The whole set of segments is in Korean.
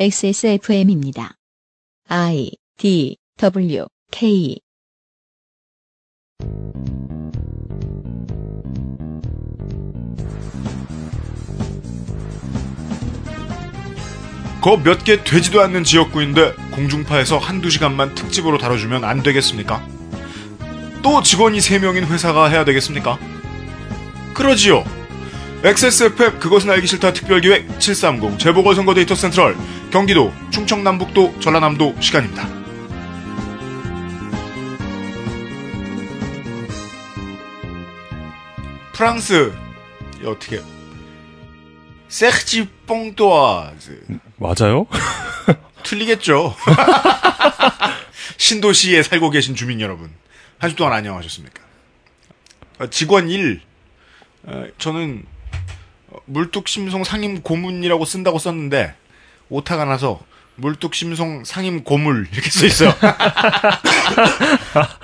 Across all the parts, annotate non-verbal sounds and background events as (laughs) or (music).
XSFM입니다. I D W K 거 몇 개 되지도 않는 지역구인데 공중파에서 한두 시간만 특집으로 다뤄주면 안 되겠습니까? 또 직원이 3명인 회사가 해야 되겠습니까? 그러지요. XSFM 그것은 알기 싫다 특별기획 730 재보궐선거 데이터 센트럴 경기도 충청남북도 전라남도 시간입니다. 프랑스 이 어떻게 세르지 뽕도아즈 맞아요? (laughs) 틀리겠죠. (laughs) 신도시에 살고 계신 주민 여러분 한 주 동안 안녕하셨습니까? 어, 직원 1 어, 저는 어, 물뚝심송 상임 고문이라고 쓴다고 썼는데 오타가 나서 물뚝심송 상임 고물 이렇게 써 있어요. (laughs)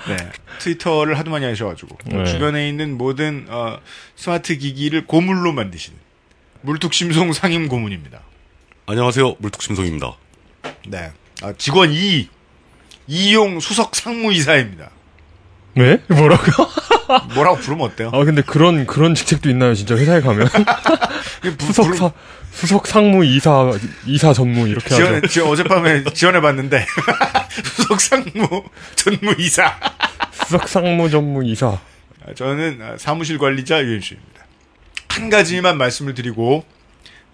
네, 트위터를 하도 많이 하셔가지고 네. 주변에 있는 모든 어, 스마트 기기를 고물로 만드시는 물뚝심송 상임 고문입니다. 안녕하세요. 물뚝심송입니다. 네, 아, 직원 2 이용 수석 상무이사입니다. 네? 뭐라고요? (laughs) 뭐라고 부르면 어때요? 아 근데 그런 그런 직책도 있나요? 진짜 회사에 가면 (laughs) 부- 수석 사 수석 상무 이사 이사 전무 이렇게 지원, 하죠. 지원 어젯밤에 지원해 봤는데 (laughs) 수석 상무 전무 이사. 수석 상무 전무 이사. 아, 저는 아, 사무실 관리자 유현수입니다. 한 가지만 말씀을 드리고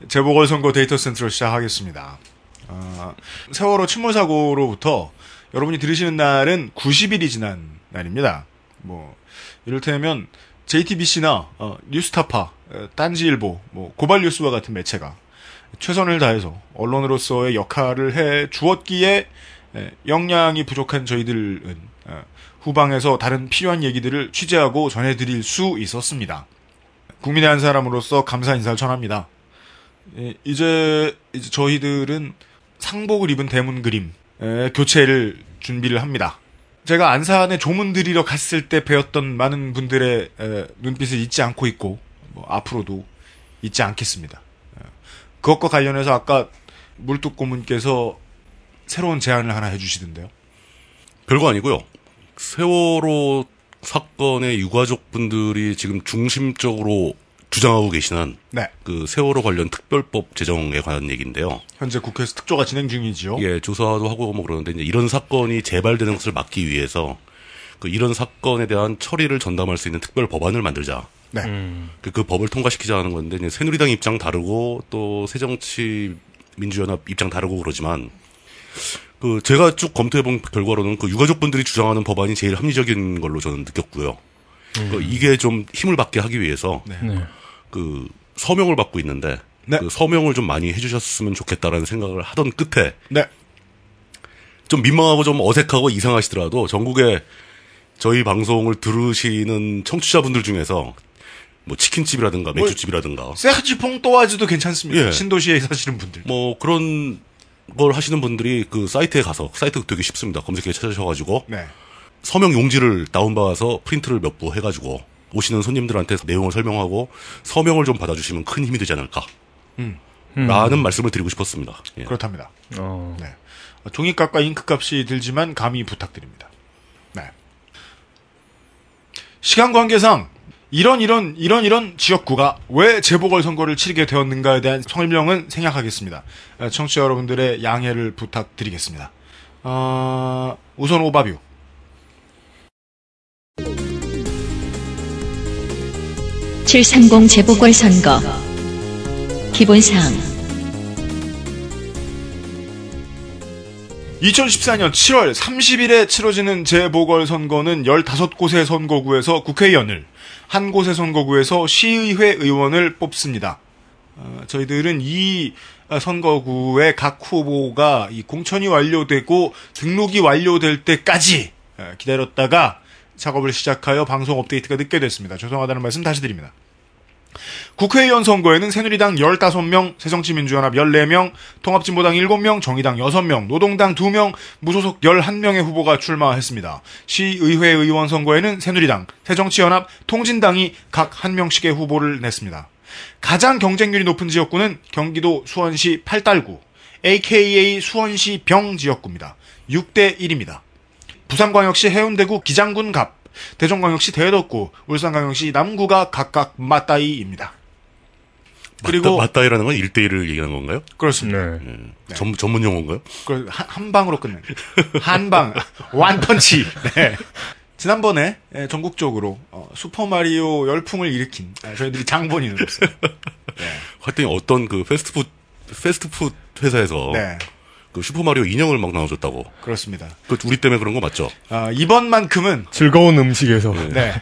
재보궐 선거 데이터 센터로 시작하겠습니다. 아, 세월호 침몰 사고로부터 여러분이 들으시는 날은 90일이 지난 날입니다. 뭐 이를테면 JTBC나 어, 뉴스타파, 어, 딴지일보, 뭐 고발뉴스와 같은 매체가 최선을 다해서 언론으로서의 역할을 해 주었기에 에, 역량이 부족한 저희들은 어, 후방에서 다른 필요한 얘기들을 취재하고 전해드릴 수 있었습니다. 국민의 한 사람으로서 감사 인사를 전합니다. 예, 이제, 이제 저희들은 상복을 입은 대문 그림 에, 교체를 준비를 합니다. 제가 안산에 조문 드리러 갔을 때 배웠던 많은 분들의 에, 눈빛을 잊지 않고 있고 뭐 앞으로도 잊지 않겠습니다. 에, 그것과 관련해서 아까 물뚝 고문께서 새로운 제안을 하나 해주시던데요. 별거 아니고요. 세월호 사건의 유가족분들이 지금 중심적으로 주장하고 계시는 네, 그 세월호 관련 특별법 제정에 관한 얘기인데요. 현재 국회에서 특조가 진행 중이지요. 예, 조사도 하고 뭐 그러는데 이제 이런 사건이 재발되는 것을 막기 위해서 그 이런 사건에 대한 처리를 전담할 수 있는 특별 법안을 만들자. 네. 그, 그 법을 통과시키자는 건데 이제 새누리당 입장 다르고 또 새정치 민주연합 입장 다르고 그러지만 그 제가 쭉 검토해 본 결과로는 그 유가족 분들이 주장하는 법안이 제일 합리적인 걸로 저는 느꼈고요. 그 이게 좀 힘을 받게 하기 위해서 네. 네. 그 서명을 받고 있는데 네. 그 서명을 좀 많이 해주셨으면 좋겠다라는 생각을 하던 끝에 네. 좀 민망하고 좀 어색하고 이상하시더라도 전국에 저희 방송을 들으시는 청취자분들 중에서 뭐 치킨집이라든가 맥주집이라든가 세르지 퐁 또아즈도 괜찮습니다. 예. 신도시에 사시는 분들. 뭐 그런 걸 하시는 분들이 그 사이트에 가서 사이트 되게 쉽습니다. 검색해 찾으셔가지고 네. 서명 용지를 다운받아서 프린트를 몇 부 해가지고 오시는 손님들한테 내용을 설명하고 서명을 좀 받아주시면 큰 힘이 되지 않을까. 음. 라는 말씀을 드리고 싶었습니다. 예. 그렇답니다. 어. 네. 종이값과 잉크값이 들지만 감히 부탁드립니다. 네. 시간 관계상 이런 이런 이런 이런 지역구가 왜 재보궐 선거를 치르게 되었는가에 대한 설명은 생략하겠습니다. 에, 청취자 여러분들의 양해를 부탁드리겠습니다. 어, 우선 오바뷰. (730) 재보궐선거 기본사항 2014년 7월 30일에 치러지는 재보궐선거는 15곳의 선거구에서 국회의원을, 한 곳의 선거구에서 시의회 의원을 뽑습니다. 어, 저희들은 이 어, 선거구의 각 후보가 이 공천이 완료되고 등록이 완료될 때까지 어, 기다렸다가 작업을 시작하여 방송 업데이트가 늦게 됐습니다. 죄송하다는 말씀 다시 드립니다. 국회의원 선거에는 새누리당 15명, 새정치민주연합 14명, 통합진보당 7명, 정의당 6명, 노동당 2명, 무소속 11명의 후보가 출마했습니다. 시의회 의원 선거에는 새누리당, 새정치연합, 통진당이 각한 명씩의 후보를 냈습니다. 가장 경쟁률이 높은 지역구는 경기도 수원시 팔달구, AKA 수원시 병 지역구입니다. 6대 1입니다. 부산광역시 해운대구 기장군 갑, 대전광역시 대덕구, 울산광역시 남구가 각각 맞다이입니다. 그리고 맞다, 맞다이라는 건 1대1을 얘기하는 건가요? 그렇습니다. 네. 전, 전문 용어인가요? 그 한, 한 방으로 끝낸 한방 (laughs) 완펀치. 네. 지난번에 예, 전국적으로 어, 슈퍼마리오 열풍을 일으킨 아, 저희들이 장본인으로서 (laughs) 하여튼 어떤 그 패스트푸드, 패스트푸드 회사에서 네 그 슈퍼마리오 인형을 막 나눠줬다고. 그렇습니다. 그 우리 때문에 그런 거 맞죠? 아, 이번만큼은 즐거운 음식에서. 네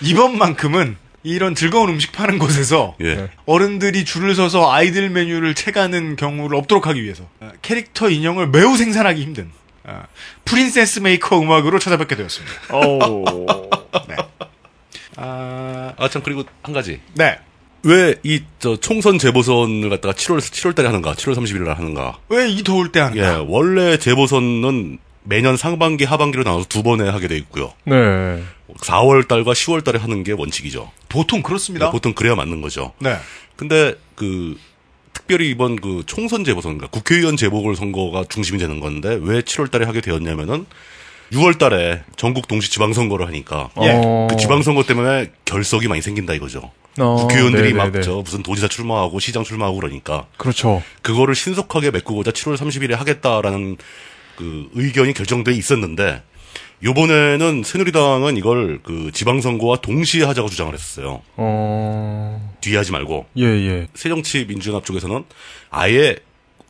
이번만큼은 이런 즐거운 음식 파는 곳에서 예. 네. 어른들이 줄을 서서 아이들 메뉴를 채가는 경우를 없도록 하기 위해서 아, 캐릭터 인형을 매우 생산하기 힘든 아, 프린세스 메이커 음악으로 찾아뵙게 되었습니다. 오. 네. 아, 아, 참, 그리고 한 가지. 네. 왜 이, 저, 총선 재보선을 갖다가 7월, 7월 달에 하는가? 7월 30일 날 하는가? 왜 이 더울 때 하는가? 예, 원래 재보선은 매년 상반기, 하반기로 나눠서 두 번에 하게 돼 있고요. 네. 4월 달과 10월 달에 하는 게 원칙이죠. 보통 그렇습니다. 보통 그래야 맞는 거죠. 네. 근데 그 특별히 이번 그 총선 재보선, 그러니까 국회의원 재보궐 선거가 중심이 되는 건데 왜 7월 달에 하게 되었냐면은 6월 달에 전국 동시 지방선거를 하니까 예. 어. 그 지방선거 때문에 결석이 많이 생긴다 이거죠. 어, 국회의원들이 막 네네네. 저 무슨 도지사 출마하고 시장 출마하고 그러니까 그렇죠. 그거를 신속하게 메꾸고자 7월 30일에 하겠다라는 그 의견이 결정돼 있었는데 요번에는 새누리당은 이걸 그 지방선거와 동시에 하자고 주장을 했었어요. 어. 뒤에 하지 말고 예, 예. 새정치민주연합 쪽에서는 아예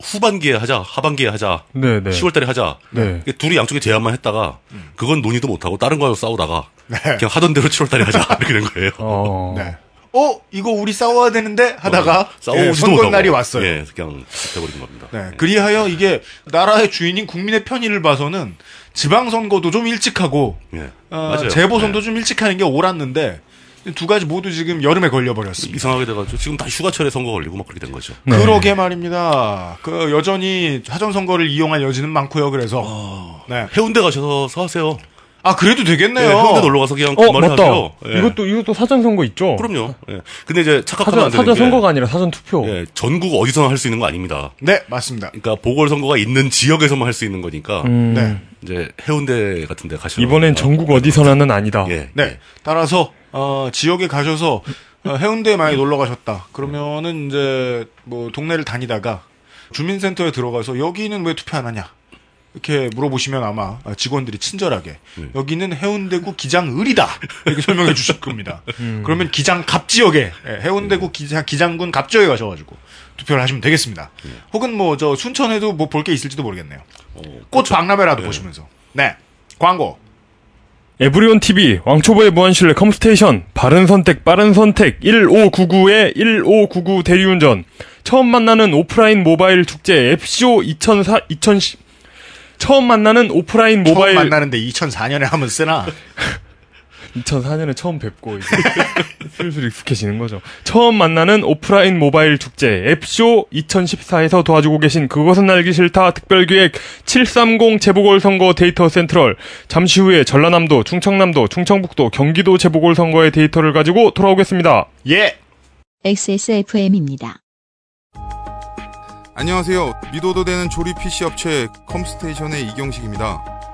후반기에 하자, 하반기에 하자, 네, 네. 10월 달에 하자. 네. 둘이 양쪽에 제안만 했다가 그건 논의도 못 하고 다른 거하고 싸우다가 네. 그냥 하던 대로 7월 달에 하자 (laughs) 이렇게 된 거예요. 어. 네. 어, 이거 우리 싸워야 되는데 하다가 예, 싸우지도 선거 못하고. 날이 왔어요. 예, 그냥 돼버린 겁니다. 네. 그리하여 이게 나라의 주인인 국민의 편의를 봐서는 지방선거도 좀 일찍 하고 예, 어, 맞아요. 재보선도 예. 좀 일찍 하는 게 옳았는데 두 가지 모두 지금 여름에 걸려버렸습니다. 이상하게 돼가지고 지금 다 휴가철에 선거 걸리고 막 그렇게 된 거죠. 네. 그러게 말입니다. 그 여전히 사전 선거를 이용할 여지는 많고요. 그래서 네. 해운대 가셔서 하세요. 아 그래도 네, 되겠네요. 해운대 놀러 가서 그냥 어, 주말에 맞다. 예. 이것도, 이것도 사전 선거 있죠? 그럼요. 예. 근데 이제 착각하면 사전, 안 되는 사전 게 선거가 아니라 사전 투표. 예, 전국 어디서나 할 수 있는 거 아닙니다. 네 맞습니다. 그러니까 보궐 선거가 있는 지역에서만 할 수 있는 거니까 음. 네. 이제 해운대 같은 데 가시면 이번엔 전국 어디서나는 아니다. 예. 네. 따라서 어, 지역에 가셔서 어, 해운대에 많이 놀러 가셨다. 그러면은 이제 뭐 동네를 다니다가 주민센터에 들어가서 여기는 왜 투표 안 하냐? 이렇게 물어보시면 아마 직원들이 친절하게 여기는 해운대구 기장을이다 이렇게 (laughs) 설명해 주실 겁니다. 그러면 기장 갑 지역에 예, 해운대구 기장 기장군 갑 지역에 가셔가지고 투표를 하시면 되겠습니다. 혹은 뭐 저 순천에도 뭐 볼 게 있을지도 모르겠네요. 꽃 박람회라도 보시면서 네 광고 에브리온 TV, 왕초보의 무한실내 컴스테이션, 바른 선택, 빠른 선택, 1599의 1599 대리운전, 처음 만나는 오프라인 모바일 축제, 앱쇼 2004, 2010, 처음 만나는 오프라인 모바일, 처음 만나는데 2004년에 하면 쓰나 (laughs) 2004년에 처음 뵙고, 이제, (laughs) 슬슬 익숙해지는 거죠. 처음 만나는 오프라인 모바일 축제, 앱쇼 2014에서 도와주고 계신 그것은 알기 싫다 특별기획 730 재보궐선거 데이터 센트럴, 잠시 후에 전라남도, 충청남도, 충청북도, 경기도 재보궐선거의 데이터를 가지고 돌아오겠습니다. 예 XSFM입니다. 안녕하세요. 믿어도 되는 조립 PC 업체 컴스테이션의 이경식입니다.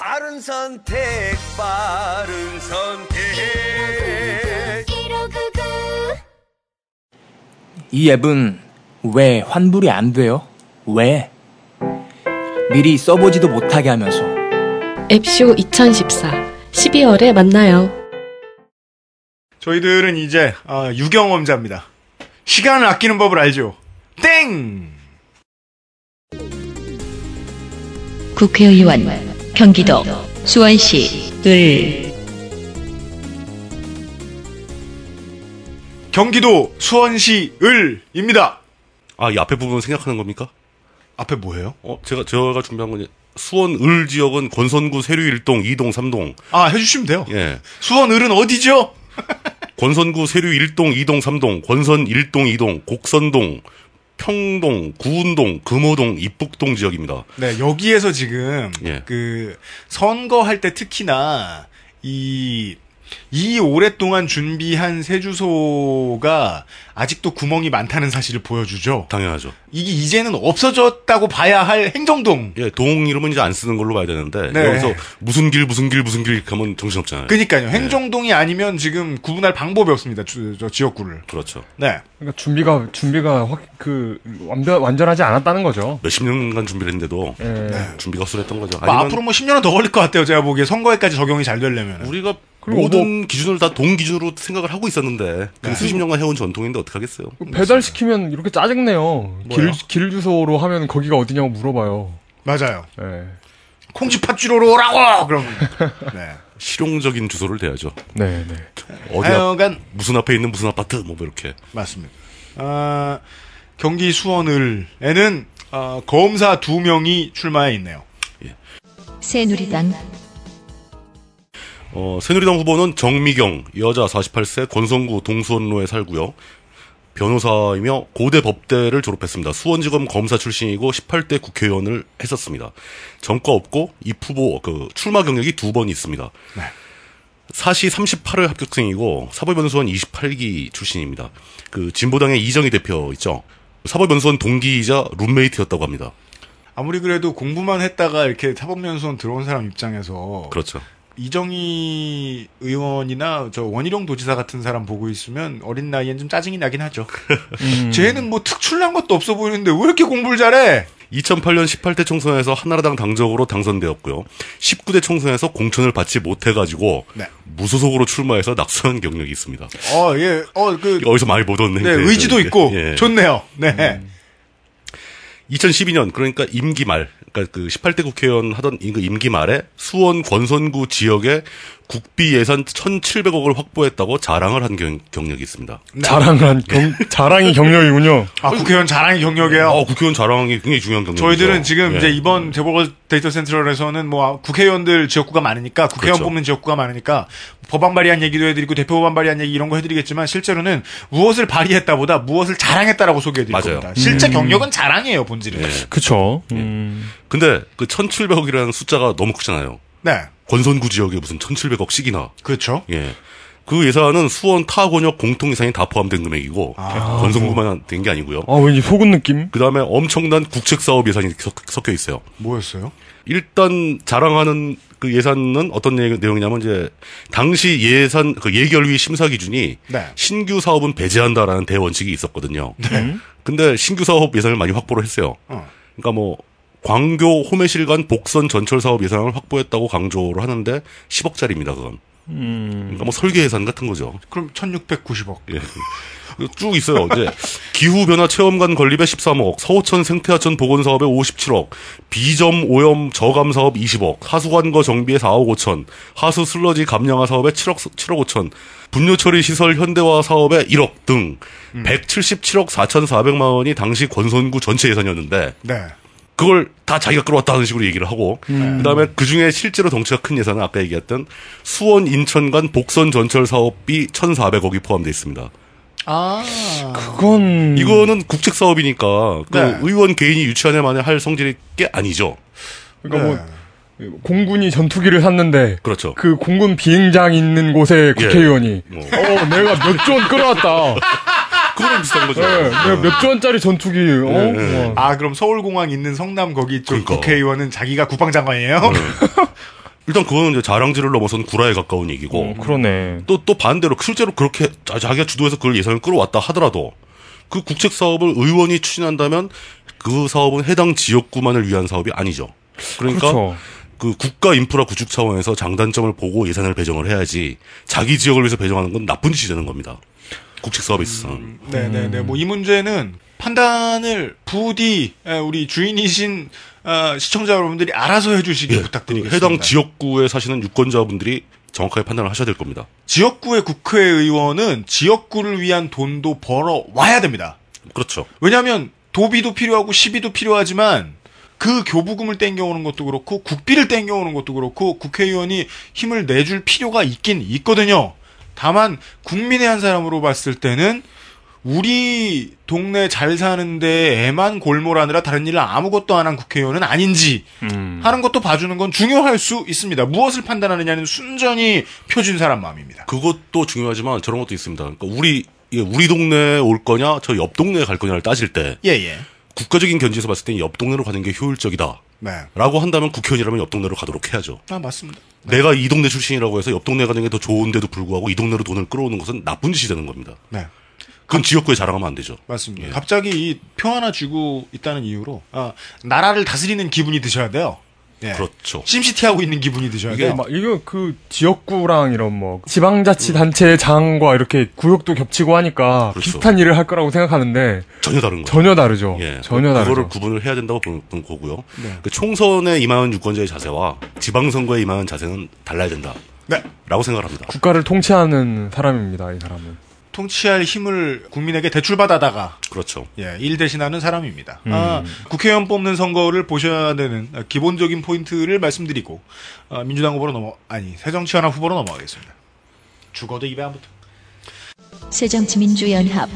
바른 선택, 바른 선택. 이 앱은 왜 환불이 안 돼요? 왜? 미리 써보지도 못하게 하면서 앱쇼 2014 12월에 만나요. 저희들은 이제 아, 유경험자입니다. 시간을 아끼는 법을 알죠. 땡! 국회의원 경기도 수원시 을 경기도 수원시 을입니다. 아, 이 앞에 부분 생략하는 겁니까? 앞에 뭐예요? 어, 제가, 제가 준비한 건 수원 을 지역은 권선구 세류 1동, 2동, 3동. 아, 해 주시면 돼요. 예. 수원 을은 어디죠? 권선구 세류 1동, 2동, 3동, 권선 1동, 2동, 곡선동, 평동, 구운동, 금호동, 입북동 지역입니다. 네, 여기에서 지금 예. 그 선거할 때 특히나 이, 이 오랫동안 준비한 새 주소가 아직도 구멍이 많다는 사실을 보여주죠. 당연하죠. 이게 이제는 없어졌다고 봐야 할 행정동. 예, 동 이름은 이제 안 쓰는 걸로 봐야 되는데 네. 여기서 무슨 길 무슨 길 무슨 길 하면 정신없잖아요. 그니까요. 행정동이 아니면 지금 구분할 방법이 없습니다. 주- 저 지역구를. 그렇죠. 네. 그러니까 준비가 준비가 확 그 완전 완전하지 않았다는 거죠. 몇십 년간 준비를 했는데도 예. 준비가 헛술했던 거죠. 뭐 앞으로 뭐 10년은 더 걸릴 것 같아요. 제가 보기에 선거에까지 적용이 잘 되려면. 우리가 모든 기준을 다 동 기준으로 생각을 하고 있었는데 그 네. 수십 년간 해온 전통인데 어떻게 하겠어요? 배달 시키면 이렇게 짜증내요. 길? 길 주소로 하면 거기가 어디냐고 물어봐요. 맞아요. 예. 콩쥐팥쥐로로 오라고! 그럼. (laughs) 네. 실용적인 주소를 대야죠. 네, 네. 어디 앞, 하여간, 무슨 앞에 있는 무슨 아파트 뭐 이렇게. 맞습니다. 아, 경기 수원을에는 아, 검사 두 명이 출마해 있네요. 새누리당 어, 새누리당 후보는 정미경, 여자 48세, 권성구 동수원로에 살고요. 변호사이며 고대 법대를 졸업했습니다. 수원지검 검사 출신이고 18대 국회의원을 했었습니다. 전과 없고 이 후보 그 출마 경력이 두 번 있습니다. 네. 사시 38회 합격생이고 사법연수원 28기 출신입니다. 그 진보당의 이정희 대표 있죠. 사법연수원 동기이자 룸메이트였다고 합니다. 아무리 그래도 공부만 했다가 이렇게 사법연수원 들어온 사람 입장에서 그렇죠. 이정희 의원이나 저 원희룡 도지사 같은 사람 보고 있으면 어린 나이엔 좀 짜증이 나긴 하죠. (laughs) 음. 쟤는 뭐 특출난 것도 없어 보이는데 왜 이렇게 공부를 잘해? 2008년 18대 총선에서 한나라당 당적으로 당선되었고요. 19대 총선에서 공천을 받지 못해가지고 네. 무소속으로 출마해서 낙선한 경력이 있습니다. 어, 예, 어, 그, 어디서 많이 보던 네, 행태죠, 의지도 이게. 있고, 예. 좋네요. 네. 2012년 그러니까 임기 말, 그러니까 그 18대 국회의원 하던 이- 그 임기 말에 수원 권선구 지역에 국비 예산 1,700억을 확보했다고 자랑을 한 경, 경력이 있습니다. 자랑한 경, 자랑이 경력이군요. 아, 국회의원 자랑의 경력이에요. 어, 국회의원 자랑이 굉장히 중요한 경력이죠. 저희들은 지금 예. 이제 이번 재보궐 데이터 센트럴에서는 뭐 국회의원들 지역구가 많으니까 국회의원 그렇죠. 뽑는 지역구가 많으니까 법안 발의한 얘기도 해드리고 대표 법안 발의한 얘기 이런 거 해드리겠지만 실제로는 무엇을 발의했다보다 무엇을 자랑했다라고 소개해드릴 맞아요. 겁니다. 실제 경력은 자랑이에요 본질은. 예. 그쵸. 음. 근데 그 1,700억이라는 숫자가 너무 크잖아요. 네, 권선구 지역에 무슨 1,700억씩이나 그렇죠. 예. 그 예산은 수원 타 권역 공통 예산이 다 포함된 금액이고 권선구만 된 게 아니고요. 아, 왠지 속은 느낌? 그 다음에 엄청난 국책 사업 예산이 섞- 섞여 있어요. 뭐였어요? 일단 자랑하는 그 예산은 어떤 내- 내용이냐면 이제 당시 예산 그 예결위 심사 기준이 네. 신규 사업은 배제한다라는 대원칙이 있었거든요. 근데 신규 사업 예산을 많이 확보를 했어요. 어. 그러니까 뭐 광교 호매실 간 복선 전철 사업 예산을 확보했다고 강조를 하는데 10억짜리입니다, 그건. 그러니까 뭐 설계 예산 같은 거죠. 그럼 1690억. 예. 쭉 있어요. 이제 기후 변화 체험관 건립에 13억, 서호천 생태하천 복원 사업에 57억, 비점 오염 저감 사업 20억, 하수관거 정비에 4억 5천, 하수 슬러지 감량화 사업에 7억 7억 5천, 분뇨 처리 시설 현대화 사업에 1억 등 177억 4,400만 원이 당시 권선구 전체 예산이었는데 네. 그걸 다 자기가 끌어왔다는 식으로 얘기를 하고 그다음에 그중에 실제로 덩치가 큰 예산은 아까 얘기했던 수원 인천 간 복선 전철 사업비 1,400억이 포함되어 있습니다. 아. 그건. 이거는 국책 사업이니까 그 네. 의원 개인이 유치원에 만에 할 성질의 게 아니죠. 그러니까 네. 뭐, 공군이 전투기를 샀는데. 그렇죠. 그 공군 비행장 있는 곳에 국회의원이. 뭐. 어, 내가 몇 조 원 끌어왔다. 그거랑 비슷한 거죠. 네, 내가 몇조 원짜리 전투기, 어? 네. 와. 아 그럼 서울공항 있는 성남 거기 쪽 그러니까. 국회의원은 자기가 국방장관이에요? (laughs) 일단 그거는 이제 자랑질을 넘어선 구라에 가까운 얘기고 어, 그러네. 또 또 반대로 실제로 그렇게 자- 자기가 주도해서 그걸 예산을 끌어왔다 하더라도 그 국책 사업을 의원이 추진한다면 그 사업은 해당 지역구만을 위한 사업이 아니죠. 그러니까 그렇죠. 그 국가 인프라 구축 차원에서 장단점을 보고 예산을 배정을 해야지 자기 지역을 위해서 배정하는 건 나쁜 짓이 되는 겁니다. 국책 사업에 있어서는. 네네네. 뭐 이 문제는 판단을 부디 에, 우리 주인이신 어, 시청자 여러분들이 알아서 해주시기 예, 부탁드리겠습니다. 해당 지역구에 사시는 유권자분들이 정확하게 판단을 하셔야 될 겁니다. 지역구의 국회의원은 지역구를 위한 돈도 벌어 와야 됩니다. 그렇죠. 왜냐하면 도비도 필요하고 시비도 필요하지만 그 교부금을 땡겨오는 것도 그렇고 국비를 땡겨오는 것도 그렇고 국회의원이 힘을 내줄 필요가 있긴 있거든요. 다만 국민의 한 사람으로 봤을 때는 우리 동네 잘 사는데 애만 골몰하느라 다른 일을 아무것도 안 한 국회의원은 아닌지 음. 하는 것도 봐주는 건 중요할 수 있습니다. 무엇을 판단하느냐는 순전히 표준 사람 마음입니다. 그것도 중요하지만 저런 것도 있습니다. 그러니까 우리 예, 우리 동네에 올 거냐, 저 옆 동네에 갈 거냐를 따질 때 예 예. 국가적인 견지에서 봤을 때 옆 동네로 가는 게 효율적이다. 네. 라고 한다면 국회의원이라면 옆 동네로 가도록 해야죠. 아 맞습니다. 내가 이 동네 출신이라고 해서 옆 동네 가는 게 더 좋은데도 불구하고 이 동네로 돈을 끌어오는 것은 나쁜 짓이 되는 겁니다. 네. 그건 지역구에 자랑하면 안 되죠. 맞습니다. 예. 갑자기 이표 하나 쥐고 있다는 이유로 아, 나라를 다스리는 기분이 드셔야 돼요. 예. 그렇죠. 심시티 하고 있는 기분이 드셔야 이게 돼요. 막 이거 그 지역구랑 이런 뭐 지방자치단체 장과 이렇게 구역도 겹치고 하니까 그렇죠. 비슷한 일을 할 거라고 생각하는데 전혀 다른 거죠. 전혀 다르죠. 예. 전혀 다르죠. 그거를 구분을 해야 된다고 보는 거고요. 네. 그 총선에 임하는 유권자의 자세와 지방선거에 임하는 자세는 달라야 된다. 네. 라고 생각을 합니다. 국가를 통치하는 사람입니다. 이 사람은. 통치할 힘을 국민에게 대출받아다가 그렇죠. 예, 일 대신하는 사람입니다. 음. 아, 국회의원 뽑는 선거를 보셔야 되는 아, 기본적인 포인트를 말씀드리고 아, 민주당 후보로 넘어 아니 새정치연합 후보로 넘어가겠습니다. 죽어도 입에 안 붙어. 새정치민주연합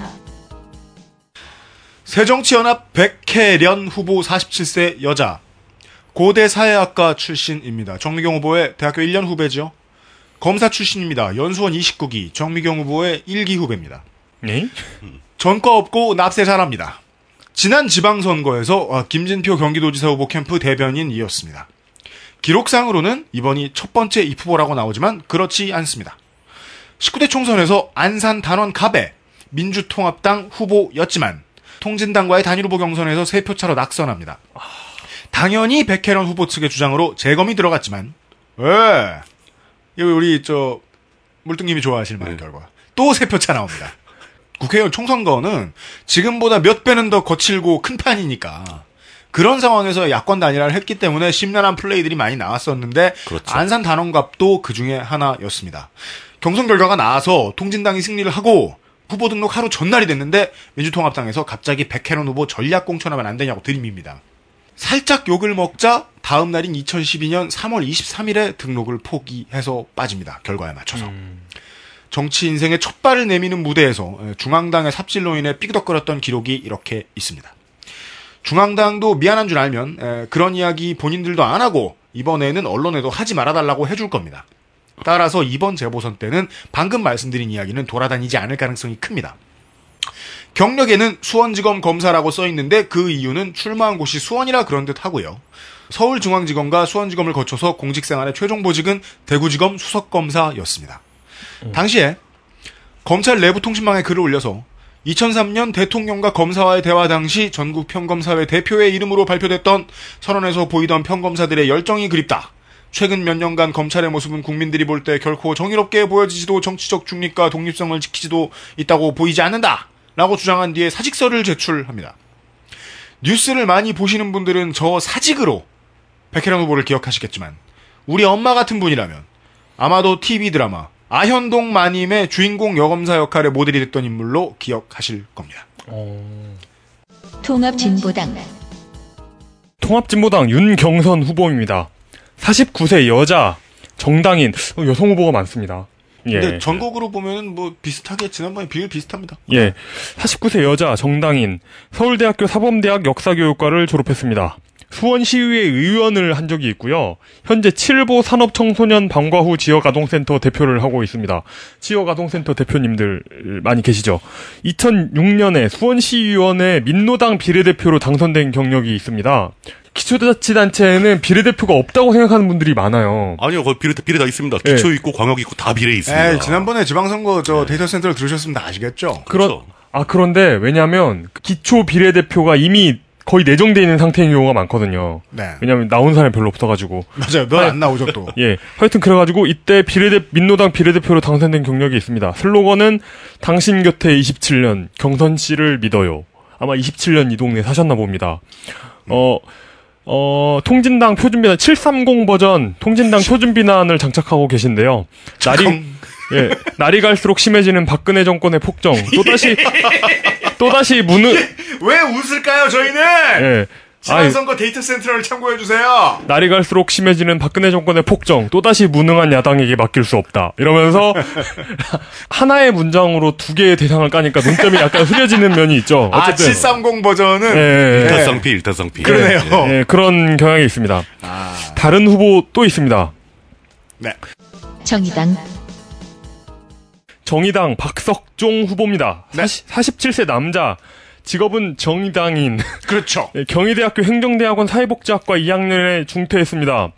새정치연합 백혜련 후보 47세 여자 고대 사회학과 출신입니다. 정미경 후보의 대학교 1년 후배죠. 검사 출신입니다. 연수원 29기 정미경 후보의 1기 후배입니다. 네? 전과 없고 납세 잘합니다. 지난 지방선거에서 아, 김진표 경기도지사 후보 캠프 대변인이었습니다. 기록상으로는 이번이 첫 번째 입후보라고 나오지만 그렇지 않습니다. 19대 총선에서 안산 단원 갑에 민주통합당 후보였지만 통진당과의 단일 후보 경선에서 3표 차로 낙선합니다. 당연히 백혜련 후보 측의 주장으로 재검이 들어갔지만 왜? 이거 우리 저 물뚱님이 좋아하실 만한 결과 또 3표 차 나옵니다. (laughs) 국회의원 총선거는 지금보다 몇 배는 더 거칠고 큰 판이니까 그런 상황에서 야권 단일화를 했기 때문에 심란한 플레이들이 많이 나왔었는데 그렇죠. 안산 단원갑도 그 중에 하나였습니다. 경선 결과가 나와서 통진당이 승리를 하고 후보 등록 하루 전날이 됐는데 민주통합당에서 갑자기 백혜련 후보 전략 공천하면 안 되냐고 들이밉니다. 살짝 욕을 먹자 다음 날인 2012년 3월 23일에 등록을 포기해서 빠집니다. 결과에 맞춰서. 정치 인생의 첫 발을 내미는 무대에서 중앙당의 삽질로 인해 삐그덕거렸던 기록이 이렇게 있습니다. 중앙당도 미안한 줄 알면 에, 그런 이야기 본인들도 안 하고 이번에는 언론에도 하지 말아달라고 해줄 겁니다. 따라서 이번 재보선 때는 방금 말씀드린 이야기는 돌아다니지 않을 가능성이 큽니다. 경력에는 수원지검 검사라고 써 있는데 그 이유는 출마한 곳이 수원이라 그런 듯 하고요. 서울중앙지검과 수원지검을 거쳐서 공직생활의 최종 보직은 대구지검 수석검사였습니다. 당시에 검찰 내부 통신망에 글을 올려서 2003년 대통령과 검사와의 대화 당시 전국 평검사회 대표의 이름으로 발표됐던 선언에서 보이던 평검사들의 열정이 그립다. 최근 몇 년간 검찰의 모습은 국민들이 볼 때 결코 정의롭게 보여지지도 정치적 중립과 독립성을 지키지도 있다고 보이지 않는다. 라고 주장한 뒤에 사직서를 제출합니다. 뉴스를 많이 보시는 분들은 저 사직으로 백혜련 후보를 기억하시겠지만 우리 엄마 같은 분이라면 아마도 TV 드라마 아현동 마님의 주인공 여검사 역할의 모델이 됐던 인물로 기억하실 겁니다. 통합진보당 통합진보당 윤경선 후보입니다. 49세 여자 정당인 어, 여성 후보가 많습니다. 예. 근데 전국으로 보면은 뭐 비슷하게 지난번에 비율 비슷합니다. 예. 49세 여자 정당인 서울대학교 사범대학 역사교육과를 졸업했습니다. 수원시의회 의원을 한 적이 있고요. 현재 칠보 산업청소년 방과후 지역아동센터 대표를 하고 있습니다. 지역아동센터 대표님들 많이 계시죠. 2006년에 수원시의원의 민노당 비례대표로 당선된 경력이 있습니다. 기초자치단체에는 비례대표가 없다고 생각하는 분들이 많아요. 아니요, 거기 비례, 비례 다 있습니다. 예. 기초 있고 광역 있고 다 비례 있습니다. 에이, 지난번에 지방선거 저 데이터 센터를 들으셨으면 다 아시겠죠? 그런 아 그런데 왜냐하면 기초 비례대표가 이미 거의 내정돼 있는 상태인 경우가 많거든요. 네. 왜냐하면 나온 사람이 별로 없어가지고. 맞아요. 몇 안 나오죠 또. (laughs) 예. 하여튼 그래가지고 이때 비례대 민노당 비례대표로 당선된 경력이 있습니다. 슬로건은 당신 곁에 27년 경선 씨를 믿어요. 아마 27년 이 동네 사셨나 봅니다. 어. 어, 통진당 표준비난 730 버전 통진당 표준비난을 장착하고 계신데요. 날이 예, 날이 갈수록 심해지는 박근혜 정권의 폭정. 또다시 (laughs) 또다시 무능 왜 웃을까요 저희는? 예. 아이, 지방선거 데이터 센트럴을 참고해 주세요. 날이 갈수록 심해지는 박근혜 정권의 폭정, 또다시 무능한 야당에게 맡길 수 없다. 이러면서 (laughs) 하나의 문장으로 두 개의 대상을 까니까 논점이 약간 흐려지는 면이 있죠. 아, 어쨌든 730 버전은 예, 예, 예. 일타쌍피, 일타쌍피. 그러네요. 예, 그런 경향이 있습니다. 아, 다른 후보 또 있습니다. 네. 정의당 정의당 박석종 후보입니다. 네. 40, 47세 남자. 직업은 정의당인. 그렇죠. (laughs) 예, 경희대학교 행정대학원 사회복지학과 2학년에 중퇴했습니다.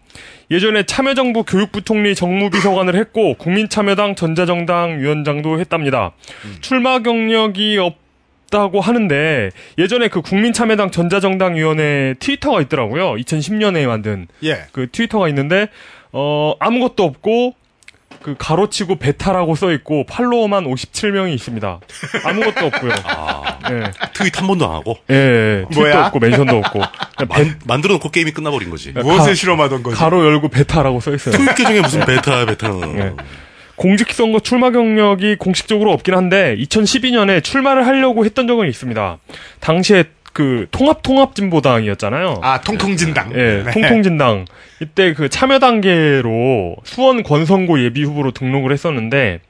예전에 참여정부 교육부 총리 정무비서관을 했고 국민참여당 전자정당 위원장도 했답니다. 출마 경력이 없다고 하는데 예전에 그 국민참여당 전자정당 위원회 트위터가 있더라고요. 2010년에 만든 예. 그 트위터가 있는데 어 아무것도 없고 그 가로치고 베타라고 써 있고 팔로워만 57명이 있습니다. 아무것도 없고요. 아, 예. 트윗 한 번도 안 하고 예, 예. 트윗도 뭐야? 없고 멘션도 없고. 만, 만들어 놓고 게임이 끝나버린 거지. 무엇을 가- 실험하던 거지? 가로 열고 베타라고 써 있어요. 트윗 계정에 무슨 베타, 베타는. 예. 공직선거 출마 경력이 공식적으로 없긴 한데 2012년에 출마를 하려고 했던 적은 있습니다. 당시에 그 통합 통합 진보당이었잖아요. 아, 통통진당. 예, 네. 통통진당. 이때 그 참여 단계로 수원 권선고 예비 후보로 등록을 했었는데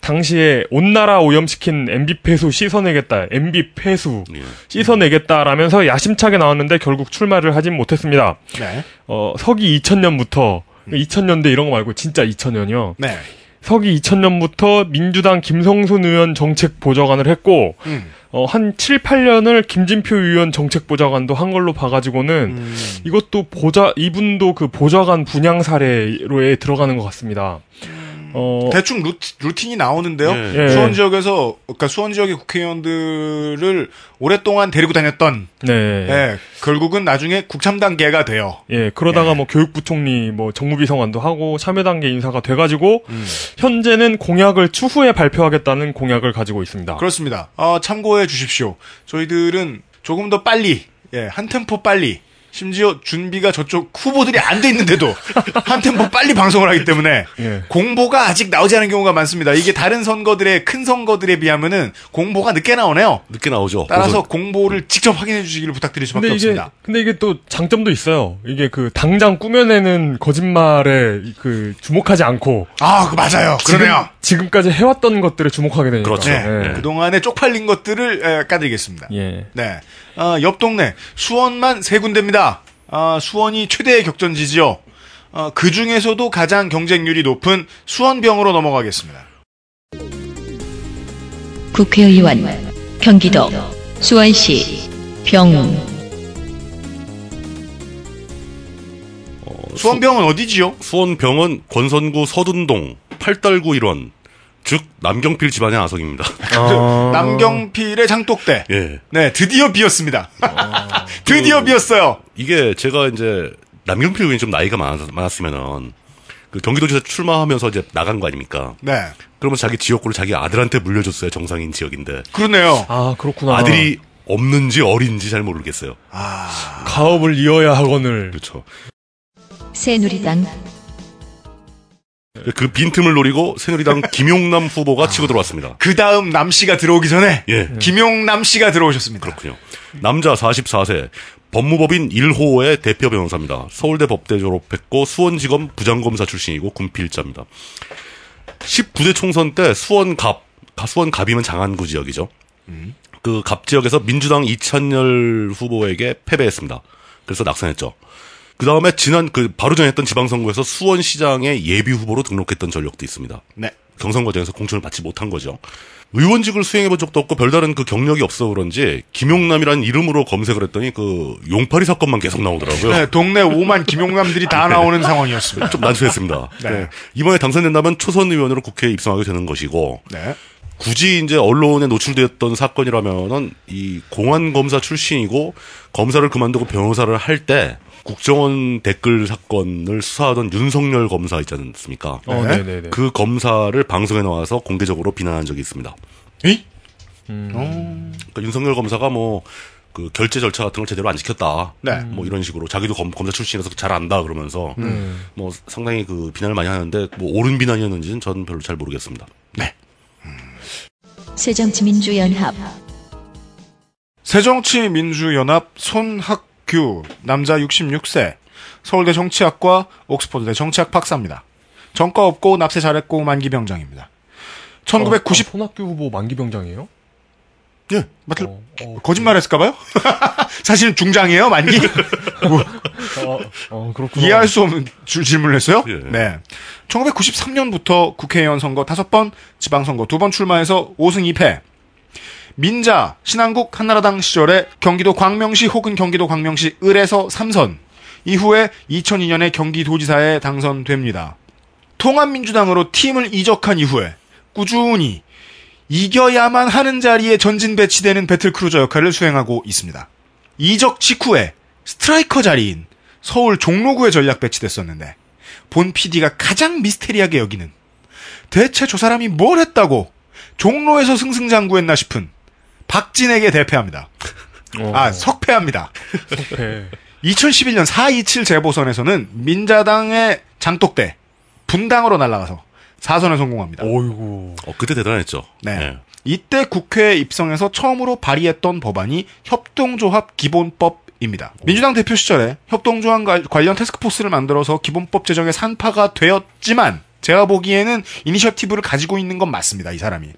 당시에 온 나라 오염시킨 MB 폐수 씻어내겠다. MB 폐수 예. 씻어내겠다라면서 야심차게 나왔는데 결국 출마를 하진 못했습니다. 네. 어, 서기 2000년부터 2000년대 이런 거 말고 진짜 2000년이요. 네. 서기 2000년부터 민주당 김성순 의원 정책 보좌관을 했고 음. 어, 한 7, 8년을 김진표 의원 정책 보좌관도 한 걸로 봐가지고는 음. 이것도 보좌 이분도 그 보좌관 분양 사례로에 들어가는 것 같습니다. 어, 대충 루트, 루틴이 나오는데요. 예. 예. 수원 지역에서, 그러니까 수원 지역의 국회의원들을 오랫동안 데리고 다녔던, 네, 예, 결국은 나중에 국참 단계가 돼요. 예, 그러다가 예. 뭐 교육부총리, 뭐 정무비서관도 하고 참여 단계 인사가 돼 가지고 음. 현재는 공약을 추후에 발표하겠다는 공약을 가지고 있습니다. 그렇습니다. 어, 참고해 주십시오. 저희들은 조금 더 빨리, 예, 한 템포 빨리, 심지어 준비가 저쪽 후보들이 안 돼 있는데도 (laughs) 한 템포 빨리 방송을 하기 때문에 예. 공보가 아직 나오지 않은 경우가 많습니다. 이게 다른 선거들의 큰 선거들에 비하면은 공보가 늦게 나오네요. 늦게 나오죠. 따라서 공보를 직접 확인해 주시기를 부탁드릴 수밖에 근데 이게 없습니다. 근데 이게 또 장점도 있어요. 이게 그 당장 꾸며내는 거짓말에 그 주목하지 않고 아, 그 맞아요. 그러네요. 지금, 까지 해왔던 것들에 주목하게 되니까. 그렇죠. 네. 예. 그동안에 쪽팔린 것들을 에, 까드리겠습니다. 예. 네. 아, 옆 동네 수원만 세 군데입니다. 아, 수원이 최대의 격전지지요. 어, 그 중에서도 가장 경쟁률이 높은 수원병으로 넘어가겠습니다. 국회의원 경기도 수원시 병 수원병은 어디지요? 수원병원 권선구 서둔동 팔달구 일원 즉 남경필 집안의 아성입니다. (laughs) 아. 남경필의 장독대. 예. 네, 드디어 비었습니다. (laughs) 드디어 비었어요. 이게 제가 이제 남경필 의원이 좀 나이가 많았, 많았 으면은 그 경기도지사 출마하면서 이제 나간 거 아닙니까? 네, 그러면 자기 지역구를 자기 아들한테 물려줬어요. 정상인 지역인데 그러네요. 아 그렇구나. 아들이 없는지 어린지 잘 모르겠어요. 가업을 이어야 하거늘. 그렇죠. 새누리당 그 빈틈을 노리고 새누리당 (laughs) 김용남 후보가 치고 들어왔습니다. 그 다음 남 씨가 들어오기 전에 예. 김용남 씨가 들어오셨습니다. 그렇군요. 남자 44세, 법무법인 1호의 대표 변호사입니다. 서울대 법대 졸업했고 수원지검 부장검사 출신이고 군필자입니다. 19대 총선 때 수원갑, 수원갑이면 장안구 지역이죠. 그갑 지역에서 민주당 이찬열 후보에게 패배했습니다. 그래서 낙선했죠. 그 다음에 지난 그 바로 전에 했던 지방선거에서 수원시장의 예비 후보로 등록했던 전력도 있습니다. 네. 경선 과정에서 공천을 받지 못한 거죠. 의원직을 수행해본 적도 없고 별다른 그 경력이 없어 그런지 김용남이라는 이름으로 검색을 했더니 그 용팔이 사건만 계속 나오더라고요. 네, 동네 5만 김용남들이 다 나오는 상황이었습니다. 좀 난처했습니다. 네. 네. 이번에 당선된다면 초선 의원으로 국회에 입성하게 되는 것이고 네. 굳이 이제 언론에 노출되었던 사건이라면은 이 공안 검사 출신이고 검사를 그만두고 변호사를 할 때 국정원 댓글 사건을 수사하던 윤석열 검사 있지 않습니까? 어, 네. 네네네. 그 검사를 방송에 나와서 공개적으로 비난한 적이 있습니다. 에이? 그러니까 윤석열 검사가 뭐 그 결제 절차 같은 걸 제대로 안 지켰다. 네. 뭐 이런 식으로 자기도 검, 검사 출신이라서 잘 안다 그러면서 음. 뭐 상당히 그 비난을 많이 하는데 뭐 옳은 비난이었는지는 저는 별로 잘 모르겠습니다. 새정치민주연합 새정치민주연합 손학 규 남자 66세 서울대 정치학과 옥스퍼드대 정치학 박사입니다. 전과 없고 납세 잘했고 만기병장입니다. 1990 어, 손학규 후보 만기병장이에요? 예, 맞을 어, 어, 거짓말했을까봐요? (laughs) 사실은 중장이에요 만기 (laughs) 어, 어, 그렇구나. 이해할 수 없는 줄 질문을 했어요. 예. 네, 1993년부터 국회의원 선거 5번, 지방선거 2번 출마해서 5승 2패. 민자, 신한국, 한나라당 시절에 경기도 광명시 혹은 경기도 광명시 을에서 3선. 이후에 2002년에 경기도지사에 당선됩니다. 통합민주당으로 팀을 이적한 이후에 꾸준히 이겨야만 하는 자리에 전진 배치되는 배틀크루저 역할을 수행하고 있습니다. 이적 직후에 스트라이커 자리인 서울 종로구에 전략 배치됐었는데 본 PD가 가장 미스테리하게 여기는 대체 저 사람이 뭘 했다고 종로에서 승승장구했나 싶은 박진에게 대패합니다. 어, 아 석패합니다. 석패. 2011년 427 재보선에서는 민자당의 장독대 분당으로 날아가서 4선에 성공합니다. 어이구. 어, 그때 대단했죠. 네. 예. 이때 국회에 입성해서 처음으로 발의했던 법안이 협동조합 기본법입니다. 민주당 대표 시절에 협동조합 관- 관련 태스크포스를 만들어서 기본법 제정에 산파가 되었지만 제가 보기에는 이니셔티브를 가지고 있는 건 맞습니다. 이 사람이.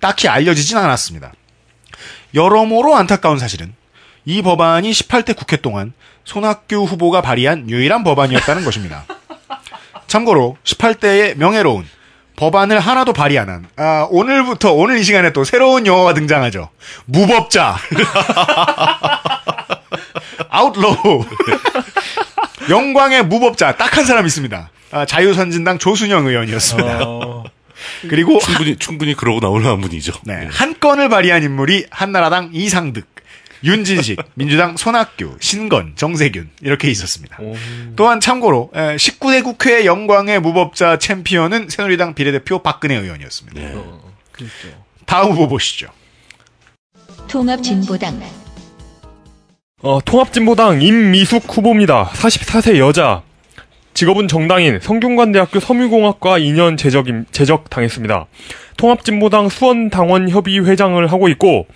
딱히 알려지진 않았습니다. 여러모로 안타까운 사실은 이 법안이 18대 국회 동안 손학규 후보가 발의한 유일한 법안이었다는 것입니다. 참고로 18대의 명예로운 법안을 하나도 발의 안 한, 아, 오늘부터, 오늘 이 시간에 또 새로운 용어가 등장하죠. 무법자. (laughs) outlaw. 영광의 무법자. 딱 한 사람 있습니다. 아, 자유선진당 조순형 의원이었습니다. 어, 그리고 충분히 충분히 그러고 나올 만한 분이죠. 네, 예. 한 건을 발의한 인물이 한나라당 이상득, 윤진식, (laughs) 민주당 손학규, 신건, 정세균 이렇게 있었습니다. 오. 또한 참고로 19대 국회 영광의 무법자 챔피언은 새누리당 비례대표 박근혜 의원이었습니다. 네. 어, 그렇죠. 다음 후보 보시죠. 통합진보당 어, 통합진보당 임미숙 후보입니다. 44세 여자. 직업은 정당인 성균관대학교 섬유공학과 2년 재적, 재적 당했습니다. 통합진보당 수원당원협의 회장을 하고 있고,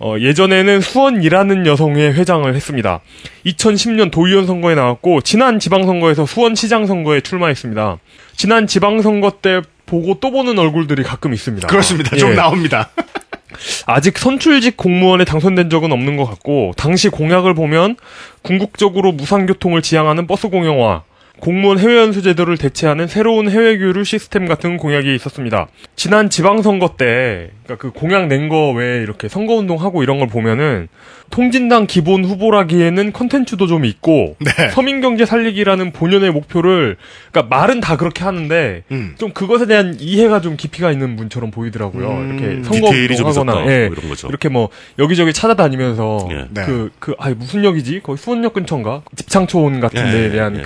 어, 예전에는 수원이라는 여성회 회장을 했습니다. 2010년 도의원 선거에 나왔고, 지난 지방선거에서 수원시장 선거에 출마했습니다. 지난 지방선거 때 보고 또 보는 얼굴들이 가끔 있습니다. 그렇습니다. 좀 예. 나옵니다. (laughs) 아직 선출직 공무원에 당선된 적은 없는 것 같고 당시 공약을 보면 궁극적으로 무상교통을 지향하는 버스 공영화, 공무원 해외 연수 제도를 대체하는 새로운 해외 교류 시스템 같은 공약이 있었습니다. 지난 지방선거 때, 그러니까 그 공약 낸 거 외에 이렇게 선거운동하고 이런 걸 보면은 통진당 기본 후보라기에는 컨텐츠도 좀 있고 네. 서민경제 살리기라는 본연의 목표를 그러니까 말은 다 그렇게 하는데 음. 좀 그것에 대한 이해가 좀 깊이가 있는 분처럼 보이더라고요. 음, 이렇게 선거 디테일이 좀 있었다. 운동하거나 예, 뭐 이런 거죠. 이렇게 뭐 여기저기 찾아다니면서 예. 네. 그그 아니 무슨 역이지? 거기 수원역 근처인가? 집창촌 같은 예, 데에 예, 대한 예,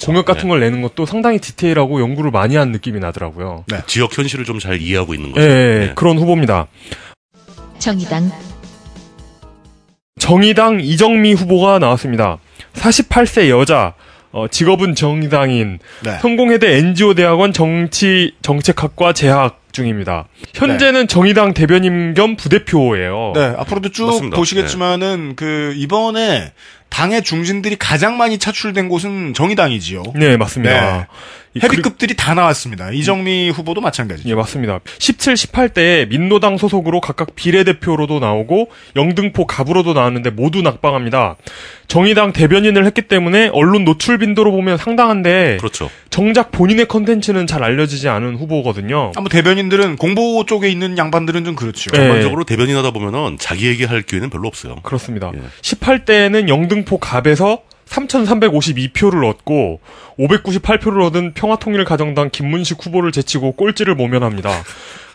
그 근처. 공약 같은 예. 걸 내는 것도 상당히 디테일하고 연구를 많이 한 느낌이 나더라고요. 지역 현실을 좀 잘 이해하고 있는 예, 거죠. 예, 예. 그런 후보입니다. 정의당 정의당 이정미 후보가 나왔습니다. 48세 여자, 어, 직업은 정의당인, 네. 성공회대 NGO 대학원 정치 정책학과 재학 중입니다. 현재는 정의당 대변인 겸 부대표예요. 네, 앞으로도 쭉 맞습니다. 보시겠지만은 그 이번에 당의 중진들이 가장 많이 차출된 곳은 정의당이지요. 네, 맞습니다. 이 그리- 헤비급들이 다 나왔습니다. 이정미 후보도 마찬가지죠. 예, 맞습니다. 17, 18대에 민노당 소속으로 각각 비례대표로도 나오고 영등포 갑으로도 나왔는데 모두 낙방합니다. 정의당 대변인을 했기 때문에 언론 노출 빈도로 보면 상당한데 그렇죠. 정작 본인의 컨텐츠는 잘 알려지지 않은 후보거든요. 아무 대변인들은 공보 쪽에 있는 양반들은 좀 그렇죠. 네. 전반적으로 대변인 하다 보면은 자기 얘기할 기회는 별로 없어요. 그렇습니다. 예. 18대에는 영등포 갑에서 3,352표를 얻고 598표를 얻은 평화통일가정당 김문식 후보를 제치고 꼴찌를 모면합니다.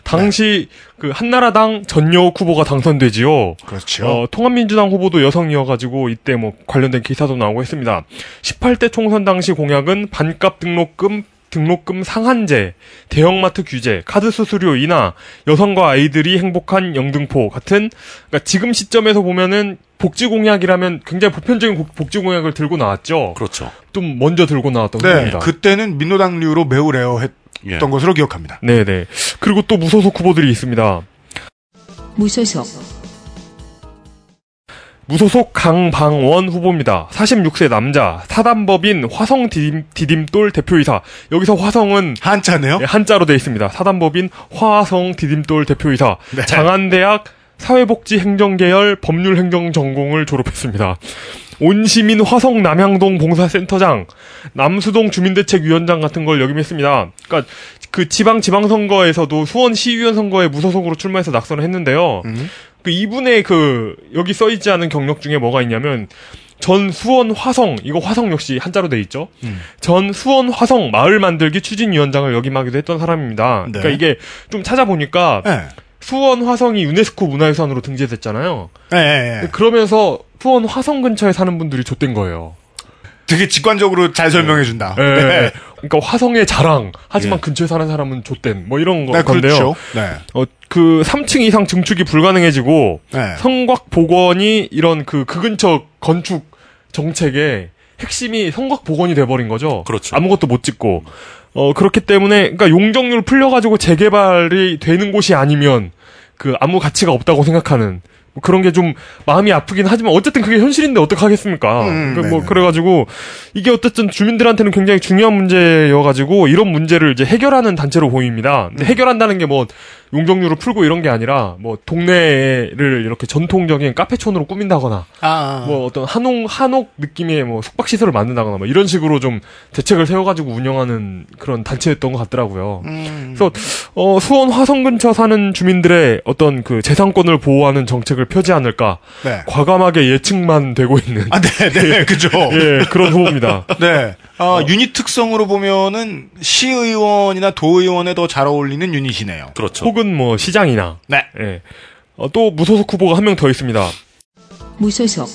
당시 그 한나라당 전여욱 후보가 당선되지요. 그렇죠. 어, 통합민주당 후보도 여성이어가지고 이때 뭐 관련된 기사도 나오고 했습니다. 18대 총선 당시 공약은 반값 등록금 등록금 상한제, 대형마트 규제, 카드 수수료 인하, 여성과 아이들이 행복한 영등포 같은 그러니까 지금 시점에서 보면은 복지 공약이라면 굉장히 보편적인 고- 복지 공약을 들고 나왔죠. 그렇죠. 좀 먼저 들고 나왔던 네, 후보입니다. 그때는 민노당류로 매우 rare했던 예. 것으로 기억합니다. 네 네. 그리고 또 무소속 후보들이 있습니다. 무소속, 무소속 강방원 후보입니다. 46세 남자, 사단법인 화성 디딤, 디딤 돌 대표이사. 여기서 화성은 한자네요. 네, 한자로 되어 있습니다. 사단법인 화성 디딤돌 대표이사. 네. 장안대학 사회복지 행정계열 법률 행정 전공을 졸업했습니다. 온시민 화성 남양동 봉사센터장, 남수동 주민대책위원장 같은 걸 역임했습니다. 그러니까 그 지방 지방 선거에서도 수원 시의원 선거에 무소속으로 출마해서 낙선을 했는데요. 음. 그 이분의 그 여기 써 있지 않은 경력 중에 뭐가 있냐면 전 수원 화성 이거 화성 역시 한자로 돼 있죠. 음. 전 수원 화성 마을 만들기 추진위원장을 역임하기도 했던 사람입니다. 네. 그러니까 이게 좀 찾아보니까 네. 수원 화성이 유네스코 문화유산으로 등재됐잖아요. 네. 그러면서 수원 화성 근처에 사는 분들이 줬된 거예요. 되게 직관적으로 잘 설명해 준다. 예, 네. 예. 그러니까 화성의 자랑. 하지만 예. 근처에 사는 사람은 줬된 뭐 이런 거 네, 건데요. 그렇죠. 네. 어, 그 3층 이상 증축이 불가능해지고 네. 성곽 복원이 이런 그 그 근처 건축 정책의 핵심이 성곽 복원이 돼 버린 거죠. 그렇죠. 아무것도 못 짓고 어 그렇기 때문에 그러니까 용적률 풀려 가지고 재개발이 되는 곳이 아니면 그 아무 가치가 없다고 생각하는 뭐 그런 게 좀 마음이 아프긴 하지만 어쨌든 그게 현실인데 어떡하겠습니까? 음, 그 뭐. 그래가지고 이게 어쨌든 주민들한테는 굉장히 중요한 문제여가지고 이런 문제를 이제 해결하는 단체로 보입니다. 근데 해결한다는 게 뭐 용적률을 풀고 이런 게 아니라 뭐 동네를 이렇게 전통적인 카페촌으로 꾸민다거나 아, 뭐 어떤 한옥 한옥 느낌의 뭐 숙박 시설을 만든다거나 뭐 이런 식으로 좀 대책을 세워가지고 운영하는 그런 단체였던 것 같더라고요. 음. 그래서 어, 수원 화성 근처 사는 주민들의 어떤 그 재산권을 보호하는 정책을 펴지 않을까 네. 과감하게 예측만 되고 있는 아, 네, 네, 그죠. (laughs) 예 그런 후보입니다. 네. 어, 유닛 특성으로 보면은 시의원이나 도의원에 더 잘 어울리는 유닛이네요. 그렇죠. 혹은 뭐 시장이나 네. 예. 어, 또 무소속 후보가 한 명 더 있습니다. 무소속,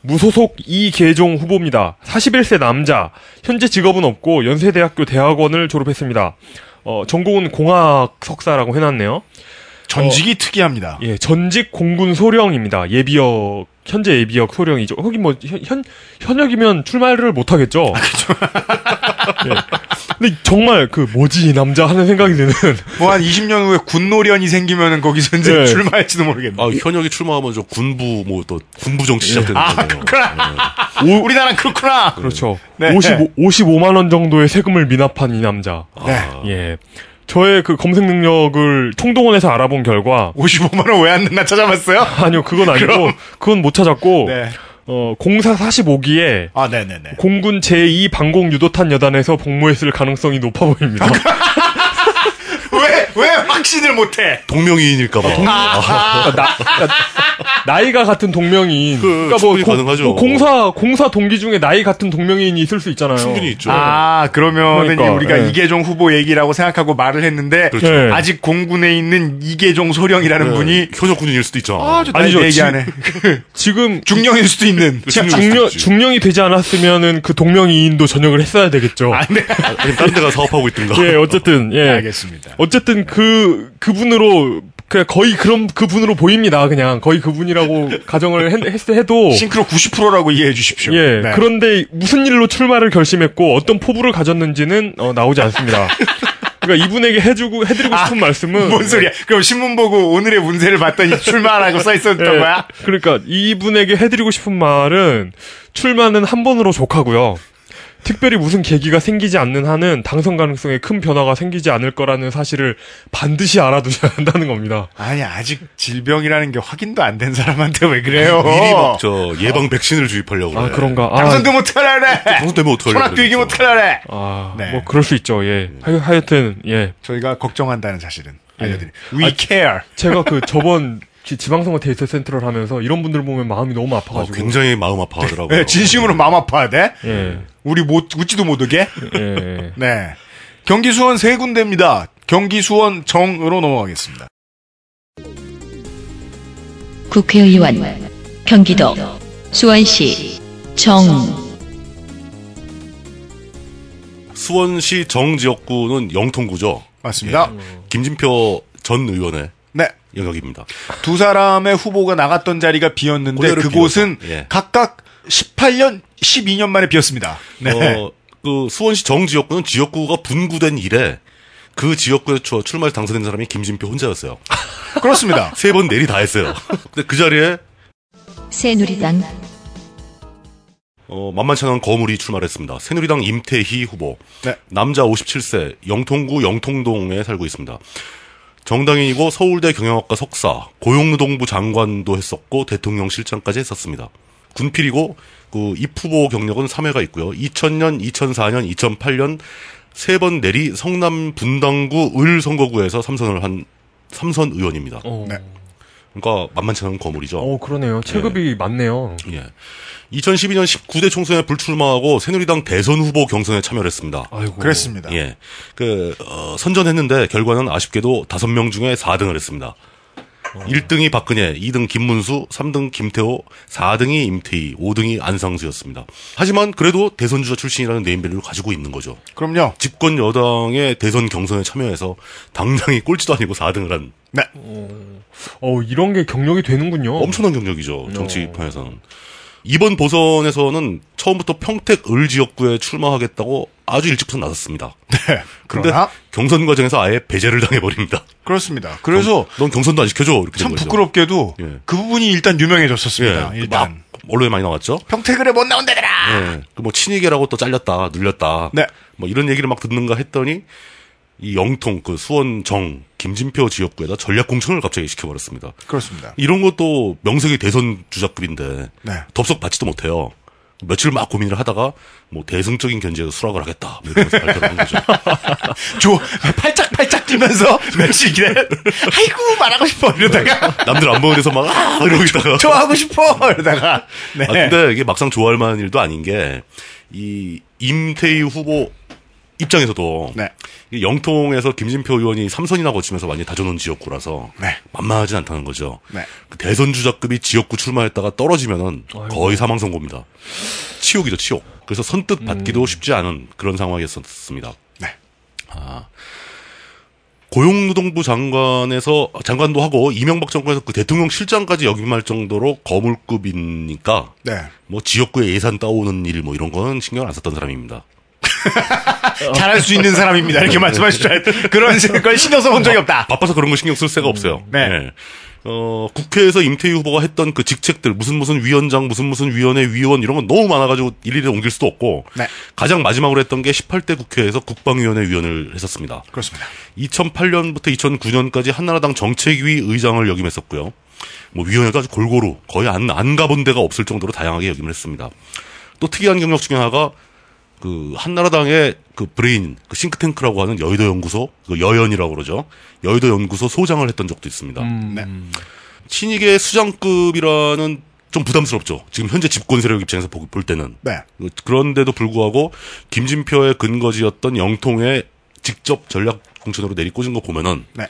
무소속 이계종 후보입니다. 41세 남자. 현재 직업은 없고 연세대학교 대학원을 졸업했습니다. 어, 전공은 공학 석사라고 해놨네요. 전직이 특이합니다. 예, 전직 공군 소령입니다. 예비역 현재 예비역 소령이죠. 거기 뭐 현, 현 현역이면 출마를 못 하겠죠. (laughs) 예. 근데 정말 그 뭐지 이 남자 하는 생각이 드는 뭐 한 20년 후에 군노련이 생기면은 거기서 이제 네. 출마할지도 모르겠네. 아, 현역이 출마하면 저 군부 뭐 또 군부 정치 시작되는 아, 거예요. 오, 우리나라 그렇구나. 그렇죠. 네. 55 55만 원 정도의 세금을 미납한 이 남자. 네. 예. 저의 그 검색 능력을 총동원해서 알아본 결과 55만 원 왜 안 냈나 찾아봤어요? (laughs) 아니요 그건 아니고 그건 못 찾았고 네. 어 공사 45기에 아, 네, 네, 네. 공군 제2 방공 유도탄 여단에서 복무했을 가능성이 높아 보입니다. 왜, 왜 확신을 못 해? 동명이인일까봐. 그러니까 나, 그러니까 나이가 같은 동명이인. 그, 그러니까 충분히 가능하죠. 뭐 공사 공사 동기 중에 나이 같은 동명이인이 있을 수 있잖아요. 충분히 있죠. 아, 그러면은 그러니까, 우리가 예. 이계종 후보 얘기라고 생각하고 말을 했는데 그렇죠. 예. 아직 공군에 있는 이계종 소령이라는 네, 분이 현역 군인일 수도 있죠. 아주 아니죠. 얘기 지- 안 (laughs) 해. 지금 중령일 수도 있는. 그 중령-. 중령이 되지 않았으면은 그 동명이인도 전역을 했어야 되겠죠. 아, 네. 아니면 다른 데가 사업하고 있든가. 예, 어쨌든 예. 알겠습니다. 어쨌든 그 그분으로 그냥 거의 그런 그분으로 보입니다. 그냥 거의 그분이라고 (laughs) 가정을 했, 했- 해도 싱크로 90%라고 이해해 주십시오. 예. 네. 그런데 무슨 일로 출마를 결심했고 어떤 포부를 가졌는지는 어, 나오지 않습니다. (laughs) 그러니까 이분에게 해주고 해드리고 싶은 말씀은 아, 뭔 소리야? 그럼 신문 보고 오늘의 문제를 봤더니 (laughs) 출마라고 써 있었던 예, 거야? 그러니까 이분에게 해드리고 싶은 말은 출마는 한 번으로 족하고요. 특별히 무슨 계기가 생기지 않는 한은 당선 가능성에 큰 변화가 생기지 않을 거라는 사실을 반드시 알아두셔야 (laughs) 한다는 겁니다. 아니 아직 질병이라는 게 확인도 안 된 사람한테 왜 그래요? 미리 막저 예방 백신을 주입하려고 그래. 아 그런가? 아, 당선되면 어떡하려 그래? 당선되면 어떡하려고 소낙도 이기면 그래? 아, 네. 뭐 그럴 수 있죠. 예. 하, 하여튼 예. 저희가 걱정한다는 사실은 예. 알려드립니다. We care. 제가 그 저번 지- 지방선거 데이터 센트럴을 하면서 이런 분들 보면 마음이 너무 아, 아파가지고. 굉장히 마음 아파하더라고요. 네, 진심으로 마음 아파야 돼? 예. 우리 못, 웃지도 못하게? 예. 네. 경기 수원 세 군데입니다. 경기 수원 정으로 넘어가겠습니다. 국회의원 경기도 수원시 정 수원시 정 지역구는 영통구죠. 맞습니다. 김진표 전 의원의 네. 영역입니다. 두 사람의 후보가 나갔던 자리가 비었는데 그곳은 예. 각각 18년, 12년 만에 비었습니다. 네. 어, 그 수원시 정지역구는 지역구가 분구된 이래 그 지역구에 출- 출마해서 당선된 사람이 김진표 혼자였어요. (laughs) 그렇습니다. (laughs) 세 번 내리 다 했어요. (laughs) 근데 그 자리에 새누리당 어, 만만치 않은 거물이 출마를 했습니다. 새누리당 임태희 후보. 네. 남자 57세, 영통구 영통동에 살고 있습니다. 정당인이고 서울대 경영학과 석사, 고용노동부 장관도 했었고 대통령 실장까지 했었습니다. 군필이고 그 입후보 경력은 3회가 있고요. 2000년, 2004년, 2008년 세 번 내리 성남 분당구 을 선거구에서 삼선을 한 삼선 의원입니다. 어, 네. 그러니까 만만치 않은 거물이죠. 어, 그러네요. 체급이 많네요. 예. 2012년 19대 총선에 불출마하고 새누리당 대선 후보 경선에 참여를 했습니다. 아이고. 그랬습니다. 예. 그, 어, 선전했는데 결과는 아쉽게도 5명 중에 4등을 했습니다. 1등이 박근혜, 2등 김문수, 3등 김태호, 4등이 임태희, 5등이 안상수였습니다. 하지만 그래도 대선 주자 출신이라는 네임밸류를 가지고 있는 거죠. 그럼요. 집권 여당의 대선 경선에 참여해서 당당히 꼴찌도 아니고 4등을 한 네. 어, 이런 게 경력이 되는군요. 엄청난 경력이죠. 정치판에서는. 이번 보선에서는 처음부터 평택 을 지역구에 출마하겠다고 아주 일찍부터 나섰습니다. 네. 그러나 경선 과정에서 아예 배제를 당해버립니다. 그렇습니다. 그래서 넌 경선도 안 시켜줘 이렇게 참. 부끄럽게도 예. 그 부분이 일단 유명해졌었습니다. 예, 일단 막 언론에 많이 나왔죠. 평택을에 못 나온다더라. 예, 그뭐 친이계라고 또 잘렸다, 눌렸다. 네. 뭐 이런 얘기를 막 듣는가 했더니 이 영통 그 수원 정 김진표 지역구에다 전략 공천을 갑자기 시켜버렸습니다. 그렇습니다. 이런 것도 명색이 대선 주자급인데 네. 덥석 받지도 못해요. 며칠 막 고민을 하다가 뭐 대승적인 견제에서 수락을 하겠다. 뭐 이러면서 발표를 한 거죠. (laughs) 조 팔짝 팔짝 뛰면서 며칠 기다려. 아이고 말하고 싶어 이러다가 남들 안 보는 데서 막 아, 이러고 있다가 좋아하고 싶어 이러다가 네. 아, 근데 이게 막상 좋아할 만한 일도 아닌 게, 이, 임태희 후보 입장에서도, 네. 이 영통에서 김진표 의원이 삼선이나 거치면서 많이 다져놓은 지역구라서, 네. 만만하진 않다는 거죠. 네. 그 대선 주자급이 지역구 출마했다가 떨어지면은 거의 사망 선고입니다. 치욕이죠, 치욕. 그래서 선뜻 받기도 쉽지 않은 그런 상황이었습니다. 네. 아. 고용노동부 장관에서 장관도 하고 이명박 정권에서 그 대통령 실장까지 역임할 정도로 거물급이니까 네. 뭐 지역구에 예산 따오는 일 뭐 이런 거는 신경을 안 썼던 사람입니다. (laughs) 잘할 수 있는 사람입니다. 이렇게 말씀하시죠. (laughs) 그런 걸 신경 써본 적이 없다. 바빠서 그런 거 신경 쓸 새가 없어요. 네. 예. 어, 국회에서 임태희 후보가 했던 그 직책들, 무슨 무슨 위원장, 무슨 무슨 위원회 위원 이런 건 너무 많아가지고 일일이 옮길 수도 없고, 네. 가장 마지막으로 했던 게 18대 국회에서 국방위원회 위원을 했었습니다. 그렇습니다. 2008년부터 2009년까지 한나라당 정책위 의장을 역임했었고요. 뭐 위원회가 아주 골고루 거의 안, 안 가본 데가 없을 정도로 다양하게 역임을 했습니다. 또 특이한 경력 중에 하나가 그 한나라당의 그 브레인, 그 싱크탱크라고 하는 여의도 연구소, 그 여연이라고 그러죠. 여의도 연구소 소장을 했던 적도 있습니다. 네. 친이계 수장급이라는 좀 부담스럽죠. 지금 현재 집권 세력 입장에서 보- 볼 때는. 네. 그런데도 불구하고 김진표의 근거지였던 영통에 직접 전략 공천으로 내리꽂은 거 보면은 네.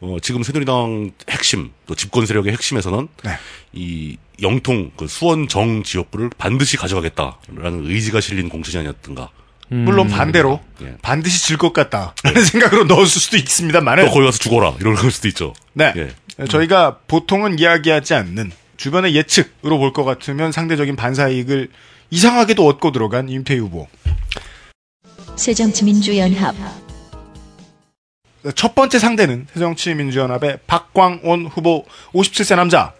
어, 지금 새누리당 핵심 또 집권 세력의 핵심에서는 네. 이 영통 그 수원 정 지역구를 반드시 가져가겠다라는 의지가 실린 공천이 아니었던가. 물론 반대로 예. 반드시 질 것 같다라는 생각으로 넣었을 수도 있습니다만은 너 거기 가서 죽어라 이런 걸 수도 있죠. 네. 예. 저희가 보통은 이야기하지 않는 주변의 예측으로 볼 것 같으면 상대적인 반사 이익을 이상하게도 얻고 들어간 임태희 후보. 새정치민주연합 첫 번째 상대는 새정치민주연합의 박광온 후보 57세 남자.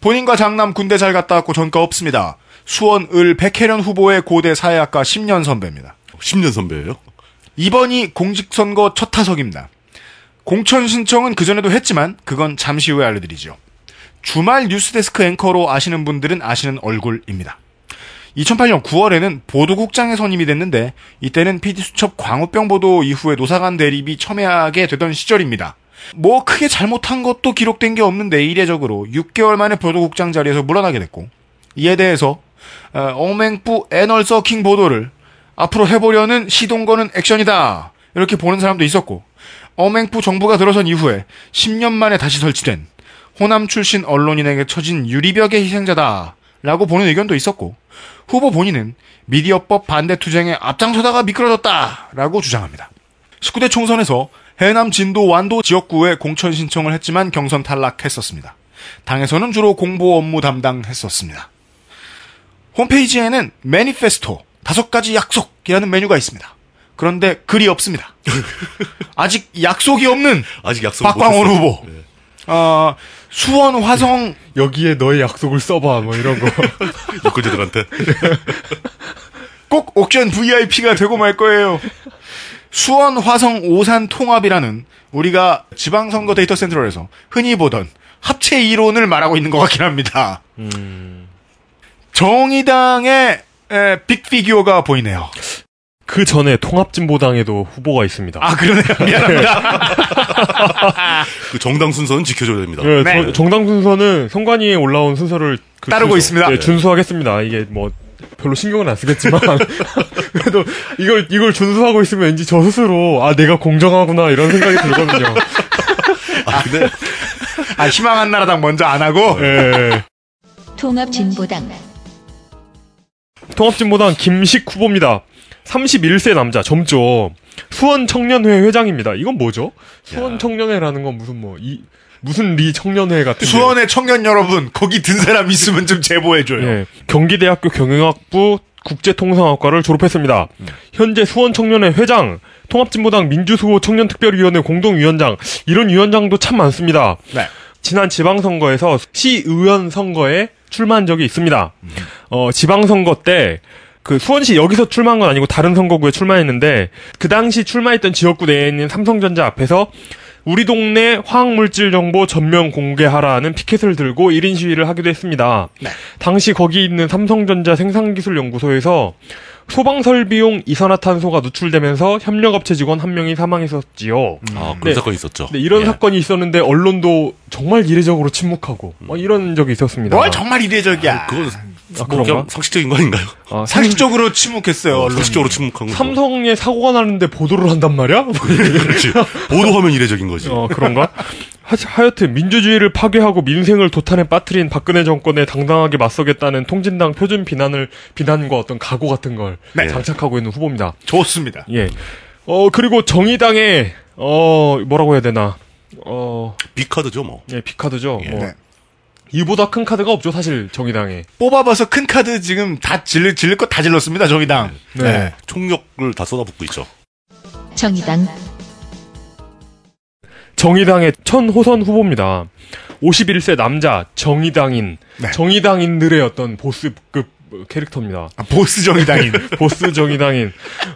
본인과 장남 군대 잘 갔다 왔고 전과 없습니다. 수원 을 백혜련 후보의 고대 사회학과 10년 선배입니다. 10년 선배예요. 이번이 공직선거 첫 타석입니다. 공천 신청은 그전에도 했지만 그건 잠시 후에 알려드리죠. 주말 뉴스데스크 앵커로 아시는 분들은 아시는 얼굴입니다. 2008년 9월에는 보도국장에 선임이 됐는데 이때는 PD수첩 광우병 보도 이후에 노사간 대립이 첨예하게 되던 시절입니다. 뭐 크게 잘못한 것도 기록된 게 없는데 이례적으로 6개월 만에 보도국장 자리에서 물러나게 됐고 이에 대해서 어, 어맹부 애널서킹 보도를 앞으로 해보려는 시동 거는 액션이다 이렇게 보는 사람도 있었고 어맹부 정부가 들어선 이후에 10년 만에 다시 설치된 호남 출신 언론인에게 처진 유리벽의 희생자다 라고 보는 의견도 있었고 후보 본인은 미디어법 반대 투쟁에 앞장서다가 미끄러졌다라고 주장합니다. 19대 총선에서 해남 진도 완도 지역구에 공천 신청을 했지만 경선 탈락했었습니다. 당에서는 주로 공보 업무 담당했었습니다. 홈페이지에는 매니페스토 다섯 가지 약속이라는 메뉴가 있습니다. 그런데 글이 없습니다. (laughs) 아직 약속이 없는 아직 약속 박광원 후보. 어, 수원 화성 여기에 너의 약속을 써봐 뭐 이런 거. (laughs) 유권자들한테 (laughs) 꼭 옥션 VIP가 되고 말 거예요. 수원 화성 오산 통합이라는 우리가 지방선거 데이터 센트럴에서 흔히 보던 합체 이론을 말하고 있는 것 같긴 합니다. 정의당의 에, 빅피규어가 보이네요. 그 전에 통합진보당에도 후보가 있습니다. 아 그러네요. 미안합니다. (laughs) 그 정당 순서는 지켜줘야 됩니다. 네, 네. 저- 정당 순서는 선관위에 올라온 순서를 그 따르고 준수- 있습니다. 네, 준수하겠습니다. 이게 뭐 별로 신경은 안 쓰겠지만 (laughs) 그래도 이걸 이걸 준수하고 있으면 왠지 저 스스로 아 내가 공정하구나 이런 생각이 들거든요. (laughs) 아, 근데 아 희망 한 나라당 먼저 안 하고 예. 통합진보당 통합진보당 김식 후보입니다. 31세 남자 점점 수원 청년회 회장입니다. 이건 뭐죠? 수원 청년회라는 건 무슨 뭐 이 무슨 리 청년회 같은 수원의 청년 여러분 거기 든 사람 있으면 좀 제보해 줘요. 예, 경기대학교 경영학부 국제통상학과를 졸업했습니다. 현재 수원 청년회 회장, 통합진보당 민주수호 청년특별위원회 공동위원장 이런 위원장도 참 많습니다. 네. 지난 지방선거에서 시의원 선거에 출마한 적이 있습니다. 어, 지방선거 때 그 수원시 여기서 출마한 건 아니고 다른 선거구에 출마했는데 그 당시 출마했던 지역구 내에 있는 삼성전자 앞에서 우리 동네 화학물질 정보 전면 공개하라는 피켓을 들고 1인 시위를 하기도 했습니다. 당시 거기 있는 삼성전자 생산기술연구소에서 소방설비용 이산화탄소가 누출되면서 협력업체 직원 한 명이 사망했었지요. 아, 그런 네. 사건이 있었죠. 네, 이런 예. 사건이 있었는데 언론도 정말 이례적으로 침묵하고 뭐 이런 적이 있었습니다. 뭘 정말 이례적이야. 그건 아, 뭐 그런가? 상식적인 거 아닌가요? 아, 상식적으로 침묵했어요. 어. 상식적으로 침묵한 거. 삼성에 사고가 나는데 보도를 한단 말이야? 뭐 (laughs) 그렇지. 보도하면 이례적인 거지. 어, 그런가? 하, 하여튼 민주주의를 파괴하고 민생을 도탄에 빠뜨린 박근혜 정권에 당당하게 맞서겠다는 통진당 표준 비난을 비난과 어떤 각오 같은 걸 네. 장착하고 있는 후보입니다. 좋습니다. 예. 어 그리고 정의당의 어 뭐라고 해야 되나? 어 빅카드죠, 뭐. 예, 비카드죠. 뭐 네. 이보다 큰 카드가 없죠, 사실 정의당에. 뽑아봐서 큰 카드 지금 다 질릴, 질릴 거다 질렀습니다, 정의당. 네. 총력을 다 쏟아붓고 있죠. 정의당 정의당의 천 호선 후보입니다. 51세 남자 정의당인 네. 정의당인들의 어떤 보스급 캐릭터입니다. 아, 보스 정의당인. (laughs) 보스 정의당인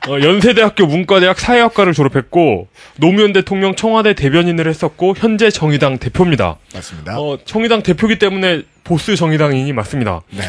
어, 연세대학교 문과대학 사회학과를 졸업했고 노무현 대통령 청와대 대변인을 했었고 현재 정의당 대표입니다. 맞습니다. 어, 정의당 대표기 때문에 보스 정의당인이 맞습니다. 네.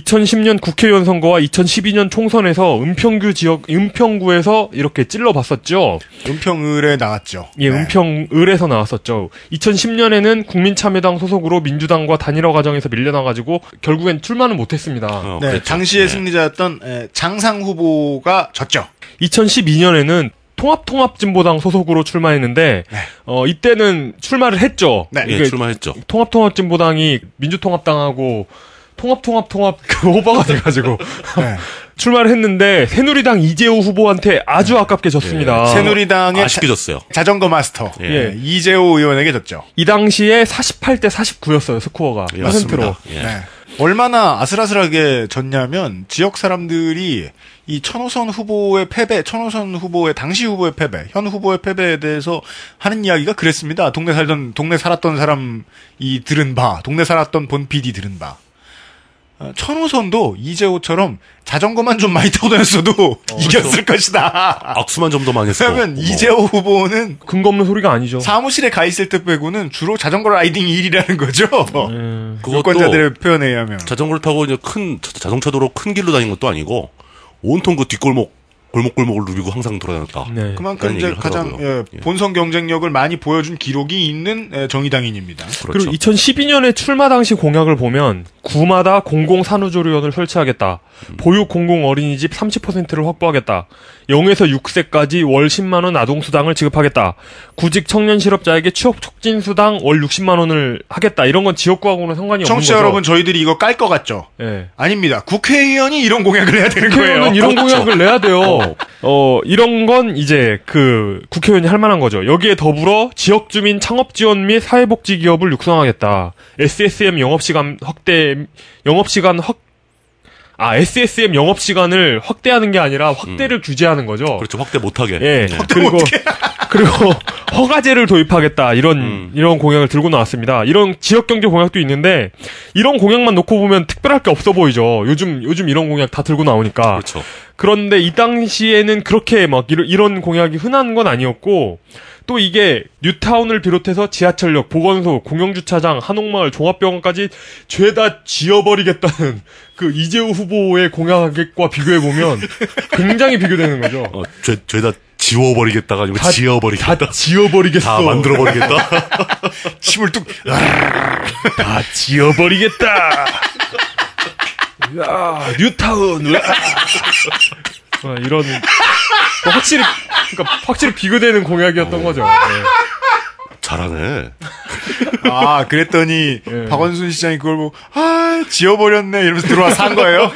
2010년 국회의원 선거와 2012년 총선에서 은평구 지역 은평구에서 이렇게 찔러봤었죠. 은평을에 나왔죠. 예, 네. 은평을에서 나왔었죠. 2010년에는 국민참여당 소속으로 민주당과 단일화 과정에서 밀려나가지고 결국엔 출마는 못했습니다. 어, 네, 그랬죠. 당시의 네. 승리자였던 에, 장상 후보가 졌죠. 2012년에는 통합통합진보당 소속으로 출마했는데 네. 어 이때는 출마를 했죠. 네. 예, 이게 출마했죠. 통합통합진보당이 민주통합당하고 통합 통합 통합 그 오버가 돼가지고 (laughs) 네. 출마를 했는데 새누리당 이재호 후보한테 아주 아깝게 졌습니다. 네. 새누리당의 아쉽게 졌어요. 자, 전거 마스터 예. 예, 이재호 의원에게 졌죠. 이 당시에 48대 49였어요 스코어가 예, 퍼센트로. 맞습니다. 예. 네. 얼마나 아슬아슬하게 졌냐면 지역 사람들이 이 천호선 후보의 패배, 천호선 후보의 당시 후보의 패배, 현 후보의 패배에 대해서 하는 이야기가 그랬습니다. 동네 살던 동네 살았던 사람이 들은 바, 동네 살았던 본 PD 들은 바. 어, 천호선도 이재호처럼 자전거만 좀 많이 타고 다녔어도 (laughs) 이겼을 것이다. 악수만 좀 더. 왜냐면 뭐. 이재호 후보는 근거 없는 소리가 아니죠. 사무실에 가 있을 때 빼고는 주로 자전거 라이딩 일이라는 거죠. 음, (laughs) 유권자들의 표현에 의하면. 자전거를 타고 이제 큰 자- 자동차 도로 큰 길로 다닌 것도 아니고 온통 그 뒷골목 골목골목을 누비고 항상 돌아다녔다. 네. 그만큼 이제 가장 하더라고요. 예, 본선 경쟁력을 많이 보여준 기록이 있는 예, 정의당인입니다. 그렇죠. 그리고 2012년에 출마 당시 공약을 보면 구마다 공공 산후조리원을 설치하겠다. 보육 공공 어린이집 30%를 확보하겠다. 0에서 6세까지 월 10만 원 아동 수당을 지급하겠다. 구직 청년 실업자에게 취업 촉진 수당 월 60만 원을 하겠다. 이런 건 지역구하고는 상관이 없는 청취자 거죠. 여러분 저희들이 이거 깔 것 같죠? 예. 아닙니다. 국회의원이 이런 공약을 해야 되는 거예요. 국회의원은 이런 공약을 내야 돼요. 어, 이런 건 이제 그 국회의원이 할 만한 거죠. 여기에 더불어 지역 주민 창업 지원 및 사회복지 기업을 육성하겠다. SSM 영업 시간 확대 영업 시간 확 아, SSM 영업 시간을 확대하는 게 아니라 확대를 규제하는 거죠. 그렇죠. 확대 못하게. 예. 네. 그리고 (laughs) 그리고 허가제를 도입하겠다 이런 음. 이런 공약을 들고 나왔습니다. 이런 지역 경제 공약도 있는데 이런 공약만 놓고 보면 특별할 게 없어 보이죠. 요즘 요즘 이런 공약 다 들고 나오니까. 그렇죠. 그런데 이 당시에는 그렇게 막 이런, 이런 공약이 흔한 건 아니었고 또 이게 뉴타운을 비롯해서 지하철역, 보건소, 공영주차장, 한옥마을, 종합병원까지 죄다 지어버리겠다는 그 이재우 후보의 공약과 비교해 보면 굉장히 비교되는 거죠. 어, 죄, 죄다 지워버리겠다가 아니고 다- 지어버리겠다. 다 지어버리겠어. 다 만들어버리겠다. (laughs) 침을 뚝 다 지어버리겠다. 야, 뉴타운. 어, 이런 뭐 확실히 그러니까 확실히 비교되는 공약이었던 거죠. 네. 잘하네. (laughs) 아, 그랬더니 예. 박원순 시장이 그걸 보고 아, 지어버렸네 이러면서 들어와서 한 거예요.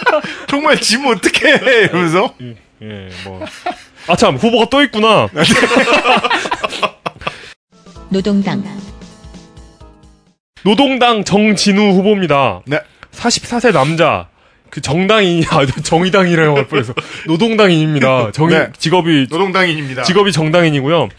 (laughs) 정말 지면 어떡해 이러면서 예, 뭐. 아, 참, 후보가 또 있구나. (laughs) 노동당 노동당 정진우 후보입니다. 네. 44세 남자. 그 정당인이, 아, 정의당이라고 할 뻔해서. 노동당인입니다. 정의, 네. 직업이, 노동당인입니다. 직업이 정당인이고요.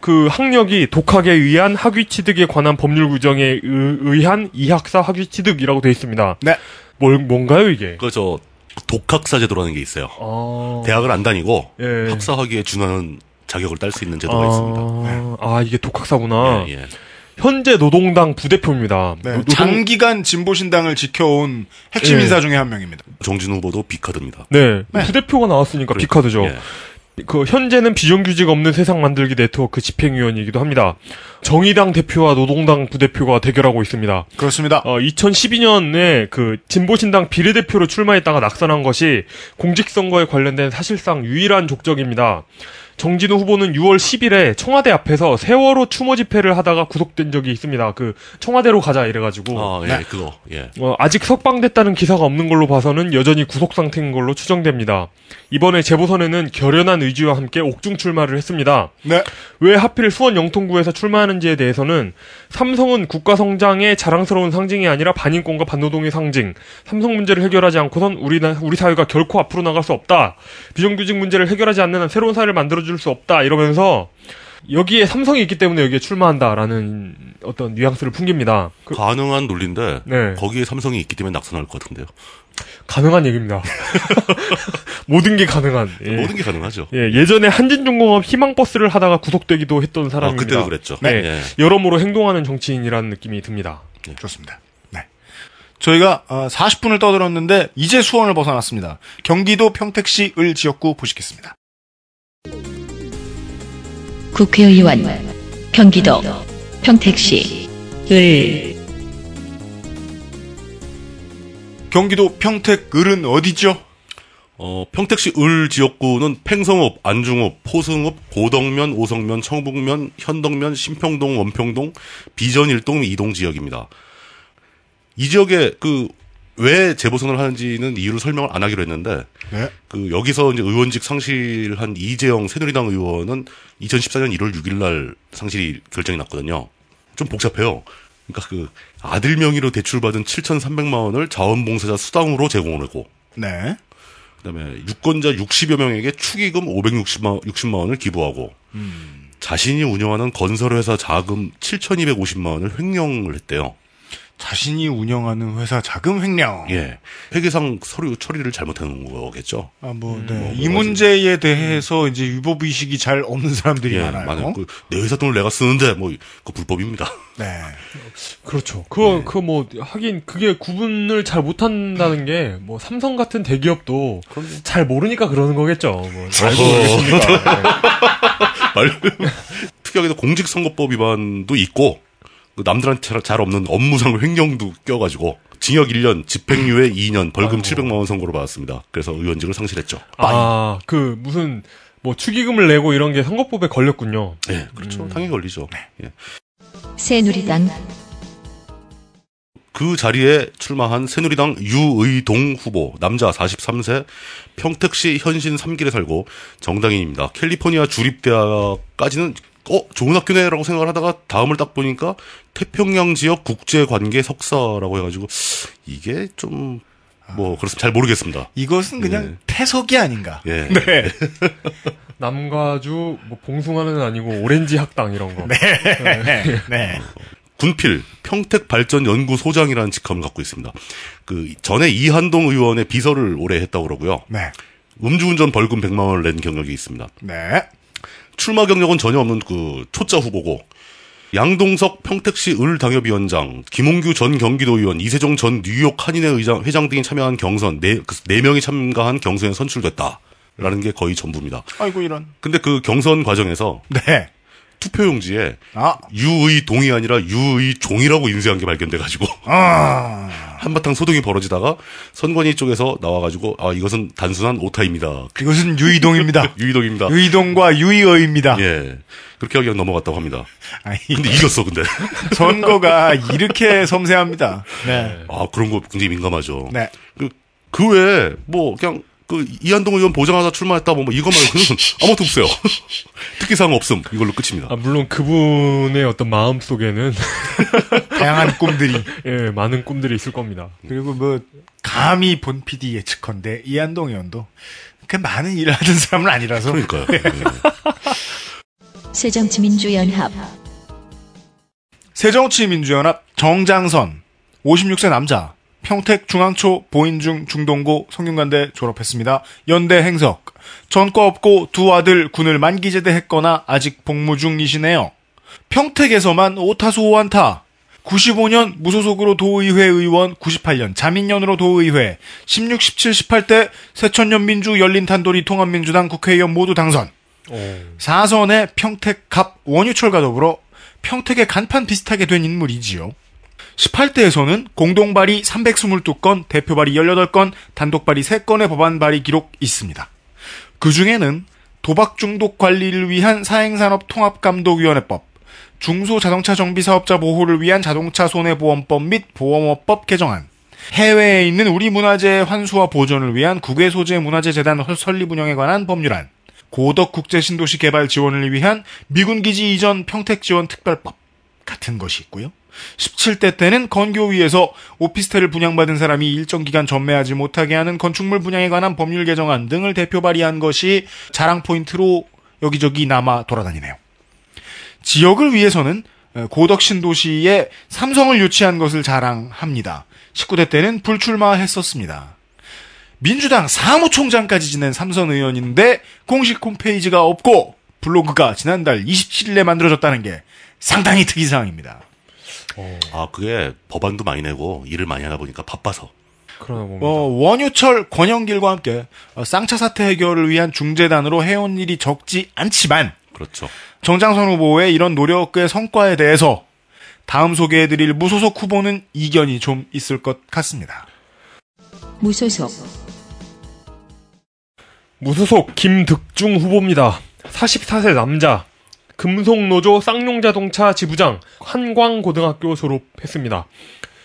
그 학력이 독학에 의한 학위 취득에 관한 법률 규정에 의- 의한 이학사 학위 취득이라고 되어 있습니다. 네. 뭘, 뭔가요, 이게? 그, 저, 독학사 제도라는 게 있어요. 아. 대학을 안 다니고, 예. 학사 학위에 준하는 자격을 딸 수 있는 제도가 있습니다. 아, 아, 이게 독학사구나. 예, 예. 현재 노동당 부대표입니다. 네, 노- 노동- 장기간 진보신당을 지켜온 핵심 예. 인사 중에 한 명입니다. 정진우 후보도 big 카드입니다. 네, 부대표가 나왔으니까 그래, big 카드죠. 예. 그 현재는 비정규직 없는 세상 만들기 네트워크 집행위원이기도 합니다. 정의당 대표와 노동당 부대표가 대결하고 있습니다. 그렇습니다. 어, 2012년에 그 진보신당 비례대표로 출마했다가 낙선한 것이 공직선거에 관련된 사실상 유일한 족적입니다. 정진우 후보는 6월 10일에 청와대 앞에서 세월호 추모 집회를 하다가 구속된 적이 있습니다. 그 청와대로 가자 이래가지고 아, 예, 네. 그거, 예. 어, 아직 석방됐다는 기사가 없는 걸로 봐서는 여전히 구속 상태인 걸로 추정됩니다. 이번에 재보선에는 결연한 의지와 함께 옥중 출마를 했습니다. 네. 왜 하필 수원 영통구에서 출마하는지에 대해서는 삼성은 국가 성장의 자랑스러운 상징이 아니라 반인권과 반노동의 상징. 삼성 문제를 해결하지 않고선 우리 나- 우리 사회가 결코 앞으로 나갈 수 없다. 비정규직 문제를 해결하지 않는 한 새로운 사회를 만들어 줄 수 없다. 이러면서 여기에 삼성이 있기 때문에 여기에 출마한다라는 어떤 뉘앙스를 풍깁니다. 그- 가능한 논리인데, 네. 거기에 삼성이 있기 때문에 낙선할 것 같은데요. 가능한 얘기입니다. (laughs) 모든 게 가능한. 예. 모든 게 가능하죠. 예, 예전에 한진중공업 희망버스를 하다가 구속되기도 했던 아, 사람입니다. 그때도 그랬죠. 네. 예. 여러모로 행동하는 정치인이라는 느낌이 듭니다. 좋습니다. 네. 저희가 40분을 떠들었는데 이제 수원을 벗어났습니다. 경기도 평택시 을 지역구 보시겠습니다. 국회의원 경기도 평택시 을 경기도 평택 을은 어디죠? 어, 평택시 을 지역구는 팽성읍, 안중읍, 포승읍, 고덕면, 오성면, 청북면, 현덕면, 신평동, 원평동, 비전 1동, 2동 지역입니다. 이 지역에 그, 왜 재보선을 하는지는 이유를 설명을 안 하기로 했는데, 네. 그, 여기서 이제 의원직 상실한 이재영 새누리당 의원은 2014년 1월 6일 날 상실이 결정이 났거든요. 좀 복잡해요. 그러니까 그, 아들 명의로 대출받은 7,300만 원을 자원봉사자 수당으로 제공을 하고, 네. 그다음에 유권자 60여 명에게 축의금 560만 60만 원을 기부하고 자신이 운영하는 건설회사 자금 7,250만 원을 횡령을 했대요. 자신이 운영하는 회사 자금 횡령. 예. 회계상 서류 처리를 잘못한 거겠죠. 아, 뭐, 음, 네. 뭐이 여러 문제에 대해서 이제 유법 의식이 잘 없는 사람들이 예, 많아요. 많아요. 그, 내 회사 돈을 내가 쓰는데, 뭐, 그 불법입니다. 네. 그렇죠. 그거, 그 뭐, 하긴, 그게 구분을 잘 못한다는 게, 뭐, 삼성 같은 대기업도 잘 모르니까 그러는 거겠죠. 뭐, 알고 모르겠습니까. 네. 말- (laughs) 특이하게도 공직선거법 위반도 있고, 그 남들한테 잘- 잘 없는 업무상 횡령도 껴가지고, 징역 1년, 집행유예 2년, 벌금 700만 원 선고를 받았습니다. 그래서 의원직을 상실했죠. 아, 그, 무슨, 뭐, 축의금을 내고 이런 게 선거법에 걸렸군요. 예, 그렇죠. 당연히 걸리죠. 예. 새누리당 그 자리에 출마한 새누리당 유의동 후보, 남자 43세, 평택시 현신 3길에 살고 정당인입니다. 캘리포니아 주립대학까지는 어 좋은 학교네라고 생각을 하다가 다음을 딱 보니까 태평양 지역 국제관계 석사라고 해가지고 이게 좀 뭐 그렇습니다. 잘 모르겠습니다. 이것은 그냥 네. 태석이 아닌가. 예. 네. (laughs) 남과주, 뭐, 봉숭아는 아니고, 오렌지 학당 이런 거. 네. 네. 군필 평택발전연구소장이라는 직함을 갖고 있습니다. 그 전에 이한동 의원의 비서를 오래 했다고 그러고요. 네. 음주운전 벌금 100만 원을 낸 경력이 있습니다. 네. 출마 경력은 전혀 없는 그 초짜 후보고 양동석 평택시 을 당협위원장, 김홍규 전 경기도의원, 이세종 전 뉴욕 한인회 의장, 회장 등이 참여한 경선 네, 그, 네 명이 참가한 경선에 선출됐다 라는 게 거의 전부입니다. 아이고, 이런. 근데 그 경선 과정에서 네. 투표용지에 아. 유의 동이 아니라 유의 종이라고 인쇄한 게 발견돼가지고 아. (laughs) 한바탕 소동이 벌어지다가 선관위 쪽에서 나와가지고 아 이것은 단순한 오타입니다. 이것은 유이동입니다. 유의동입니다. (laughs) 유이동과 유이어입니다. 예 그렇게 그냥 넘어갔다고 합니다. 아니, 근데 이겼어 근데. (laughs) 선거가 이렇게 섬세합니다. 네. 아 그런 거 굉장히 민감하죠. 네. 그, 그 외에 뭐 그냥 그 이한동 의원 보장하다 출마했다 뭐 이거 말고는 (laughs) 아무것도 없어요. 특기사항 없음 이걸로 끝입니다. 아, 물론 그분의 어떤 마음 속에는, (laughs) 다양한 꿈들이. 예, 많은 꿈들이 있을 겁니다. 그리고 뭐, 감히 본 PD 예측컨대 이한동 의원도 그 많은 일을 하던 사람은 아니라서. 그러니까요. 예. 새정치민주연합 새정치민주연합 정장선 56세 남자 평택 중앙초 보인중 중동고 성균관대 졸업했습니다. 연대 행석 전과 없고 두 아들 군을 만기 제대 했거나 아직 복무 중이시네요. 평택에서만 오타수 오안타 95년 무소속으로 도의회 의원, 98년 자민련으로 도의회, 16, 17, 18대 새천년 민주 열린 탄도리 통합민주당 국회의원 모두 당선. 4선의 평택 갑 원유철과 더불어 평택의 간판 비슷하게 된 인물이지요. 18대에서는 공동 발의 322건, 대표 발의 18건, 단독 발의 3건의 법안 발의 기록 있습니다. 그 중에는 도박 중독 관리를 위한 사행산업 통합감독위원회법, 중소자동차 정비사업자 보호를 위한 자동차 손해보험법 및 보험업법 개정안, 해외에 있는 우리 문화재의 환수와 보존을 위한 국외소재 문화재 재단 설립 운영에 관한 법률안, 고덕 국제 신도시 개발 지원을 위한 미군 기지 이전 평택 지원 특별법 같은 것이 있고요. 17대 때는 건교위에서 오피스텔을 분양받은 사람이 일정 기간 전매하지 못하게 하는 건축물 분양에 관한 법률 개정안 등을 대표 발의한 것이 자랑 포인트로 여기저기 남아 돌아다니네요. 지역을 위해서는 고덕 신도시에 삼성을 유치한 것을 자랑합니다. 19대 때는 불출마했었습니다. 민주당 사무총장까지 지낸 삼선 의원인데 공식 홈페이지가 없고 블로그가 지난달 27일에 만들어졌다는 게 상당히 특이사항입니다. 아 그게 법안도 많이 내고 일을 많이 하다 보니까 바빠서. 그러나 봅니다. 어, 원유철, 권영길과 함께 어, 쌍차 사태 해결을 위한 중재단으로 해온 일이 적지 않지만 그렇죠. 정장선 후보의 이런 노력의 성과에 대해서 다음 소개해드릴 무소속 후보는 이견이 좀 있을 것 같습니다. 무소속 무소속 김득중 후보입니다. 44세 남자. 금속노조 쌍용자동차 지부장 한광고등학교 졸업했습니다.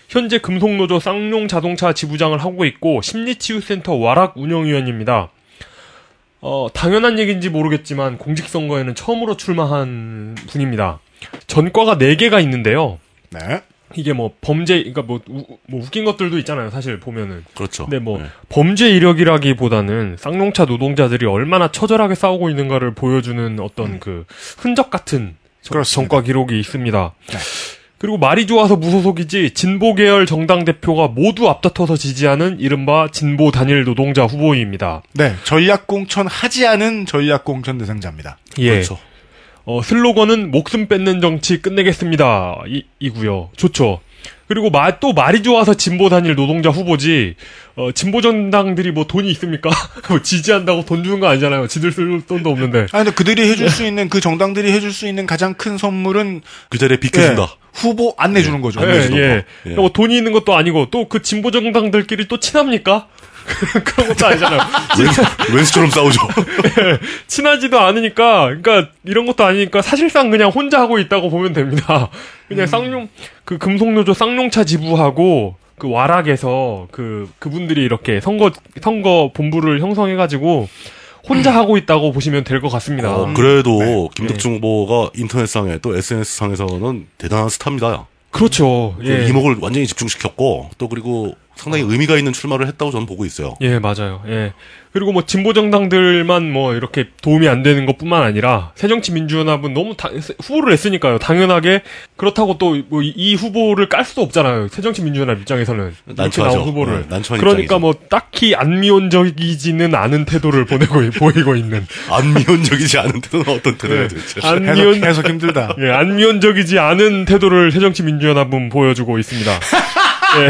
현재 금속노조 쌍용자동차 지부장을 하고 있고 심리치유센터 와락 운영위원입니다. 어, 당연한 얘기인지 모르겠지만 공직선거에는 처음으로 출마한 분입니다. 전과가 4개가 있는데요. 네. 이게 뭐 범죄, 그러니까 뭐, 우- 뭐 웃긴 것들도 있잖아요. 사실 보면은. 그렇죠. 근데 뭐 네. 범죄 이력이라기보다는 쌍용차 노동자들이 얼마나 처절하게 싸우고 있는 가를 보여주는 어떤 그 흔적 같은 저- 그렇습니다. 전과 기록이 있습니다. 네. 그리고 말이 좋아서 무소속이지 진보 계열 정당 대표가 모두 앞다퉈서 지지하는 이른바 진보 단일 노동자 후보입니다. 네, 전략 공천 하지 않은 전략 공천 대상자입니다. 예. 그렇죠. 어, 슬로건은 목숨 뺏는 정치 끝내겠습니다. 이, 이고요. 좋죠. 그리고 마, 또 말이 좋아서 진보 단일 노동자 후보지, 어, 진보 정당들이 뭐 돈이 있습니까? (laughs) 뭐 지지한다고 돈 주는 거 아니잖아요. 지들 쓸 돈도 없는데. 아, 근데 그들이 해줄 수 있는, 그 정당들이 해줄 수 있는 가장 큰 선물은 그 자리에 비켜준다. 예, 후보 안 내주는 거죠. 예, 내주는 예. 거. 예. 그러니까 뭐 돈이 있는 것도 아니고, 또 그 진보 정당들끼리 또 친합니까? (laughs) 그런 것도 아니잖아요. 웬, 웬수처럼 싸우죠. (laughs) 친하지도 않으니까, 그러니까 이런 것도 아니니까 사실상 그냥 혼자 하고 있다고 보면 됩니다. 그냥 쌍용 그 금속노조 쌍용차 지부하고 그 와락에서 그 그분들이 이렇게 선거 선거 본부를 형성해가지고 혼자 하고 있다고 보시면 될 것 같습니다. 어, 그래도 네. 김덕중 후보가 인터넷상에 또 SNS상에서는 대단한 스타입니다. 그렇죠. 그 예. 이목을 완전히 집중시켰고 또 그리고 상당히 의미가 있는 출마를 했다고 저는 보고 있어요. 예, 맞아요. 예. 그리고 뭐 진보 정당들만 뭐 이렇게 도움이 안 되는 것뿐만 아니라 새정치민주연합은 너무 다, 후보를 냈으니까요. 당연하게 그렇다고 또 뭐 이 후보를 깔 수도 없잖아요. 새정치민주연합 입장에서는 난처하죠. 나온 후보를. 네, 난처한 그러니까 입장이죠. 뭐 딱히 안미온적이지는 않은 태도를 보내고 (laughs) 보이고 있는 안미온적이지 않은 태도는 어떤 태도예요, 네. 도대체? 안미온 해석, 해석 힘들다. 예, 안미온적이지 않은 태도를 새정치민주연합은 보여주고 있습니다. (laughs) 예.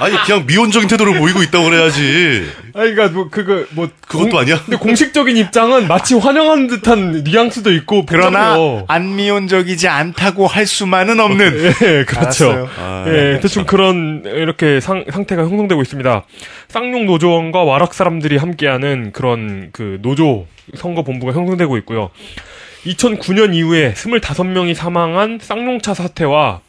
아니 그냥 미온적인 태도를 보이고 있다고 그래야지. 아니, 그니까, 뭐, 그거, 뭐. 그것도 공- 아니야? 근데 공식적인 입장은 마치 환영하는 듯한 뉘앙스도 있고, 그러나 복잡해요. 안 미온적이지 않다고 할 수만은 없는. 예, 그렇죠. 알았어요. 아, 예, 대충 그런, 이렇게 상, 상태가 형성되고 있습니다. 쌍용 노조원과 와락 사람들이 함께하는 그런 그 노조 선거 본부가 형성되고 있고요. 2009년 이후에 25명이 사망한 쌍용차 사태와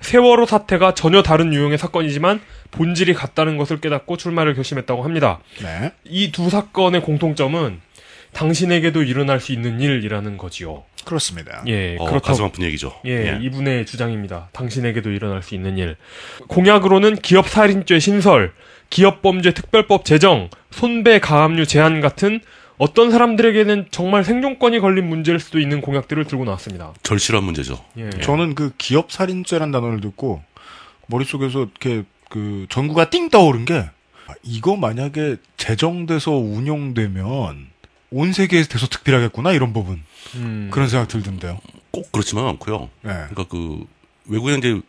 세월호 사태가 전혀 다른 유형의 사건이지만 본질이 같다는 것을 깨닫고 출마를 결심했다고 합니다. 네. 이 두 사건의 공통점은 당신에게도 일어날 수 있는 일이라는 거지요. 그렇습니다. 예, 어, 그렇다고 가슴 아픈 얘기죠. 예, 이분의 주장입니다. 당신에게도 일어날 수 있는 일. 공약으로는 기업 살인죄 신설, 기업 범죄 특별법 제정, 손배 가압류 제한 같은 어떤 사람들에게는 정말 생존권이 걸린 문제일 수도 있는 공약들을 들고 나왔습니다. 절실한 문제죠. 예. 저는 그 기업 살인죄란 단어를 듣고 머릿속에서 이렇게 그 전구가 띵 떠오른 게 아, 이거 만약에 제정돼서 운용되면 온 세계에서 대소특필하겠구나 이런 부분 음, 그런 생각 들던데요. 꼭 그렇지만 않고요. 네. 그러니까 그 외국에는 이제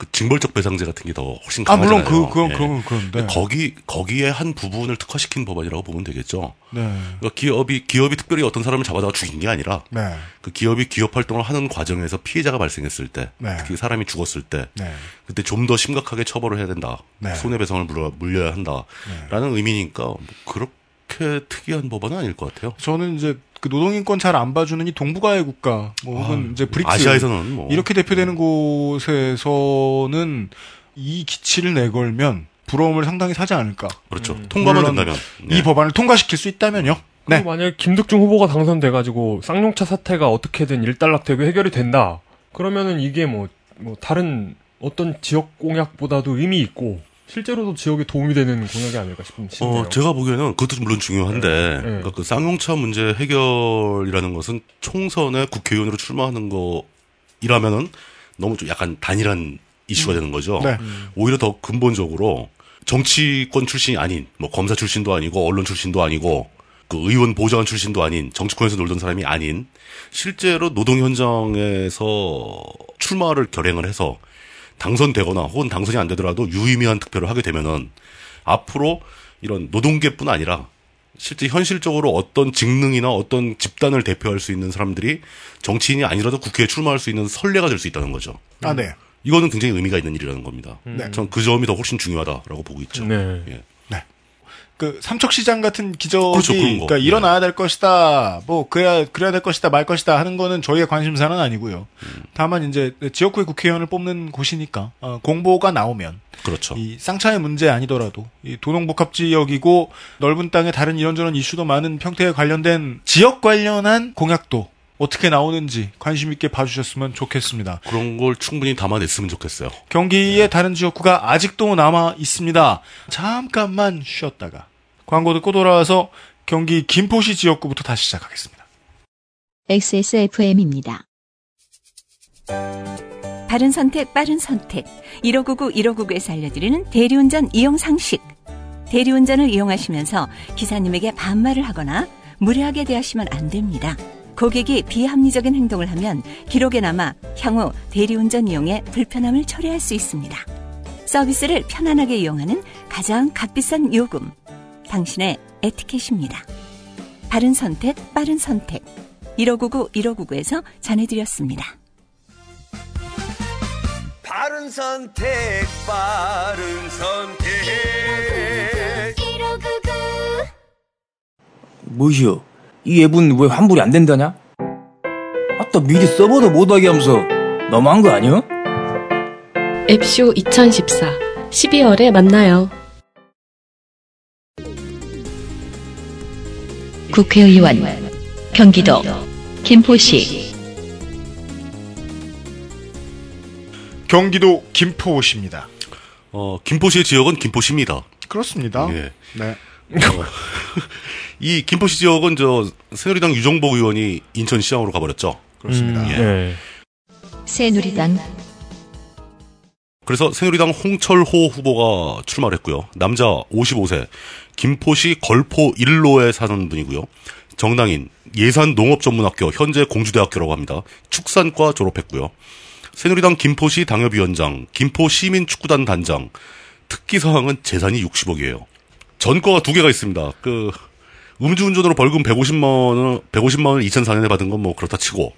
그 징벌적 배상제 같은 게 더 훨씬 아 강하잖아요. 물론 그 그건 예. 그건 그런데 거기 거기에 한 부분을 특화시킨 법안이라고 보면 되겠죠. 네. 그러니까 기업이 기업이 특별히 어떤 사람을 잡아다가 죽인 게 아니라 네. 그 기업이 기업 활동을 하는 과정에서 피해자가 발생했을 때, 네. 특히 사람이 죽었을 때, 네. 그때 좀 더 심각하게 처벌을 해야 된다. 네. 손해배상을 물어, 물려야 한다라는 의미니까 뭐 그렇게 특이한 법안은 아닐 것 같아요. 저는 이제 그 노동인권 잘 안 봐주는 이 동북아의 국가 뭐 혹은 이제 브릭스 아시아에서는 뭐 이렇게 대표되는 곳에서는 이 기치를 내걸면 부러움을 상당히 사지 않을까. 그렇죠. 통과만 물론 된다면 이 네. 법안을 통과시킬 수 있다면요. 네. 그리고 만약에 김득중 후보가 당선돼가지고 쌍용차 사태가 어떻게든 일단락되고 해결이 된다. 그러면은 이게 뭐, 뭐 다른 어떤 지역 공약보다도 의미 있고 실제로도 지역에 도움이 되는 공약이 아닐까 싶은 싶네요. 어, 제가 보기에는 그것도 물론 중요한데, 네. 그러니까 그 쌍용차 문제 해결이라는 것은 총선에 국회의원으로 출마하는 거이라면은 너무 좀 약간 단일한 이슈가 되는 거죠. 네. 오히려 더 근본적으로 정치권 출신이 아닌, 뭐 검사 출신도 아니고 언론 출신도 아니고 그 의원 보좌관 출신도 아닌 정치권에서 놀던 사람이 아닌 실제로 노동 현장에서 출마를 결행을 해서 당선되거나 혹은 당선이 안 되더라도 유의미한 득표를 하게 되면은 앞으로 이런 노동계뿐 아니라 실제 현실적으로 어떤 직능이나 어떤 집단을 대표할 수 있는 사람들이 정치인이 아니라도 국회에 출마할 수 있는 선례가 될 수 있다는 거죠. 아, 네. 이거는 굉장히 의미가 있는 일이라는 겁니다. 네. 전그 점이 더 훨씬 중요하다라고 보고 있죠. 네. 예. 그 삼척시장 같은 기적이 그렇죠. 그러니까 네. 일어나야 될 것이다. 뭐 그래야 그래야 될 것이다 말 것이다 하는 거는 저희의 관심사는 아니고요. 음. 다만 이제 지역구의 국회의원을 뽑는 곳이니까 어, 공보가 나오면 그렇죠. 이 쌍차의 문제 아니더라도 이 도농복합 지역이고 넓은 땅에 다른 이런저런 이슈도 많은 평택에 관련된 지역 관련한 공약도 어떻게 나오는지 관심 있게 봐주셨으면 좋겠습니다. 그런 걸 충분히 담아냈으면 좋겠어요. 경기의 다른 지역구가 아직도 남아 있습니다. 잠깐만 쉬었다가 광고 듣고 돌아와서 경기 김포시 지역구부터 다시 시작하겠습니다. XSFM입니다. 바른 선택, 빠른 선택. 1599, 1599에서 알려드리는 대리운전 이용 상식. 대리운전을 이용하시면서 기사님에게 반말을 하거나 무례하게 대하시면 안 됩니다. 고객이 비합리적인 행동을 하면 기록에 남아 향후 대리운전 이용에 불편함을 초래할 수 있습니다. 서비스를 편안하게 이용하는 가장 값비싼 요금. 당신의 에티켓입니다. 바른 선택, 빠른 선택. 1599, 1599에서 전해드렸습니다. 바른 선택 바른 선택 뭐시여? 이 앱은 왜 환불이 안 된다냐? 아따 미리 서버도 못하게 하면서 너무한 거 아니야? 앱쇼 2014 12월에 만나요. 국회의원 경기도 김포시 경기도 김포시입니다. 어, 김포시의 지역은 김포시입니다. 그렇습니다. 예. 네. (laughs) 이 김포시 지역은 저 새누리당 유정복 의원이 인천시장으로 가버렸죠. 그렇습니다. 예. 네. 새누리당 그래서 새누리당 홍철호 후보가 출마를 했고요. 남자 55세, 김포시 걸포 1로에 사는 분이고요. 정당인, 예산 농업전문학교, 현재 공주대학교라고 합니다. 축산과 졸업했고요. 새누리당 김포시 당협위원장, 김포시민축구단 단장, 특기사항은 재산이 60억이에요. 전과가 두 개가 있습니다. 그, 음주운전으로 벌금 150만원, 150만원을 2004년에 받은 건 뭐 그렇다 치고,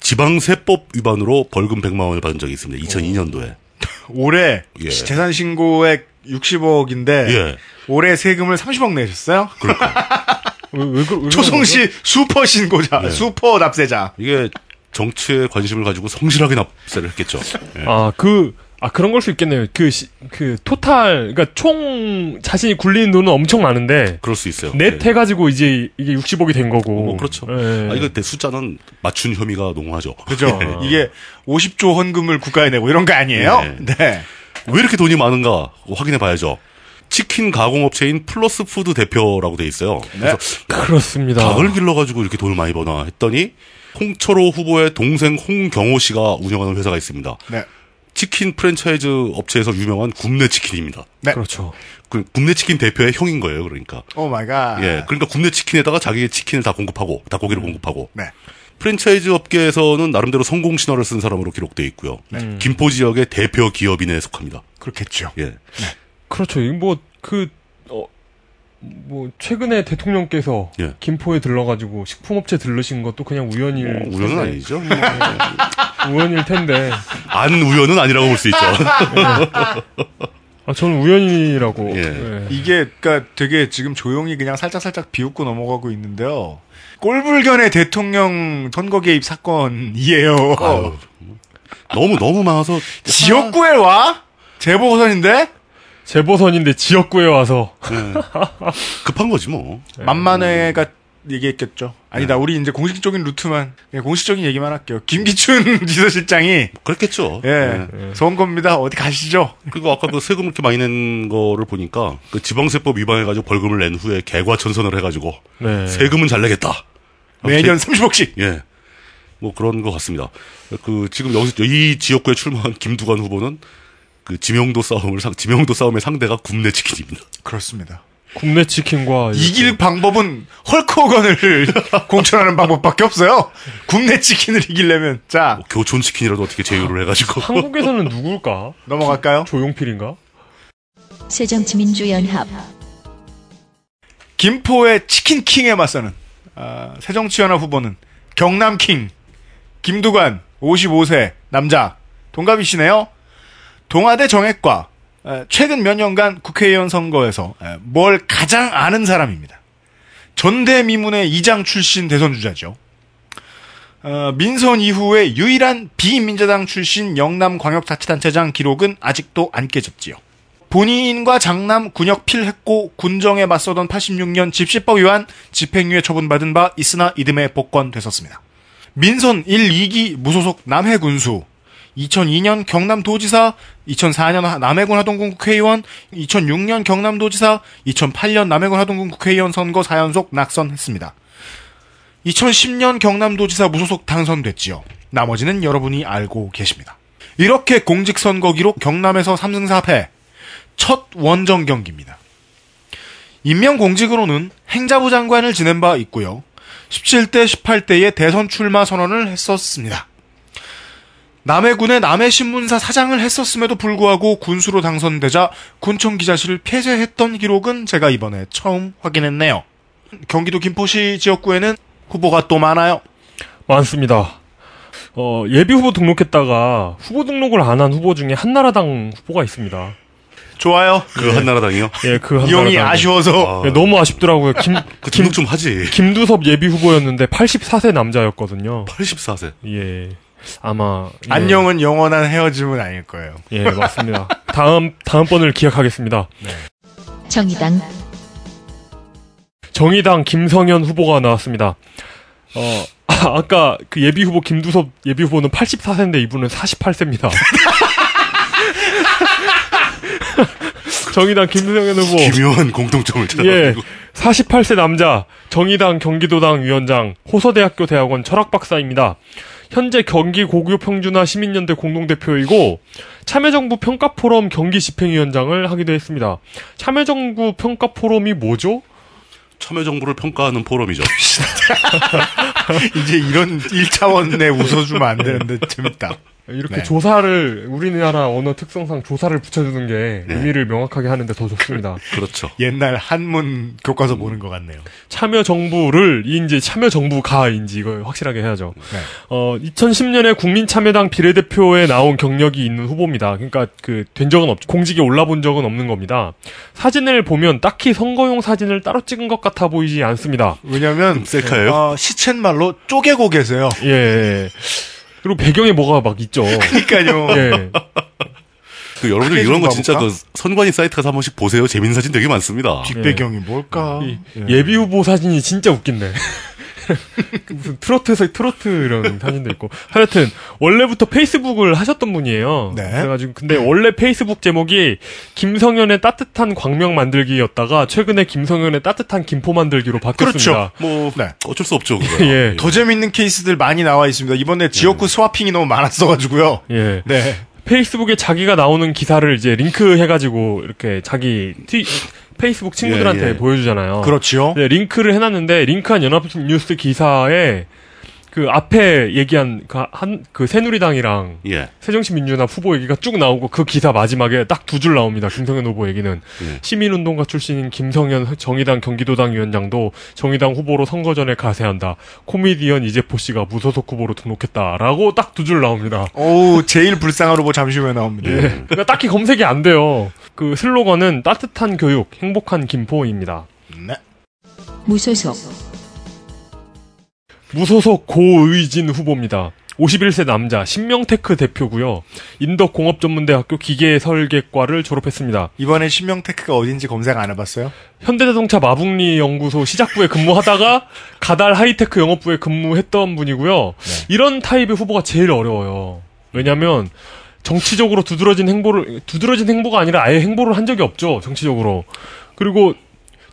지방세법 위반으로 벌금 100만원을 받은 적이 있습니다. 2002년도에. (laughs) 올해 예. 재산 신고액 60억인데 예. 올해 세금을 30억 내셨어요? (laughs) 왜, 왜, 그- 왜 초송시 슈퍼 신고자, 예. 슈퍼 납세자. 이게 정치에 관심을 가지고 성실하게 납세를 했겠죠. 예. 아, 그, 아, 그런 걸 수 있겠네요. 그, 시, 그, 토탈, 그니까 총 자신이 굴리는 돈은 엄청 많은데, 그럴 수 있어요. 넷 예. 해가지고 이제 이게 60억이 된 거고. 뭐 그렇죠. 예. 아, 이거 대 숫자는 맞춘 혐의가 농후하죠. 그죠? (laughs) 예. 이게 50조 헌금을 국가에 내고 이런 거 아니에요? 네. 네. 왜 이렇게 돈이 많은가 확인해 봐야죠. 치킨 가공업체인 플러스 푸드 대표라고 돼 있어요. 그래서 그렇습니다. 닭을 길러가지고 이렇게 돈을 많이 버나 했더니 홍철호 후보의 동생 홍경호 씨가 운영하는 회사가 있습니다. 네. 치킨 프랜차이즈 업체에서 유명한 굽네 치킨입니다. 네. 그렇죠. 그 굽네 치킨 대표의 형인 거예요. 그러니까. Oh my God. 예. 그러니까 굽네 치킨에다가 자기의 치킨을 다 공급하고 닭고기를 공급하고 네. 프랜차이즈 업계에서는 나름대로 성공 신화를 쓴 사람으로 기록돼 있고요. 네. 김포 지역의 대표 기업인에 속합니다. 그렇겠죠. 예. 그렇죠. 이거 뭐, 그, 어, 뭐, 최근에 대통령께서 예. 김포에 들러가지고 식품업체 들르신 것도 그냥 우연일. 뭐 우연은 텐데. 아니죠. 우연일 텐데. 안 우연은 아니라고 볼 수 있죠. (laughs) 아, 저는 우연이라고. 예. 예. 이게 그러니까 되게 지금 조용히 그냥 살짝 살짝 비웃고 넘어가고 있는데요. 꼴불견의 대통령 선거 개입 사건이에요. 아유, 너무 너무 많아서 지역구에 와? 재보선인데 재보선인데 지역구에 와서. 예. 급한 거지 뭐. 만만해가 얘기했겠죠. 아니다. 우리 이제 공식적인 루트만 그냥 공식적인 얘기만 할게요. 김기춘 (laughs) 비서실장이 그렇겠죠. 예, 선거입니다. 어디 가시죠? 그리고 아까 그 세금 이렇게 많이 낸 거를 보니까 그 지방세법 위반해가지고 벌금을 낸 후에 개과천선을 해가지고 네. 세금은 잘 내겠다. 매년 30억씩. 예. 뭐 그런 것 같습니다. 그 지금 여기서 이 지역구에 출마한 김두관 후보는 그 지명도 싸움을 상 지명도 싸움의 상대가 굽네 치킨입니다. 그렇습니다. 굽네 치킨과. 이길 방법은 헐크 호건을 (laughs) 공천하는 방법밖에 없어요. 굽네 치킨을 이기려면 자 뭐 교촌 치킨이라도 어떻게 제휴를 해가지고 한국에서는 누굴까? 넘어갈까요? 조용필인가? 새정치민주연합 김포의 치킨킹에 맞서는 아, 새정치연합 후보는 경남킹 김두관 55세 남자 동갑이시네요. 동아대 정액과 에, 최근 몇 년간 국회의원 선거에서 에, 뭘 가장 아는 사람입니다. 전대미문의 이장 출신 대선 주자죠. 어, 민선 이후에 유일한 비민자당 출신 영남 광역자치단체장 기록은 아직도 안 깨졌지요. 본인과 장남 군역 필했고 군정에 맞서던 86년 집시법 위반 집행유예 처분받은 바 있으나 이듬해 복권됐었습니다. 민선 1, 2기 무소속 남해 군수 2002년 경남도지사 2004년 남해군 하동군 국회의원 2006년 경남도지사 2008년 남해군 하동군 국회의원 선거 4연속 낙선했습니다. 2010년 경남도지사 무소속 당선됐지요. 나머지는 여러분이 알고 계십니다. 이렇게 공직선거기로 경남에서 3승 4패 첫 원정 경기입니다. 임명 공직으로는 행자부 장관을 지낸 바 있고요. 17대 18대에 대선 출마 선언을 했었습니다. 남해군의 남해신문사 사장을 했었음에도 불구하고 군수로 당선되자 군청 기자실을 폐쇄했던 기록은 제가 이번에 처음 확인했네요. 경기도 김포시 지역구에는 후보가 또 많아요. 많습니다. 어, 예비 후보 등록했다가 후보 등록을 안 한 후보 중에 한나라당 후보가 있습니다. 좋아요. 그 한나라당이요? 예, 그 한나라당. 이용이 아쉬워서 예, 너무 아쉽더라고요. 김, 그 등록 좀 하지. 김두섭 예비 후보였는데 84세 남자였거든요. 84세. 예. 아마 예, 안녕은 영원한 헤어짐은 아닐 거예요. 예, 맞습니다. 다음 다음 번을 기약하겠습니다. 정의당 정의당 김성현 후보가 나왔습니다. 어, 아, (laughs) 아까 그 예비 후보 김두섭 예비 후보는 84세인데 이분은 48세입니다. (laughs) 정의당 김성현 후보. 기묘한 공통점을 예. 찾아가지고. 48세 남자, 정의당 경기도당 위원장, 호서대학교 대학원 철학박사입니다. 현재 경기 고교 평준화 시민연대 공동대표이고 참여정부 평가 포럼 경기 집행위원장을 하기도 했습니다. 참여정부 평가 포럼이 뭐죠? 참여정부를 평가하는 포럼이죠. (laughs) 이제 이런 1차원에 웃어주면 안 되는데 재밌다. 이렇게 네. 조사를 우리나라 언어 특성상 조사를 붙여주는 게 네. 의미를 명확하게 하는데 더 좋습니다. (laughs) 그렇죠. 옛날 한문 교과서 보는 것 같네요. 참여 정부를 이제 참여 정부가인지 이걸 확실하게 해야죠. 네. 어 2010년에 국민참여당 비례대표에 나온 경력이 있는 후보입니다. 그러니까 그 된 적은 없 공직에 올라본 적은 없는 겁니다. 사진을 보면 딱히 선거용 사진을 따로 찍은 것 같아 보이지 않습니다. 왜냐면 셀카예요? 어, 시쳇말로 쪼개고 계세요. 예. 예. 그리고 배경에 뭐가 막 있죠. 그러니까요. (laughs) 예. 그 여러분들 이런 좀거 진짜 봐볼까? 그 선관위 사이트 가서 한 번씩 보세요. 재밌는 사진 되게 많습니다. 뒷배경이 뭘까? 이 예비 후보 사진이 진짜 웃긴데. (laughs) 그 무슨 트로트에서 트로트 이런 사진도 있고. 하여튼 원래부터 페이스북을 하셨던 분이에요. 네. 그래가지고 근데 원래 페이스북 제목이 김성현의 따뜻한 광명 만들기였다가 최근에 김성현의 따뜻한 김포 만들기로 바뀌었습니다. 뭐 네. 어쩔 수 없죠. 그거. (laughs) 예. 더 재밌는 케이스들 많이 나와 있습니다. 이번에 지역구 swapping이 너무 많았어가지고요. 예. 네. 페이스북에 자기가 나오는 기사를 이제 링크 해가지고 이렇게 자기 트 페이스북 친구들한테 예, 예. 보여주잖아요. 그렇지요. 네, 링크를 해놨는데 링크한 연합뉴스 기사에 그 앞에 얘기한 그 한 그 새누리당이랑 예. 새정치민주연합 후보 얘기가 쭉 나오고 그 기사 마지막에 딱 두 줄 나옵니다. 김성현 후보 얘기는 예. 시민운동가 출신인 김성현 정의당 경기도당 위원장도 정의당 후보로 선거 전에 가세한다. 코미디언 이재포 씨가 무소속 후보로 등록했다라고 딱 두 줄 나옵니다. 오, 제일 불쌍한 후보 잠시 후에 나옵니다. 예. 그러니까 딱히 검색이 안 돼요. 그 슬로건은 따뜻한 교육, 행복한 김포입니다. 네. 무소속 무소속 고의진 후보입니다. 51세 남자, 신명테크 대표고요. 인덕공업전문대학교 기계설계과를 졸업했습니다. 이번에 신명테크가 어딘지 검색 안 해봤어요? 현대자동차 마북리 연구소 시작부에 근무하다가 (laughs) 가달 하이테크 영업부에 근무했던 분이고요. 이런 타입의 후보가 제일 어려워요. 왜냐면 정치적으로 두드러진 행보를 두드러진 행보가 아니라 아예 행보를 한 적이 없죠. 정치적으로. 그리고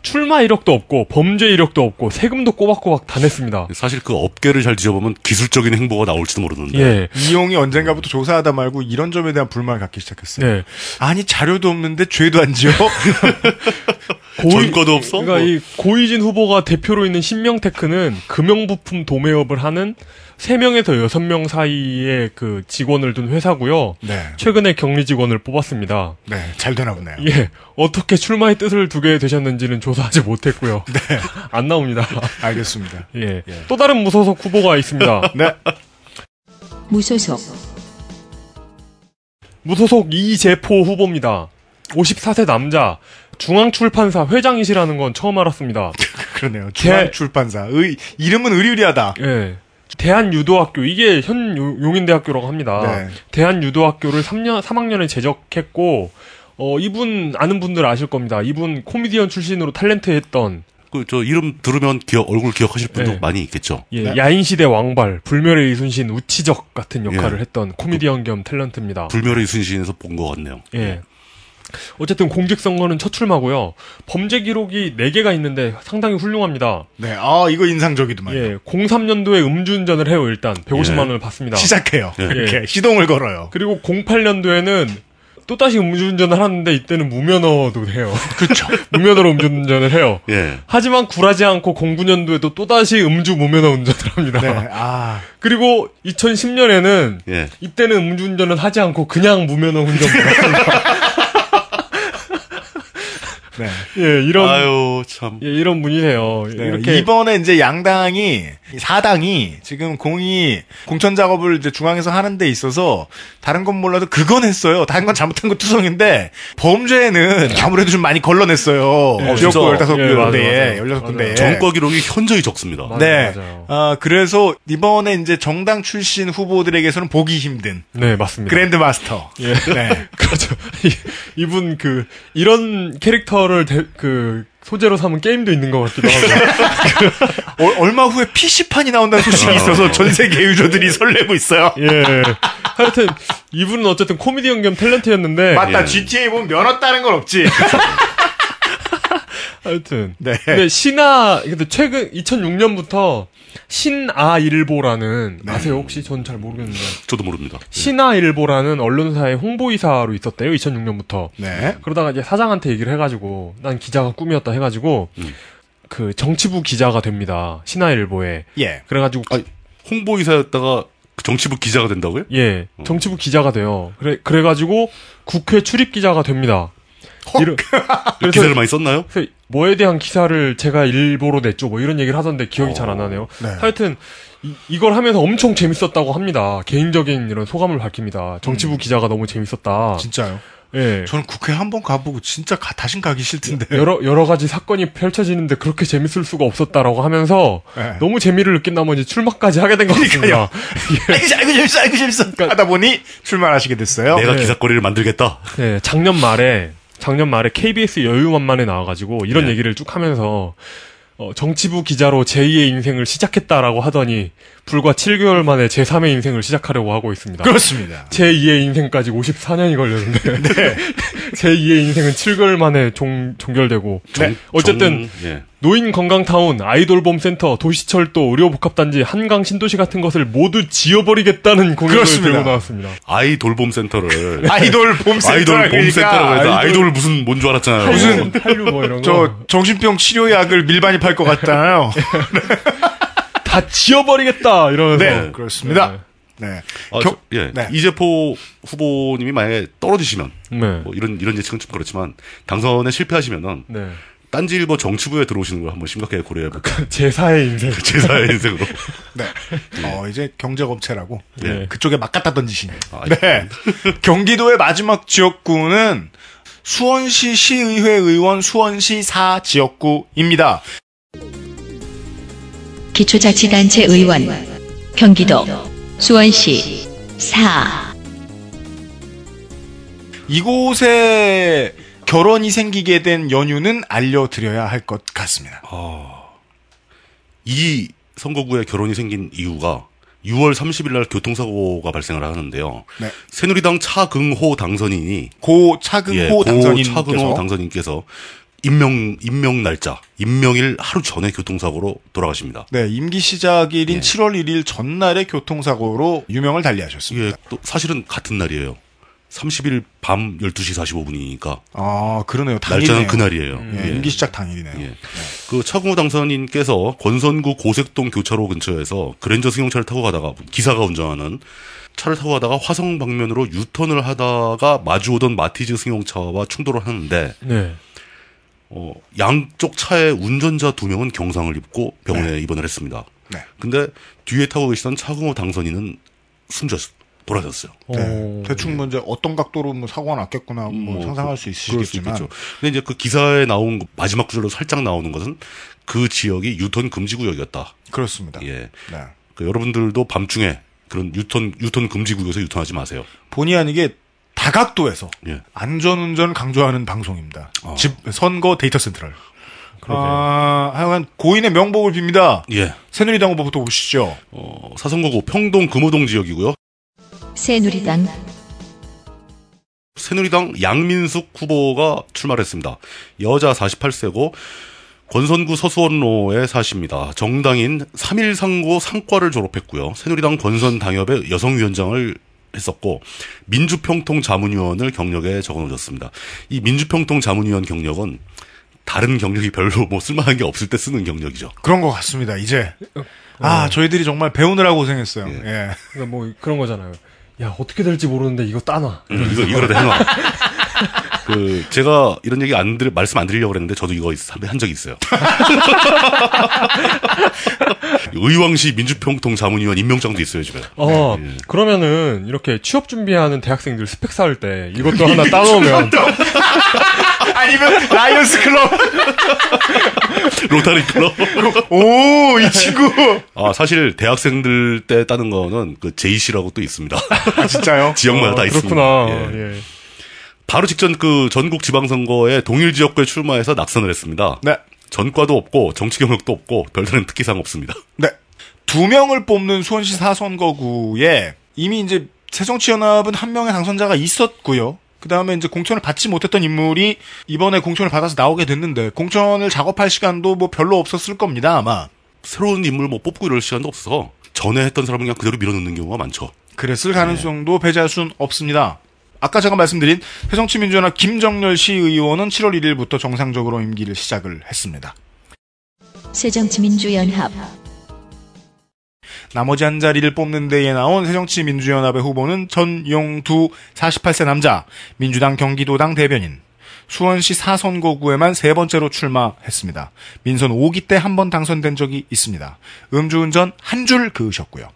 출마 이력도 없고 범죄 이력도 없고 세금도 꼬박꼬박 다 냈습니다. 사실 그 업계를 잘 뒤져보면 기술적인 행보가 나올지도 모르는데. 예. 이용이 언젠가부터 조사하다 말고 이런 점에 대한 불만을 갖기 시작했어요. 네. 아니 자료도 없는데 죄도 안 지어? (laughs) 전과도 없어? 그러니까 뭐. 이 고이진 후보가 대표로 있는 신명테크는 금형부품 도매업을 하는 3명에서 6명 사이의 그 직원을 둔 회사고요. 네. 최근에 격리 직원을 뽑았습니다. 네, 잘 되나 보네요. 예. 어떻게 출마의 뜻을 두게 되셨는지는 조사하지 못했고요. (laughs) 네. (laughs) 안 나옵니다. 알겠습니다. (laughs) 예. 또 다른 무소속 후보가 있습니다. 네. 무소속 무소속 이재포 후보입니다. 54세 남자. 중앙출판사 회장이시라는 건 처음 알았습니다. (laughs) 그러네요. 중앙출판사. 의, 이름은 의리의리하다. 예. 대한유도학교 이게 현 요- 용인대학교라고 합니다. 네. 대한유도학교를 3년 3학년에 재적했고 어 이분 아는 분들 아실 겁니다. 이분 코미디언 출신으로 탤런트 했던 그, 저, 이름 들으면 기억, 얼굴 기억하실 분도 네. 많이 있겠죠. 예, 네. 야인시대 왕발, 불멸의 이순신, 우치적 같은 역할을 예. 했던 코미디언 겸 탤런트입니다. 불멸의 순신에서 본 것 같네요. 예. 어쨌든 공직 선거는 첫 출마고요. 범죄 기록이 4개가 있는데 상당히 훌륭합니다. 네, 아 이거 인상적이더만요. 예, 03년도에 음주운전을 해요, 일단. 150만 예. 원을 받습니다. 시작해요. 예. 이렇게 시동을 걸어요. 그리고 08년도에는 또다시 음주운전을 하는데 이때는 무면허도 해요. (laughs) 그렇죠. (laughs) 무면허로 음주운전을 해요. 예. 하지만 굴하지 않고 09년도에도 또다시 음주 무면허 운전을 합니다. 네, 아 (laughs) 그리고 2010년에는 예. 이때는 음주운전을 하지 않고 그냥 무면허 운전을 합니다. 네. 예, 이런 아유, 참. 예, 이런 분이세요. 네, 이렇게 이번에 이제 양당이 사당이 지금 공이 공천 작업을 이제 중앙에서 하는 데 있어서 다른 건 몰라도 그건 했어요. 다른 건 잘못한 거 투성인데 범죄는 아무래도 좀 많이 걸러냈어요. 네, 지역구 진짜. 15군데에 예, 맞아요, 맞아요. 16군데에 전과 기록이 현저히 적습니다. 맞아요, 네. 맞아요. 아, 그래서 이번에 이제 정당 출신 후보들에게서는 보기 힘든 네, 맞습니다. 그랜드 마스터. 예. 네. (laughs) 그렇죠. 이, 이분 그 이런 캐릭터 를 대- 그 소재로 삼은 게임도 있는 것 같기도 하고. (laughs) 어, 얼마 후에 PC판이 나온다는 소식이 있어서 전 세계 유저들이 설레고 있어요. 예. 하여튼 이분은 어쨌든 코미디언 겸 탤런트였는데 맞다. 예. GTA 보면 면허 따는 건 없지. (laughs) 하여튼 네. 근데 신화 근데 최근 2006년부터 신아일보라는 아세요 혹시 전 잘 모르겠는데 저도 모릅니다. 신아일보라는 언론사의 홍보이사로 있었대요 2006년부터 네. 그러다가 이제 사장한테 얘기를 해가지고 난 기자가 꿈이었다 해가지고 음. 그 정치부 기자가 됩니다 신화일보에 예. 그래가지고 아니, 홍보이사였다가 그 정치부 기자가 된다고요? 예 정치부 기자가 돼요 그래 그래가지고 국회 출입 기자가 됩니다 이런- (laughs) 기사를 많이 썼나요? 뭐에 대한 기사를 제가 일보로 냈죠 뭐 이런 얘기를 하던데 기억이 잘 안 나네요 네. 하여튼 이, 걸 하면서 엄청 재밌었다고 합니다 개인적인 이런 소감을 밝힙니다 정치부 음. 기자가 너무 재밌었다 진짜요? 예 저는 국회 한 번 가보고 진짜 가, 다신 가기 싫던데. 여러 여러 가지 사건이 펼쳐지는데 그렇게 재밌을 수가 없었다라고 하면서 네. 너무 재미를 느낀 나머지 출마까지 하게 된 것 같습니다. (laughs) 아이고, 재- 아이고 재밌어, 아이고 재밌어. 하다 보니 출마하시게 됐어요. 내가 네. 기사거리를 만들겠다. 네, 작년 말에 작년 말에 KBS 여유만만에 나와가지고 이런 네. 얘기를 쭉 하면서 어, 정치부 기자로 제2의 인생을 시작했다라고 하더니 불과 7개월 만에 제3의 인생을 시작하려고 하고 있습니다. 그렇습니다. 제2의 인생까지 54년이 걸렸는데 (laughs) (laughs) 제2의 인생은 7개월 만에 종, 종결되고 네. 어쨌든 정- 예. 노인 건강타운, 아이돌봄 센터, 도시철도, 의료복합단지, 한강 신도시 같은 것을 모두 지어버리겠다는 공약을 그렇습니다. 들고 나왔습니다. 아이 돌봄 센터를 아이돌 봄센터. 아이돌 봄 (laughs) 센터라고 해서 아이돌- 아이돌 무슨 뭔 줄 알았잖아요. 무슨- 한류 뭐 이런 거. 저 정신병 치료약을 밀반입할 것 같잖아요. 다 지어버리겠다 이러면서. 네, 그렇습니다. 네. 아, 겨- 저- 예. 네. 이재포 후보님이 만약에 떨어지시면 네. 뭐 이런 이런 예측은 좀 그렇지만 당선에 실패하시면은 네. 딴지일보 정치부에 들어오시는 걸 한번 심각하게 고려해 볼까. (laughs) 제사의 인생. (laughs) 제사의 인생으로. (laughs) 네. 어, 이제 경제업체라고. 네. 그쪽에 막 갖다 던지신. 아, 네. 경기도의 마지막 지역구는 수원시 시의회 의원 수원시 사 지역구입니다. 기초자치단체 의원 경기도 수원시 사 이곳에 결혼이 생기게 된 연유는 알려드려야 할 것 같습니다. 이 선거구에 결혼이 생긴 이유가 6월 30일 날 교통사고가 발생을 하는데요. 네. 새누리당 차긍호 당선인이 고 차근호 예, 고 당선인께서 차근호 당선인께서 임명 임명 날짜 임명일 하루 전에 교통사고로 돌아가십니다. 네, 임기 시작일인 예. 7월 1일 전날에 교통사고로 유명을 달리하셨습니다. 이게 또 사실은 같은 날이에요. 30일 밤 12시 45분이니까 아, 그러네요. 당일이네요. 날짜는 그날이에요. 예, 예. 임기 시작 당일이네요. 예. 그 차궁호 당선인께서 권선구 고색동 교차로 근처에서 그랜저 승용차를 타고 가다가 기사가 운전하는 차를 타고 가다가 화성 방면으로 유턴을 하다가 마주오던 마티즈 승용차와 충돌을 하는데 네. 어, 양쪽 차의 운전자 두 명은 경상을 입고 병원에 입원을 했습니다. 네. 근데 뒤에 타고 계시던 차궁호 당선인은 숨졌 돌아졌어요. 네. 오. 대충 뭐 이제 어떤 각도로 뭐 사고가 났겠구나 뭐 뭐 상상할 수수 있으시겠지만 있겠죠. 근데 이제 그 기사에 나온 그 마지막 구절로 살짝 나오는 것은 그 지역이 유턴 금지 구역이었다. 그렇습니다. 예. 네. 그 여러분들도 밤중에 그런 유턴 유턴 금지 구역에서 유턴하지 마세요. 본의 아니게 다각도에서 예. 안전운전 강조하는 방송입니다. 어. 집 선거 데이터 센트럴. 그러게요. 아, 하여간 고인의 명복을 빕니다. 예. 새누리당 후보부터 보시죠. 어, 사선거구 평동 금호동 지역이고요. 새누리당 새누리당 양민숙 후보가 출마를 했습니다. 여자 48세고 권선구 서수원로에 사십니다. 정당인 3.1상고 상과를 졸업했고요. 새누리당 권선 당협의 여성위원장을 했었고 민주평통 자문위원을 경력에 적어놓으셨습니다. 이 민주평통 자문위원 경력은 다른 경력이 별로 뭐 쓸만한 게 없을 때 쓰는 경력이죠. 그런 것 같습니다. 이제 아 저희들이 정말 배우느라 고생했어요. 예. 그러니까 뭐 그런 거잖아요. 야 어떻게 될지 모르는데 이거 따놔. 음, 이거 이거라도 해놔. (laughs) 그 제가 이런 얘기 안 들, 말씀 안 드리려고 그랬는데 저도 이거 있- 한 적이 있어요. (laughs) 의왕시 민주평통 자문위원 임명장도 있어요 집에. 어 예. 그러면은 이렇게 취업 준비하는 대학생들 스펙 쌓을 때 이것도 하나 따놓으면 (laughs) 아니면 라이언스 클럽. (laughs) 로타리 클럽. 오, 이 친구. 아 사실 대학생들 때 따는 거는 그 JC라고 또 있습니다. 아, 진짜요? (laughs) 지역마다 다 있습니다. 그렇구나. 예. 예. 바로 직전 그 전국 지방선거에 동일 지역구에 출마해서 낙선을 했습니다. 네. 전과도 없고 정치 경력도 없고 별다른 특기사항 없습니다. 네. 두 명을 뽑는 수원시 사선거구에 이미 이제 새정치연합은 한 명의 당선자가 있었고요. 그 다음에 이제 공천을 받지 못했던 인물이 이번에 공천을 받아서 나오게 됐는데 공천을 작업할 시간도 뭐 별로 없었을 겁니다, 아마. 새로운 인물 뭐 뽑고 이럴 시간도 없어서 전에 했던 사람을 그냥 그대로 밀어넣는 경우가 많죠. 그랬을 가능성도 배제할 수는 없습니다. 아까 제가 말씀드린 새정치민주연합 김정렬 시의원은 7월 1일부터 정상적으로 임기를 시작을 했습니다. 새정치민주연합 나머지 한 자리를 뽑는 데에 나온 새정치민주연합의 후보는 전용두 48세 남자, 민주당 경기도당 대변인. 수원시 사선거구에만 세 번째로 출마했습니다. 민선 5기 때 한 번 당선된 적이 있습니다. 음주운전 한 줄 그으셨고요.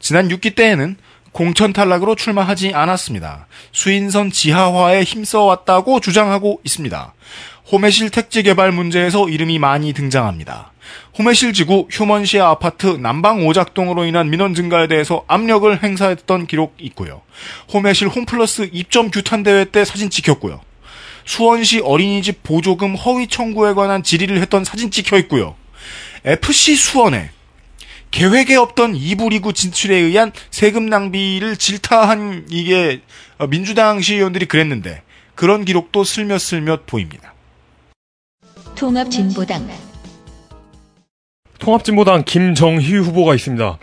지난 6기 때에는 공천 탈락으로 출마하지 않았습니다. 수인선 지하화에 힘써왔다고 주장하고 있습니다. 호매실 택지 개발 문제에서 이름이 많이 등장합니다. 호매실 지구 휴먼시아 아파트 남방 오작동으로 인한 민원 증가에 대해서 압력을 행사했던 기록 있고요. 호매실 홈플러스 입점 규탄 대회 때 사진 찍혔고요. 수원시 어린이집 보조금 허위 청구에 관한 질의를 했던 사진 찍혀 있고요. FC 수원에 계획에 없던 2부 리그 진출에 의한 세금 낭비를 질타한 이게 어, 민주당 시의원들이 그랬는데 그런 기록도 슬며슬며 보입니다. 통합진보당 통합진보당 김정희 후보가 있습니다.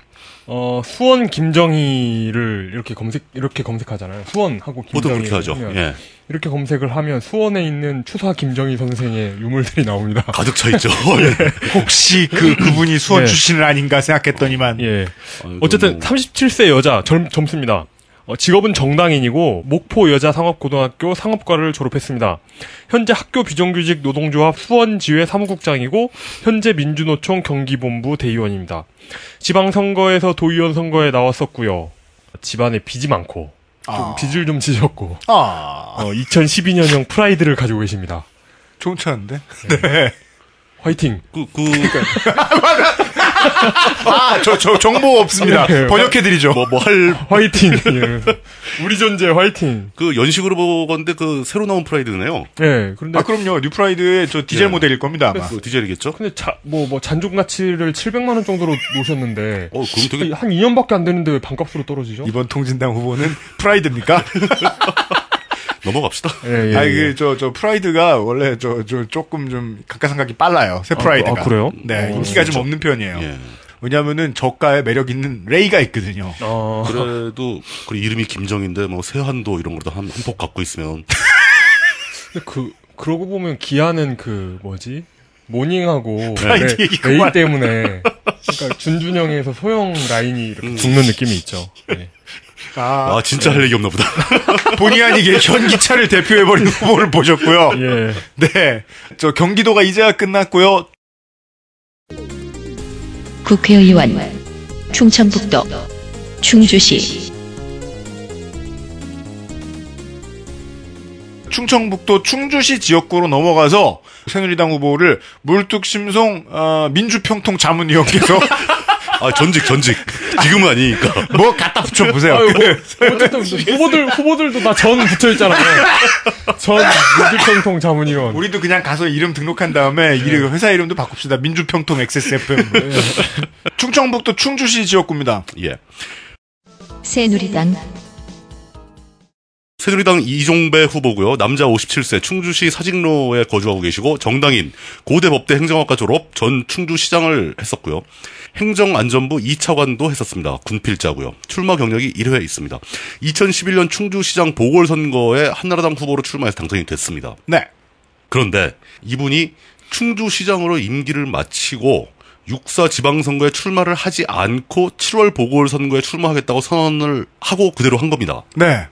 어, 수원 김정희를 이렇게 검색 이렇게 검색하잖아요. 수원하고 보통 김정희 그렇게 하죠. 하면 예. 이렇게 검색을 하면 수원에 있는 추사 김정희 선생의 유물들이 나옵니다. 가득 차 있죠. (laughs) 혹시 그 그분이 수원 예. 출신은 아닌가 생각했더니만 예. 어쨌든 뭐. 37세 여자 젊, 젊습니다. 어, 직업은 정당인이고 목포 여자 상업고등학교 상업과를 졸업했습니다. 현재 학교 비정규직 노동조합 수원지회 사무국장이고 현재 민주노총 경기본부 대의원입니다. 지방선거에서 도의원 선거에 나왔었고요. 집안에 빚이 많고 좀 아. 빚을 좀 지셨고 아 어, 2012년형 프라이드를 가지고 계십니다. 좋은 차인데 화이팅. 그, 그, (laughs) 아 저 저 정보 없습니다 네. 번역해드리죠 뭐, 뭐 할, 화이팅. (laughs) 예. 우리 존재 화이팅. 그 연식으로 보건데 그 새로 나온 프라이드네요. 예. 그런데 아 그럼요 뉴프라이드의 저 디젤 예. 모델일 겁니다 아마 그 디젤이겠죠? 근데 자, 뭐, 뭐, 잔존 가치를 700만 원 정도로 놓으셨는데. 어, 그럼 되게 한 2년밖에 안 되는데 왜 반값으로 떨어지죠? 이번 통진당 후보는 프라이드입니까? (laughs) 넘어갑시다. 예, 예. 아니 예. 그저 저 프라이드가 원래 저 저 조금 좀 감가상각이 빨라요 새 아, 프라이드가 아, 그래요? 네 어, 인기가 좀 없는 편이에요 예. 왜냐하면은 저가에 매력 있는 레이가 있거든요 어, (laughs) 그래도, 그 이름이 김정희인데 뭐 세한도 이런 거도 한, 한폭 갖고 있으면. 근데 그, 그러고 보면 기아는 그, 뭐지? 모닝하고 레, 레이. 때문에 그러니까 준중형에서 소형 라인이 이렇게 음. 죽는 느낌이 있죠. 예. (laughs) 아, 아, 진짜 할 얘기 없나 보다. (laughs) 본의 아니게 현기차를 대표해버린 후보를 보셨고요 예. 네. 저 경기도가 이제야 끝났고요. 국회의원 충청북도 충주시 충청북도 충주시 지역구로 넘어가서 새누리당 후보를 물뚝심송 어, 민주평통 자문위원께서 (laughs) 아, 전직, 전직. 지금은 아니니까. (laughs) 뭐 갖다 붙여 보세요. 아유, 뭐, 어쨌든 후보들, 후보들도 다 전 붙어 있잖아요. 전 민주평통 자문위원. 우리도 그냥 가서 이름 등록한 다음에 이름 회사 이름도 바꿉시다. 민주평통 XSFM. 충청북도 충주시 지역구입니다. 예. 새누리당 새누리당 이종배 후보고요. 남자 57세 충주시 사직로에 거주하고 계시고 정당인 고대법대 행정학과 졸업 전 충주시장을 했었고요. 행정안전부 2차관도 했었습니다. 군필자고요. 출마 경력이 1회 있습니다. 2011년 충주시장 보궐선거에 한나라당 후보로 출마해서 당선이 됐습니다. 네. 그런데 이분이 충주시장으로 임기를 마치고 육사 지방선거에 출마를 하지 않고 7월 보궐선거에 출마하겠다고 선언을 하고 그대로 한 겁니다. 네.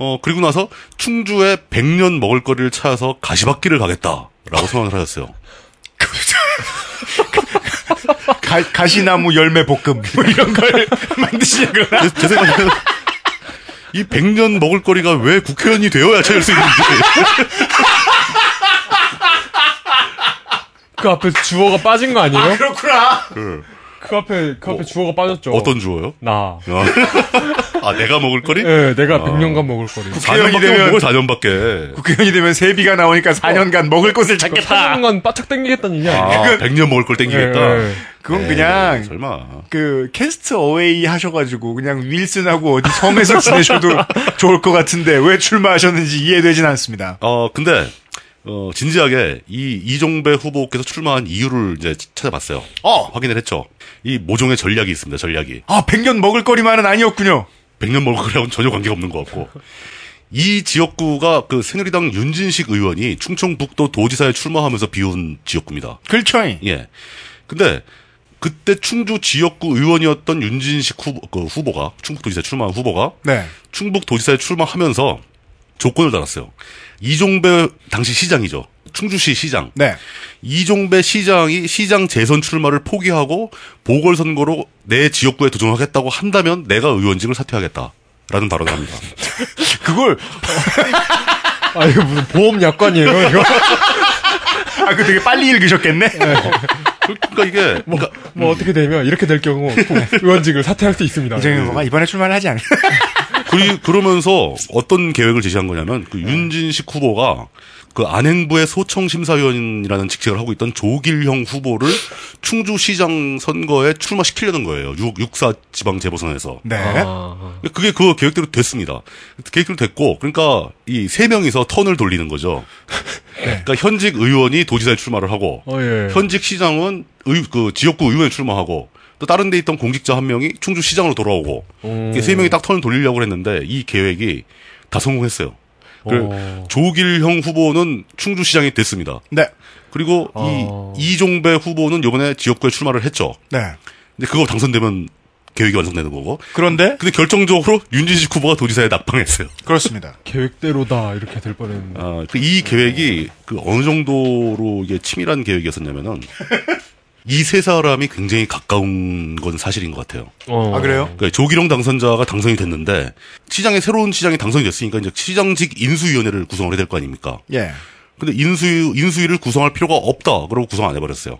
어, 그리고 나서 충주에 100년 먹을 거리를 찾아서 가시밭길을 가겠다라고 선언을 하셨어요. (laughs) 가, 가시나무 열매 볶음 (laughs) 뭐 이런 걸 만드시거나 제, 제 생각에는 이 100년 먹을 거리가 왜 국회의원이 되어야 찾을 수 있는지. 그 앞에 주어가 빠진 거 아니에요? 그렇구나. 그 앞에 그 앞에 주어가 빠졌죠. 어떤 주어요? 나. 아, (laughs) 내가 먹을 거리? 네, 내가 아. 100년간 먹을 거리. 4년밖에 되면- 못 먹을 4년밖에. 국회의원이 되면 세비가 나오니까 4년간 먹을 것을 찾겠다. 4년간 바짝 땡기겠다는 얘기 아니에요? 아, 100년 먹을 걸 땡기겠다. 예, 예. 그건 에이, 그냥 설마. 그 캐스트 어웨이 하셔가지고 그냥 윌슨하고 어디 섬에서 지내셔도 (laughs) 좋을 것 같은데 왜 출마하셨는지 이해되진 않습니다. 어, 근데, 어, 진지하게 이 이종배 후보께서 출마한 이유를 이제 찾아봤어요. 어. 확인을 했죠. 이 모종의 전략이 있습니다, 전략이. 아 100년 먹을 거리만은 아니었군요. 100년 먹을 거라고는 전혀 관계가 없는 것 같고. 이 지역구가 그 새누리당 윤진식 의원이 충청북도 도지사에 출마하면서 비운 지역구입니다. 그렇죠. 예. 근데 그때 충주 지역구 의원이었던 윤진식 후보, 그 후보가 충북도지사에 출마한 후보가 네. 충북도지사에 출마하면서 조건을 달았어요. 이종배 당시 시장이죠. 충주시 시장. 네. 이종배 시장이 시장 재선 출마를 포기하고 보궐선거로 내 지역구에 도전하겠다고 한다면 내가 의원직을 사퇴하겠다라는 발언을 합니다. (laughs) 그걸 (laughs) 아, 이거 무슨 보험 약관이에요, 이거? (laughs) 아 그 되게 빨리 읽으셨겠네. 그러니까 이게 뭐, 그러니까 뭐 어떻게 되면 이렇게 될 경우 의원직을 사퇴할 수 있습니다. 이정현 후보가 이번에 출마를 하지 않을까? 그리, 그러면서 어떤 계획을 제시한 거냐면 그 윤진식 후보가 그 안행부의 소청 심사위원이라는 직책을 하고 있던 조길형 후보를 충주시장 선거에 출마시키려는 거예요. 육, 육사 지방 재보선에서. 네. 아, 그게 그 계획대로 됐습니다. 계획대로 됐고, 그러니까 이 세 명이서 턴을 돌리는 거죠. (laughs) 그러니까 현직 의원이 도지사에 출마를 하고, 어, 예. 현직 시장은 의, 그 지역구 의원에 출마하고, 또 다른 데 있던 공직자 한 명이 충주시장으로 돌아오고, 음. 세 명이 딱 턴을 돌리려고 했는데, 이 계획이 다 성공했어요. 그 어. 조길형 후보는 충주시장이 됐습니다. 네. 그리고 어. 이 이종배 후보는 이번에 지역구에 출마를 했죠. 네. 근데 그거 당선되면 계획이 완성되는 거고. 그런데 근데 결정적으로 윤진식 후보가 도지사에 낙방했어요. 그렇습니다. (laughs) 계획대로다, 이렇게 될 뻔했는데. 아, 그이 계획이 그 어느 정도로 이게 치밀한 계획이었었냐면은 (laughs) 이 세 사람이 굉장히 가까운 건 사실인 것 같아요. 어. 아 그래요? 그러니까 조기령 당선자가 당선이 됐는데 시장에 새로운 시장이 당선이 됐으니까 이제 시장직 인수위원회를 구성을 해야 될 거 아닙니까? 예. 근데 인수위 인수위를 구성할 필요가 없다. 그러고 구성 안 해버렸어요.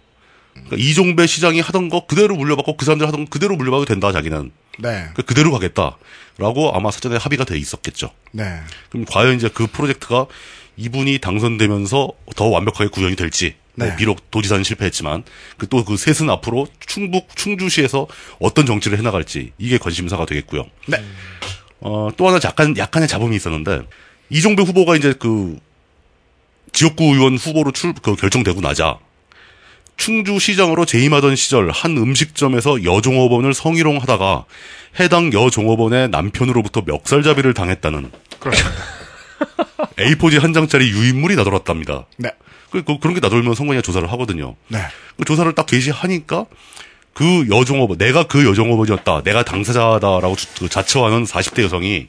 그러니까 이종배 시장이 하던 거 그대로 물려받고 그 사람들 하던 거 그대로 물려받아도 된다 자기는 네. 그러니까 그대로 가겠다라고 아마 사전에 합의가 돼 있었겠죠. 네. 그럼 과연 이제 그 프로젝트가 이분이 당선되면서 더 완벽하게 구현이 될지 뭐 네. 비록 도지사는 실패했지만 그또그 셋은 앞으로 충북 충주시에서 어떤 정치를 해나갈지 이게 관심사가 되겠고요. 네. 어, 또 하나 약간 약간의 잡음이 있었는데 이종배 후보가 이제 그 지역구 의원 후보로 출 그 결정되고 나자 충주시장으로 재임하던 시절 한 음식점에서 여종업원을 성희롱하다가 해당 여종업원의 남편으로부터 멱살잡이를 당했다는 그렇습니다. (laughs) (laughs) A4지 한 장짜리 유인물이 나돌았답니다. 네. 그, 그, 런게 나돌면 성관이가 조사를 하거든요. 네. 그 조사를 딱 개시하니까 그 여종업원, 내가 그 여종업원이었다, 내가 당사자다라고 주- 그 자처하는 40대 여성이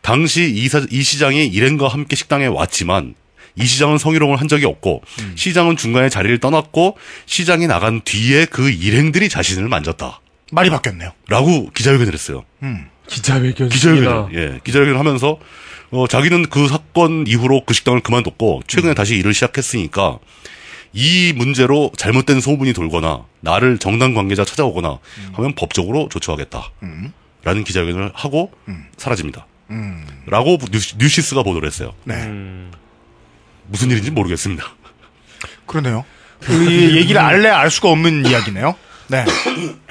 당시 이, 사- 이 시장이 일행과 함께 식당에 왔지만 이 시장은 성희롱을 한 적이 없고 시장은 중간에 자리를 떠났고 시장이 나간 뒤에 그 일행들이 자신을 만졌다. 말이 바뀌었네요. 라고 기자회견을 했어요. 기자회견. 기자회견. 예, 기자회견을 하면서 어, 자기는 그 사건 이후로 그 식당을 그만뒀고 최근에 다시 일을 시작했으니까 이 문제로 잘못된 소문이 돌거나 나를 정당 관계자 찾아오거나 하면 법적으로 조처하겠다. 라는 기자회견을 하고 사라집니다. 음. 라고 뉴시, 뉴시 스가 보도를 했어요. 네. 음. 무슨 일인지 모르겠습니다. (laughs) 그러네요. 이 (laughs) 얘기를 알래 알 수가 없는 이야기네요. 네.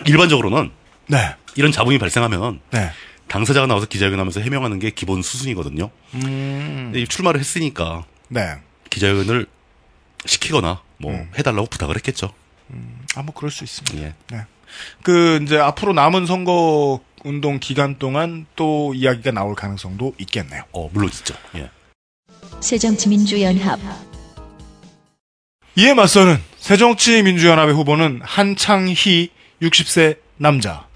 일반적으로는 네. 이런 잡음이 발생하면 네. 당사자가 나와서 기자회견하면서 해명하는 게 기본 수순이거든요. 음. 출마를 했으니까 네. 기자회견을 시키거나 뭐 음. 해달라고 부탁을 했겠죠. 아, 뭐 그럴 수 있습니다. 예. 그 이제 앞으로 남은 선거 운동 기간 동안 또 이야기가 나올 가능성도 있겠네요. 어, 물론 있죠. 예. 새정치민주연합 이에 맞서는 새정치민주연합의 후보는 한창희 60세 남자.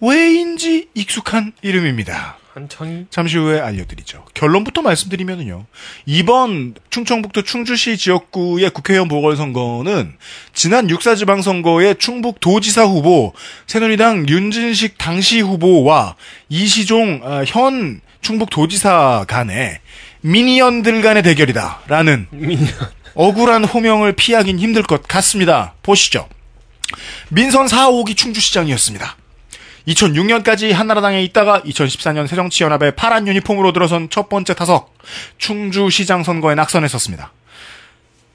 왜인지 익숙한 이름입니다. 한창이 잠시 후에 알려드리죠. 결론부터 말씀드리면요. 이번 충청북도 충주시 지역구의 국회의원 보궐선거는 지난 6사 지방선거의 충북도지사 후보 새누리당 윤진식 당시 후보와 이시종 어, 현 충북도지사 간의 미니언들 간의 대결이다라는 억울한 호명을 피하긴 힘들 것 같습니다. 보시죠. 민선 4, 5기 충주시장이었습니다. 2006년까지 한나라당에 있다가 2014년 새정치연합의 파란 유니폼으로 들어선 첫 번째 타석 충주시장 선거에 낙선했었습니다.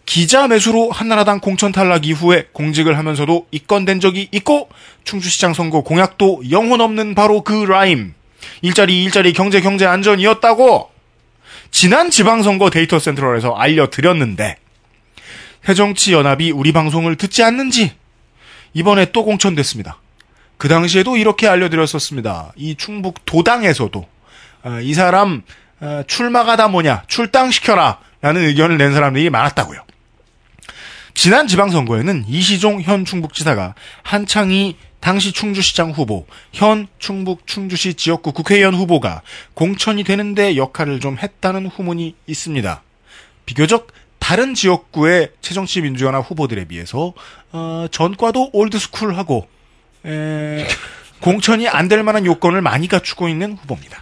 기자 매수로 한나라당 공천 탈락 이후에 공직을 하면서도 입건된 적이 있고 충주시장 선거 공약도 영혼 없는 바로 그 라임 일자리 일자리 경제 경제 안전이었다고 지난 지방선거 데이터 센트럴에서 알려드렸는데 새정치연합이 우리 방송을 듣지 않는지 이번에 또 공천됐습니다. 그 당시에도 이렇게 알려드렸었습니다. 이 충북 도당에서도 어, 이 사람 어, 출마가 다 뭐냐 출당시켜라 라는 의견을 낸 사람들이 많았다고요. 지난 지방선거에는 이시종 현 충북지사가 한창희 당시 충주시장 후보, 현 충북 충주시 지역구 국회의원 후보가 공천이 되는데 역할을 좀 했다는 후문이 있습니다. 비교적 다른 지역구의 새정치민주연합 후보들에 비해서 어, 전과도 올드스쿨하고 에, 공천이 안 될 만한 요건을 많이 갖추고 있는 후보입니다.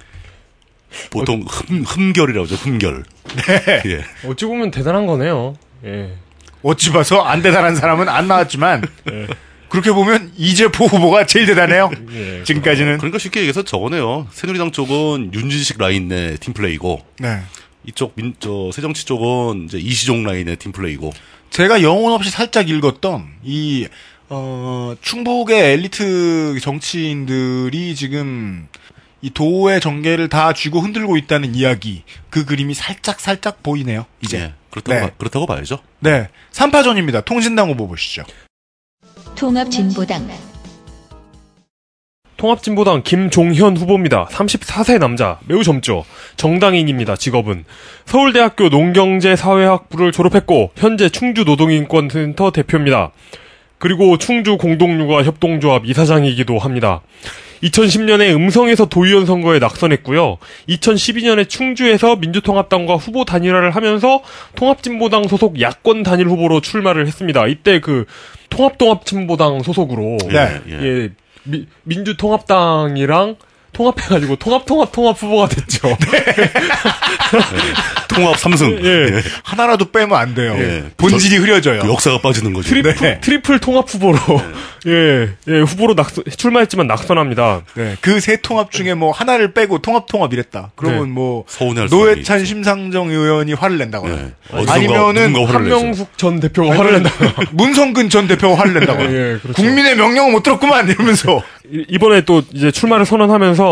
보통 흠, 흠결이라고 하죠. 흠결. 네. 예. 어찌 보면 대단한 거네요. 예. 어찌 봐서 안 대단한 사람은 안 나왔지만 예. 그렇게 보면 이재포 후보가 제일 대단해요. 예. 지금까지는 그러니까 쉽게 얘기해서 저거네요. 새누리당 쪽은 윤진식 라인 내 팀플레이고 네. 이쪽 민, 저 새정치 쪽은 이제 이시종 라인의 팀플레이고 제가 영혼 없이 살짝 읽었던 이 어, 충북의 엘리트 정치인들이 지금 이 도의 정계를 다 쥐고 흔들고 있다는 이야기 그 그림이 살짝 살짝 보이네요. 이제 예. 그렇다고 네. 봐- 그렇다고 봐야죠. 네 3파전입니다. 통진당 후보 보시죠. 통합진보당 통합진보당 김종현 후보입니다. 34세 남자, 매우 젊죠. 정당인입니다. 직업은 서울대학교 농경제사회학부를 졸업했고 현재 충주노동인권센터 대표입니다. 그리고 충주 공동육아 협동조합 이사장이기도 합니다. 2010년에 음성에서 도의원 선거에 낙선했고요. 2012년에 충주에서 민주통합당과 후보 단일화를 하면서 통합진보당 소속 야권 단일 후보로 출마를 했습니다. 이때 그 통합통합진보당 소속으로 네. 예. 민주통합당이랑 통합해가지고 통합 통합 통합 후보가 됐죠. (laughs) (laughs) 통합 삼승. 예. 하나라도 빼면 안 돼요. 예. 본질이 흐려져요. 그 역사가 빠지는 거죠. 트리플, 네. 트리플 통합 후보로 (laughs) 예, 예 후보로 낙선, 출마했지만 낙선합니다. 네, 그 세 통합 중에 뭐 하나를 빼고 통합 통합 이랬다. 그러면 네. 뭐 노회찬. 심상정 의원이 화를 낸다거나 예. 어디선가- 아니면은. 한명숙 전 대표가 화를 낸다. 문성근 전 대표가 화를 낸다거나 예, 그렇죠. 국민의 명령을 못 들었구만 이러면서 이- 이번에 또 이제 출마를 선언하면서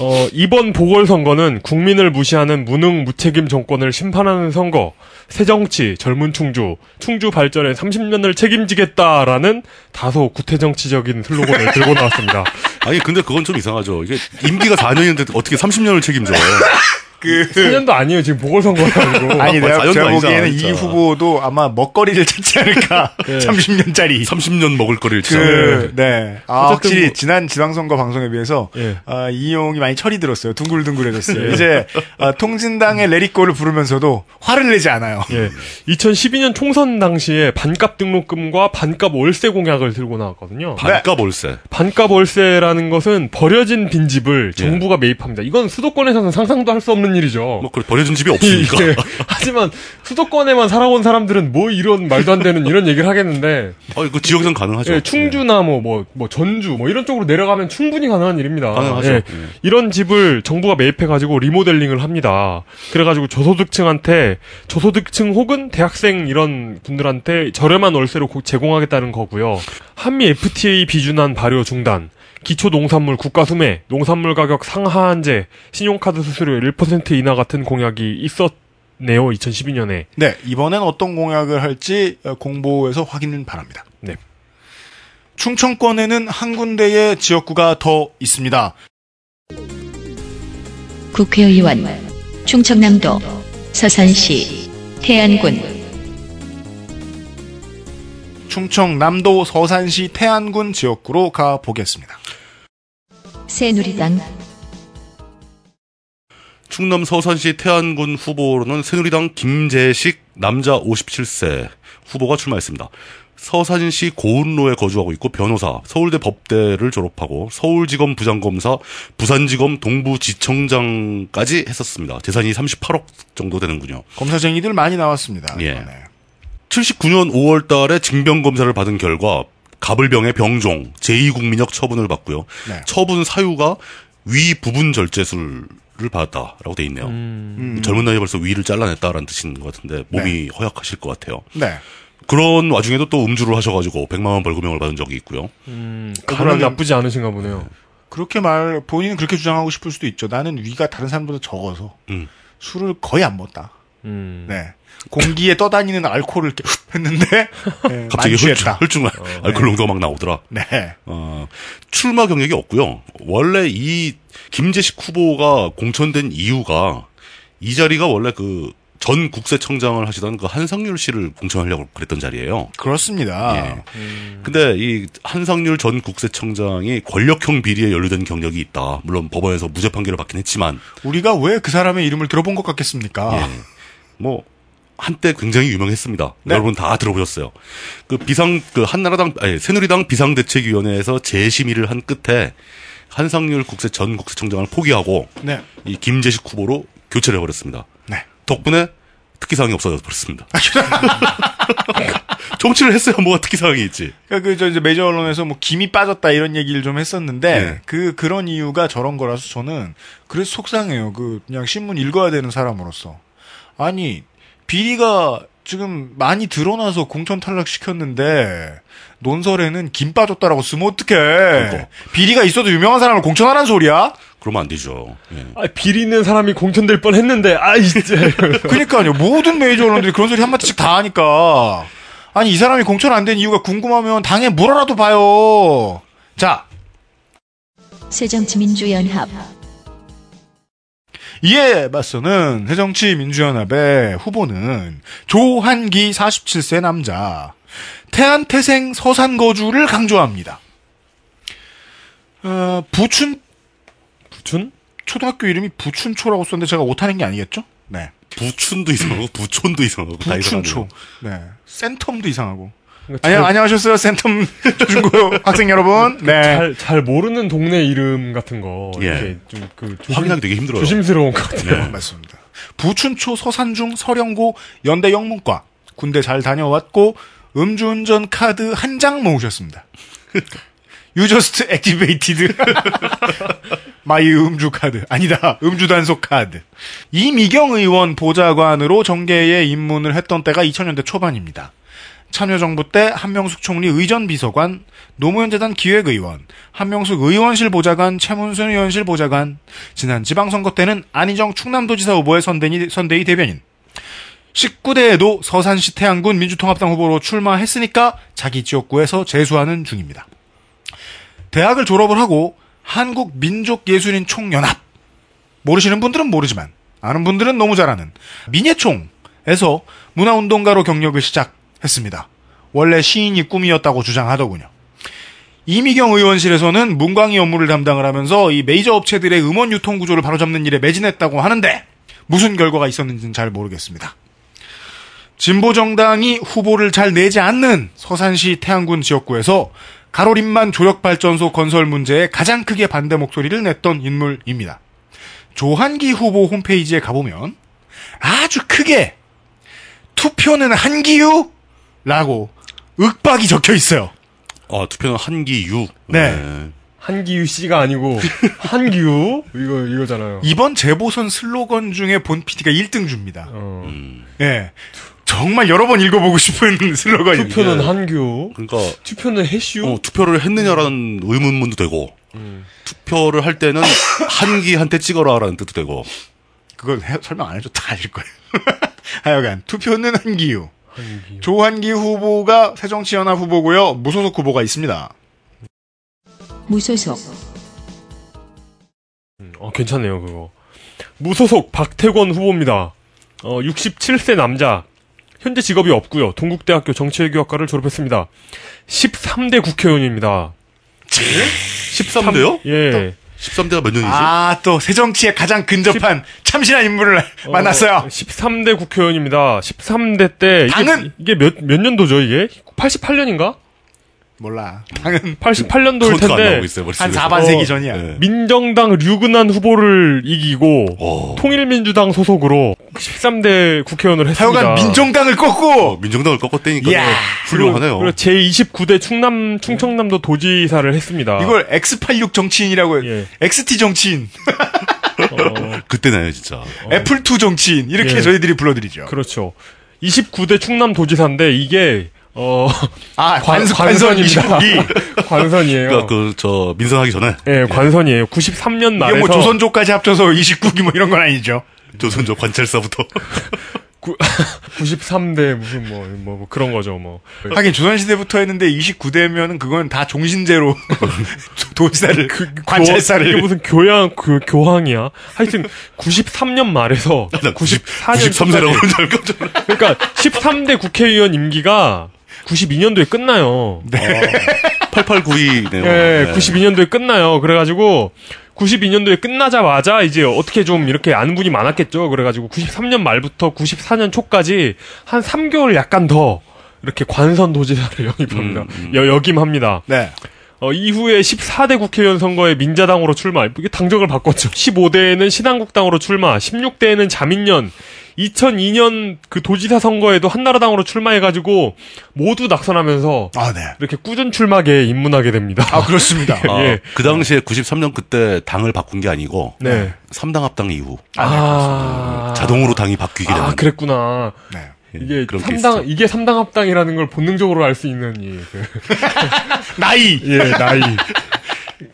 어, 이번 보궐선거는 국민을 무시하는 무능 무책임 정권을 심판하는 선거, 새정치, 젊은 충주, 충주 발전에 30년을 책임지겠다라는 다소 구태정치적인 슬로건을 (laughs) 들고 나왔습니다. 아니 근데 그건 좀 이상하죠. 이게 임기가 4년인데 어떻게 30년을 책임져? 그 4년도 아니에요. 지금 보궐선거가 아니고. (laughs) 아니 내가 제가 보기에는 이 진짜. 후보도 아마 먹거리를 찾지 않을까 예. 30년짜리 30년 먹을 거리를 진짜. 그, 네. 아, 어쨌든 확실히 뭐- 지난 지방선거 방송에 비해서, 예. 아, 이용이 많이 철이 들었어요. 둥글둥글해졌어요. 이제, 아, 통진당의 레리꼬를 부르면서도 화를 내지 않아요. 예. 2012년 총선 당시에 반값 등록금과 반값 월세 공약을 들고 나왔거든요. 반값 월세. 반값 월세라는 것은 버려진 빈집을 정부가 매입합니다. 이건 수도권에서는 상상도 할 수 없는 일이죠. 뭐그 버려진 집이 없으니까. (laughs) 예. 하지만 수도권에만 살아온 사람들은 뭐 이런 말도 안 되는 이런 얘기를 하겠는데 어, 그 지역에선 가능하죠. 예, 충주나 뭐뭐 뭐 전주 뭐 이런 쪽으로 내려가면 충분히 가능한 일입니다. 가능하죠. 예. 예. 이런 집을 정부가 매입해 가지고 리모델링을 합니다. 그래 가지고 저소득층한테 저소득층 혹은 대학생 이런 분들한테 저렴한 월세로 고- 제공하겠다는 거고요. 한미 FTA 비준안 발효 중단. 기초 농산물 국가 수매, 농산물 가격 상하한제, 신용카드 수수료 1% 인하 같은 공약이 있었네요. 2012년에. 네, 이번엔 어떤 공약을 할지 어, 공보에서 확인은 바랍니다. 네. 충청권에는 한 군데의 지역구가 더 있습니다. 국회의원 충청남도 서산시 태안군 충청남도 서산시 태안군 지역구로 가 보겠습니다. 새누리당 충남 서산시 태안군 후보로는 새누리당 김재식 남자 57세 후보가 출마했습니다. 서산시 고운로에 거주하고 있고 변호사, 서울대 법대를 졸업하고 서울지검 부장검사, 부산지검 동부지청장까지 했었습니다. 재산이 38억 정도 되는군요. 검사쟁이들 많이 나왔습니다. 예. 이번에. 79년 5월 달에 징병 검사를 받은 결과 가불병의 병종 제2국민역 처분을 받고요. 네. 처분 사유가 위 부분 절제술을 받았다라고 돼 있네요. 음. 젊은 나이에 벌써 위를 잘라냈다라는 뜻인 것 같은데 몸이 허약하실 것 같아요. 네. 그런 와중에도 또 음주를 하셔가지고 100만 원 벌금형을 받은 적이 있고요. 음, 간은 나쁘지 않으신가 보네요. 그렇게 말 본인은 그렇게 주장하고 싶을 수도 있죠. 나는 위가 다른 사람보다 적어서 음. 술을 거의 안 먹다. 음. 네. 공기에 떠다니는 알코올을 이렇게 했는데 네, (laughs) 갑자기 많이 혈중, 취했다. 혈중 알코올 농도가 막 나오더라. 네. 어, 출마 경력이 없고요. 원래 이 김재식 후보가 공천된 이유가 이 자리가 원래 그 전 국세청장을 하시던 그 한상률 씨를 공천하려고 그랬던 자리예요. 그렇습니다. 예. 근데 이 한상률 전 국세청장이 권력형 비리에 연루된 경력이 있다. 물론 법원에서 무죄 판결을 받긴 했지만 우리가 왜 그 사람의 이름을 들어본 것 같겠습니까? 예. 뭐 한때 굉장히 유명했습니다. 네. 여러분 다 들어보셨어요. 그 비상 그 한나라당 아니 새누리당 비상대책위원회에서 재심의를 한 끝에 한상률 국세 전 국세청장을 포기하고 네. 이 김재식 후보로 교체를 해버렸습니다. 네. 덕분에 특기사항이 없어져 버렸습니다. (laughs) 정치를 했어야 뭐가 특기사항이 있지. 그러니까 그저 이제 메이저 언론에서 뭐 김이 빠졌다 이런 얘기를 좀 했었는데 네. 그 그런 이유가 저런 거라서 저는 그래서 속상해요. 그 그냥 신문 읽어야 되는 사람으로서 아니 비리가 지금 많이 드러나서 공천 탈락 시켰는데 논설에는 김 빠졌다라고 쓰면 어떡해. 비리가 있어도 유명한 사람을 공천하라는 소리야? 그러면 안 되죠. 예. 아, 비리 있는 사람이 공천될 뻔 했는데, 아이, 진짜. (laughs) 그러니까요. 모든 메이저 언론들이 그런 소리 한마디씩 다 하니까. 아니, 이 사람이 공천 안 된 이유가 궁금하면 당에 물어라도 봐요. 자, 새정치민주연합 이에 맞서는 새정치 민주연합의 후보는 조한기 47세 남자, 태안 태생 서산 거주를 강조합니다. 어, 부춘, 부춘? 초등학교 이름이 부춘초라고 썼는데 제가 오타낸 게 아니겠죠? 네. 부춘도 이상하고 부촌도 이상하고 다 부춘초. 네. 센텀도 이상하고. 안녕, 잘- 안녕하셨어요, 센텀 조준고 (laughs) 학생 여러분. 네. 잘, 잘 모르는 동네 이름 같은 거. 예. 이렇게 좀, 그, 확인하기 되게 힘들어요. 조심스러운 것 같아요. 네. 맞습니다. 부춘초 서산중 서령고 연대 영문과 군대 잘 다녀왔고 음주운전 카드 한 장 모으셨습니다. You just activated my 음주 카드 아니다 음주 단속 카드 이미경 의원 보좌관으로 정계에 입문을 했던 때가 2000년대 초반입니다. 참여정부 때 한명숙 총리 의전 비서관, 노무현재단 기획의원, 한명숙 의원실 보좌관, 최문순 의원실 보좌관, 지난 지방선거 때는 안희정 충남도지사 후보의 선대니, 선대위 대변인, 19대에도 서산시 태안군 민주통합당 후보로 출마했으니까 자기 지역구에서 재수하는 중입니다. 대학을 졸업을 하고 한국민족예술인 총연합. 모르시는 분들은 모르지만 아는 분들은 너무 잘 아는 민예총에서 문화운동가로 경력을 시작 했습니다. 원래 시인이 꿈이었다고 주장하더군요. 이미경 의원실에서는 문광희 업무를 담당을 하면서 이 메이저 업체들의 음원 유통 구조를 바로잡는 일에 매진했다고 하는데 무슨 결과가 있었는지는 잘 모르겠습니다. 진보 정당이 후보를 잘 내지 않는 서산시 태안군 지역구에서 가로림만 조력발전소 건설 문제에 가장 크게 반대 목소리를 냈던 인물입니다. 조한기 후보 홈페이지에 가보면 아주 크게 투표는 한기유? 라고 윽박이 적혀 있어요. 아, 투표는 한기유. 네. 한기유 씨가 아니고, (laughs) 한기유? 이거, 이거잖아요. 이번 재보선 슬로건 중에 본 PD가 1등 줍니다. 어. 음. 예. 정말 여러 번 읽어보고 싶은 (laughs) 슬로건입니다. 투표는 한규. 그러니까 투표는 해슈. 어, 투표를 했느냐라는 의문문도 되고 투표를 할 때는 (laughs) 한기한테 찍어라라는 뜻도 되고. 그걸 해- 설명 안 해줘 다 아실 거예요. 하여간 투표는 한기유. 조한기 후보가 새정치연합 후보고요. 무소속 후보가 있습니다. 무소속 어, 괜찮네요, 그거. 무소속 박태권 후보입니다. 어, 67세 남자. 현재 직업이 없고요. 동국대학교 정치외교학과를 졸업했습니다. 13대 국회의원입니다. 13대요? 예. 13대가 몇 년이지? 아, 또 새정치에 가장 근접한 참신한 인물을 만났어요. 13대 국회의원입니다. 13대 때 이게, 당은? 이게 몇, 몇 년도죠, 이게? 88년인가? 몰라. 당은 88년도일 카운트가 안 텐데 있어요, 한 머릿속에서. 4반세기 어, 전이야. 네. 민정당 류근한 후보를 이기고 어. 통일민주당 소속으로 13대 국회의원을 했습니다. 하여간 민정당을 어, 꺾고 민정당을 꺾었다니까. 훌륭하네요. 그리고 제29대 충남 충청남도 도지사를 했습니다. 이걸 X86 정치인이라고 예. XT 정치인, 어, (laughs) 그때 나요, 진짜. 애플2 정치인 이렇게 예. 저희들이 불러드리죠. 그렇죠. 29대 충남 도지사인데 이게 어 아, 관- 관선, 관선 관선입니다. 29기. (laughs) 관선이에요. 그러니까 그, 저, 민선하기 전에. 예, 관선이에요. 93년 말에서 이게 뭐 조선조까지 합쳐서 (laughs) 29기 뭐 이런 건 아니죠. 조선조 관찰사부터. (laughs) 93대 무슨 뭐, 뭐, 뭐 그런 거죠, 뭐. 하긴 조선시대부터 했는데 29대면은 그건 다 종신제로 도지사를 관찰사를 그 이게 무슨 교양 그 교황이야. 하여튼 93년 말에서 94년 93세라고 그러는 줄 알고 좀. 그러니까 13대 국회의원 임기가 92년도에 끝나요. 8892네요. 예, 92년도에 끝나요. 그래가지고 92년도에 끝나자마자 이제 어떻게 좀 이렇게 아는 분이 많았겠죠. 그래가지고 93년 말부터 94년 초까지 한 3개월 약간 더 이렇게 관선 도지사를 (laughs) 영입합니다. 여, 역임합니다. 네. 어, 이후에 14대 국회의원 선거에 민자당으로 출마. 이게 당적을 바꿨죠. 15대에는 신한국당으로 출마. 16대에는 자민련. 2002년 그 도지사 선거에도 한나라당으로 출마해가지고 모두 낙선하면서 아, 네. 이렇게 꾸준 출마계에 입문하게 됩니다. 아, 그렇습니다. (laughs) 아, 예. 그 당시에 93년 그때 당을 바꾼 게 아니고 네. 3당 합당 이후 아, 자동으로 당이 바뀌게 되는 아, 그랬구나. 네. 예, 이게 그런 게 3당, 있었죠. 이게 3당 합당이라는 걸 본능적으로 알 수 있는, 이, 그, (laughs) 나이! 예, 나이. (laughs)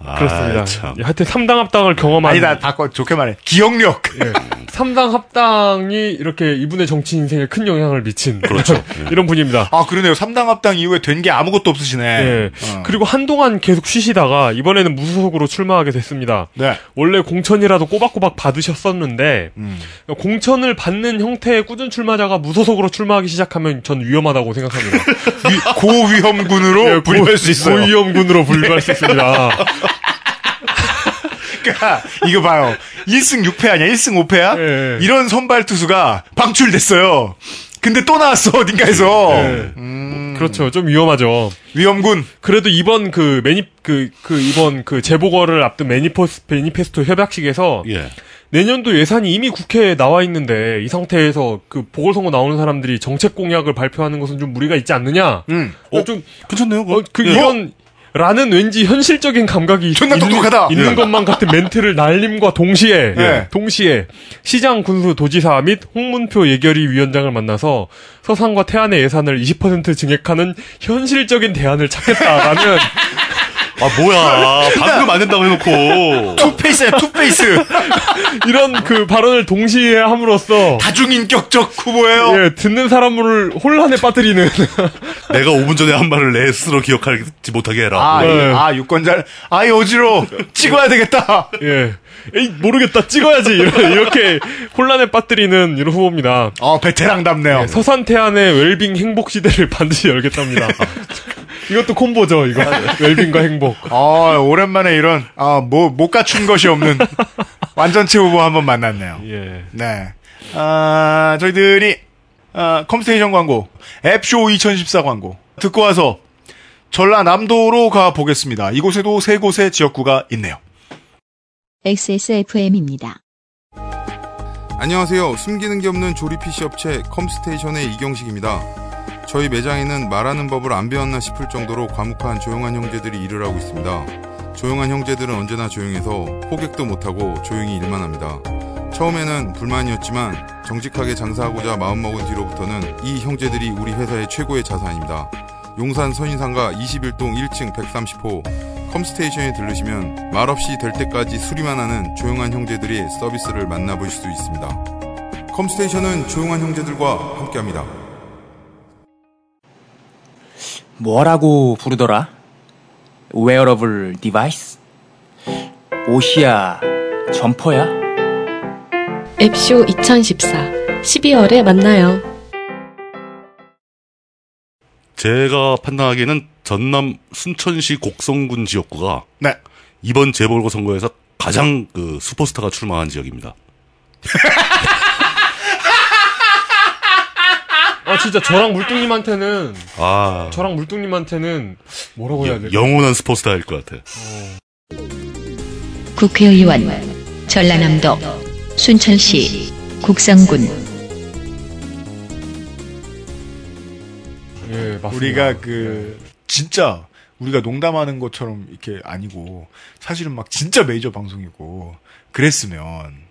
아, 그렇습니다. 참. 예, 하여튼 3당 합당을 경험한. 아니다, 바꿔, 좋게 말해. 기억력. 예. 3당 합당이 이렇게 이분의 정치 인생에 큰 영향을 미친. 그렇죠. (laughs) 이런 분입니다. 아, 그러네요. 3당 합당 이후에 된 게 아무것도 없으시네. 예. 어. 그리고 한동안 계속 쉬시다가 이번에는 무소속으로 출마하게 됐습니다. 네. 원래 공천이라도 꼬박꼬박 받으셨었는데 음. 공천을 받는 형태의 꾸준 출마자가 무소속으로 출마하기 시작하면 전 위험하다고 생각합니다. (laughs) 위- 고위험군으로 분류할 수 있어요. 예, 고위험군으로 분류할 수 있습니다. (laughs) (laughs) 그러니까 이거 봐요. 1승 6패 아니야? 1승 5패야? 예. 이런 선발 투수가 방출됐어요. 근데 또 나왔어 어딘가에서 예. 그렇죠. 좀 위험하죠. 위험군. 그래도 이번 그 매니 그, 그 이번 그 재보궐을 앞둔 매니포스 매니페스토 협약식에서 예. 내년도 예산이 이미 국회에 나와 있는데 이 상태에서 그 보궐선거 나오는 사람들이 정책 공약을 발표하는 것은 좀 무리가 있지 않느냐? 음. 어, 좀 괜찮네요. 어, 그 예. 이런 라는 왠지 현실적인 감각이 존나 있는, 똑똑하다. 있는 예. 것만 같은 멘트를 날림과 동시에 예. 동시에 시장 군수 도지사 및 홍문표 예결위 위원장을 만나서 서산과 태안의 예산을 20% 증액하는 현실적인 대안을 찾겠다라는 (laughs) 아, 뭐야. 방금 안 된다고 해놓고. two-face야 two-face. (laughs) 이런 그 발언을 동시에 함으로써 다중인격적 후보예요. 예, 듣는 사람을 혼란에 빠뜨리는 (laughs) 내가 5분 전에 한 말을 내 스스로 기억하지 못하게 해라. 아, 네. 이- 아 유권자 아이 어지러 찍어야 되겠다. 예. 에이, 모르겠다. 찍어야지. 이렇게 혼란에 빠뜨리는 이런 후보입니다. 어 베테랑답네요. 예, 서산태안의 웰빙 행복 시대를 반드시 열겠답니다. (laughs) 이것도 콤보죠, 이거. 웰빙과 행복. 아 오랜만에 이런 아 뭐 못 갖춘 것이 없는 (laughs) 완전체 후보 한번 만났네요. 예. 네. 아, 저희들이, 아, 컴스테이션 광고, 앱쇼 2014 광고, 듣고 와서 전라남도로 가보겠습니다. 이곳에도 세 곳의 지역구가 있네요. XSFM입니다. 안녕하세요. 숨기는 게 없는 조립 PC 업체 컴스테이션의 이경식입니다. 저희 매장에는 말하는 법을 안 배웠나 싶을 정도로 과묵한 조용한 형제들이 일을 하고 있습니다. 조용한 형제들은 언제나 조용해서 호객도 못하고 조용히 일만 합니다. 처음에는 불만이었지만 정직하게 장사하고자 마음먹은 뒤로부터는 이 형제들이 우리 회사의 최고의 자산입니다. 용산 선인상가 21동 1층 130호 컴스테이션에 들르시면 말없이 될 때까지 수리만 하는 조용한 형제들이 서비스를 만나보실 수 있습니다. 컴스테이션은 조용한 형제들과 함께합니다. 뭐라고 부르더라? wearable device? 옷이야? 점퍼야? 앱쇼 2014 12월에 만나요. 제가 판단하기에는 전남 순천시 곡성군 지역구가 네. 이번 재보궐 선거에서 가장 그 슈퍼스타가 출마한 지역입니다. (laughs) 아 진짜 저랑 물뚱님한테는 아 저랑 물뚱님한테는 뭐라고 해야 돼? 영원한 슈퍼스타일 것 같아. 국회의원 전라남도 순천시 국성군 예, 맞습니다. 우리가 그 진짜 우리가 농담하는 것처럼 이렇게 아니고 사실은 막 진짜 메이저 방송이고 그랬으면 예,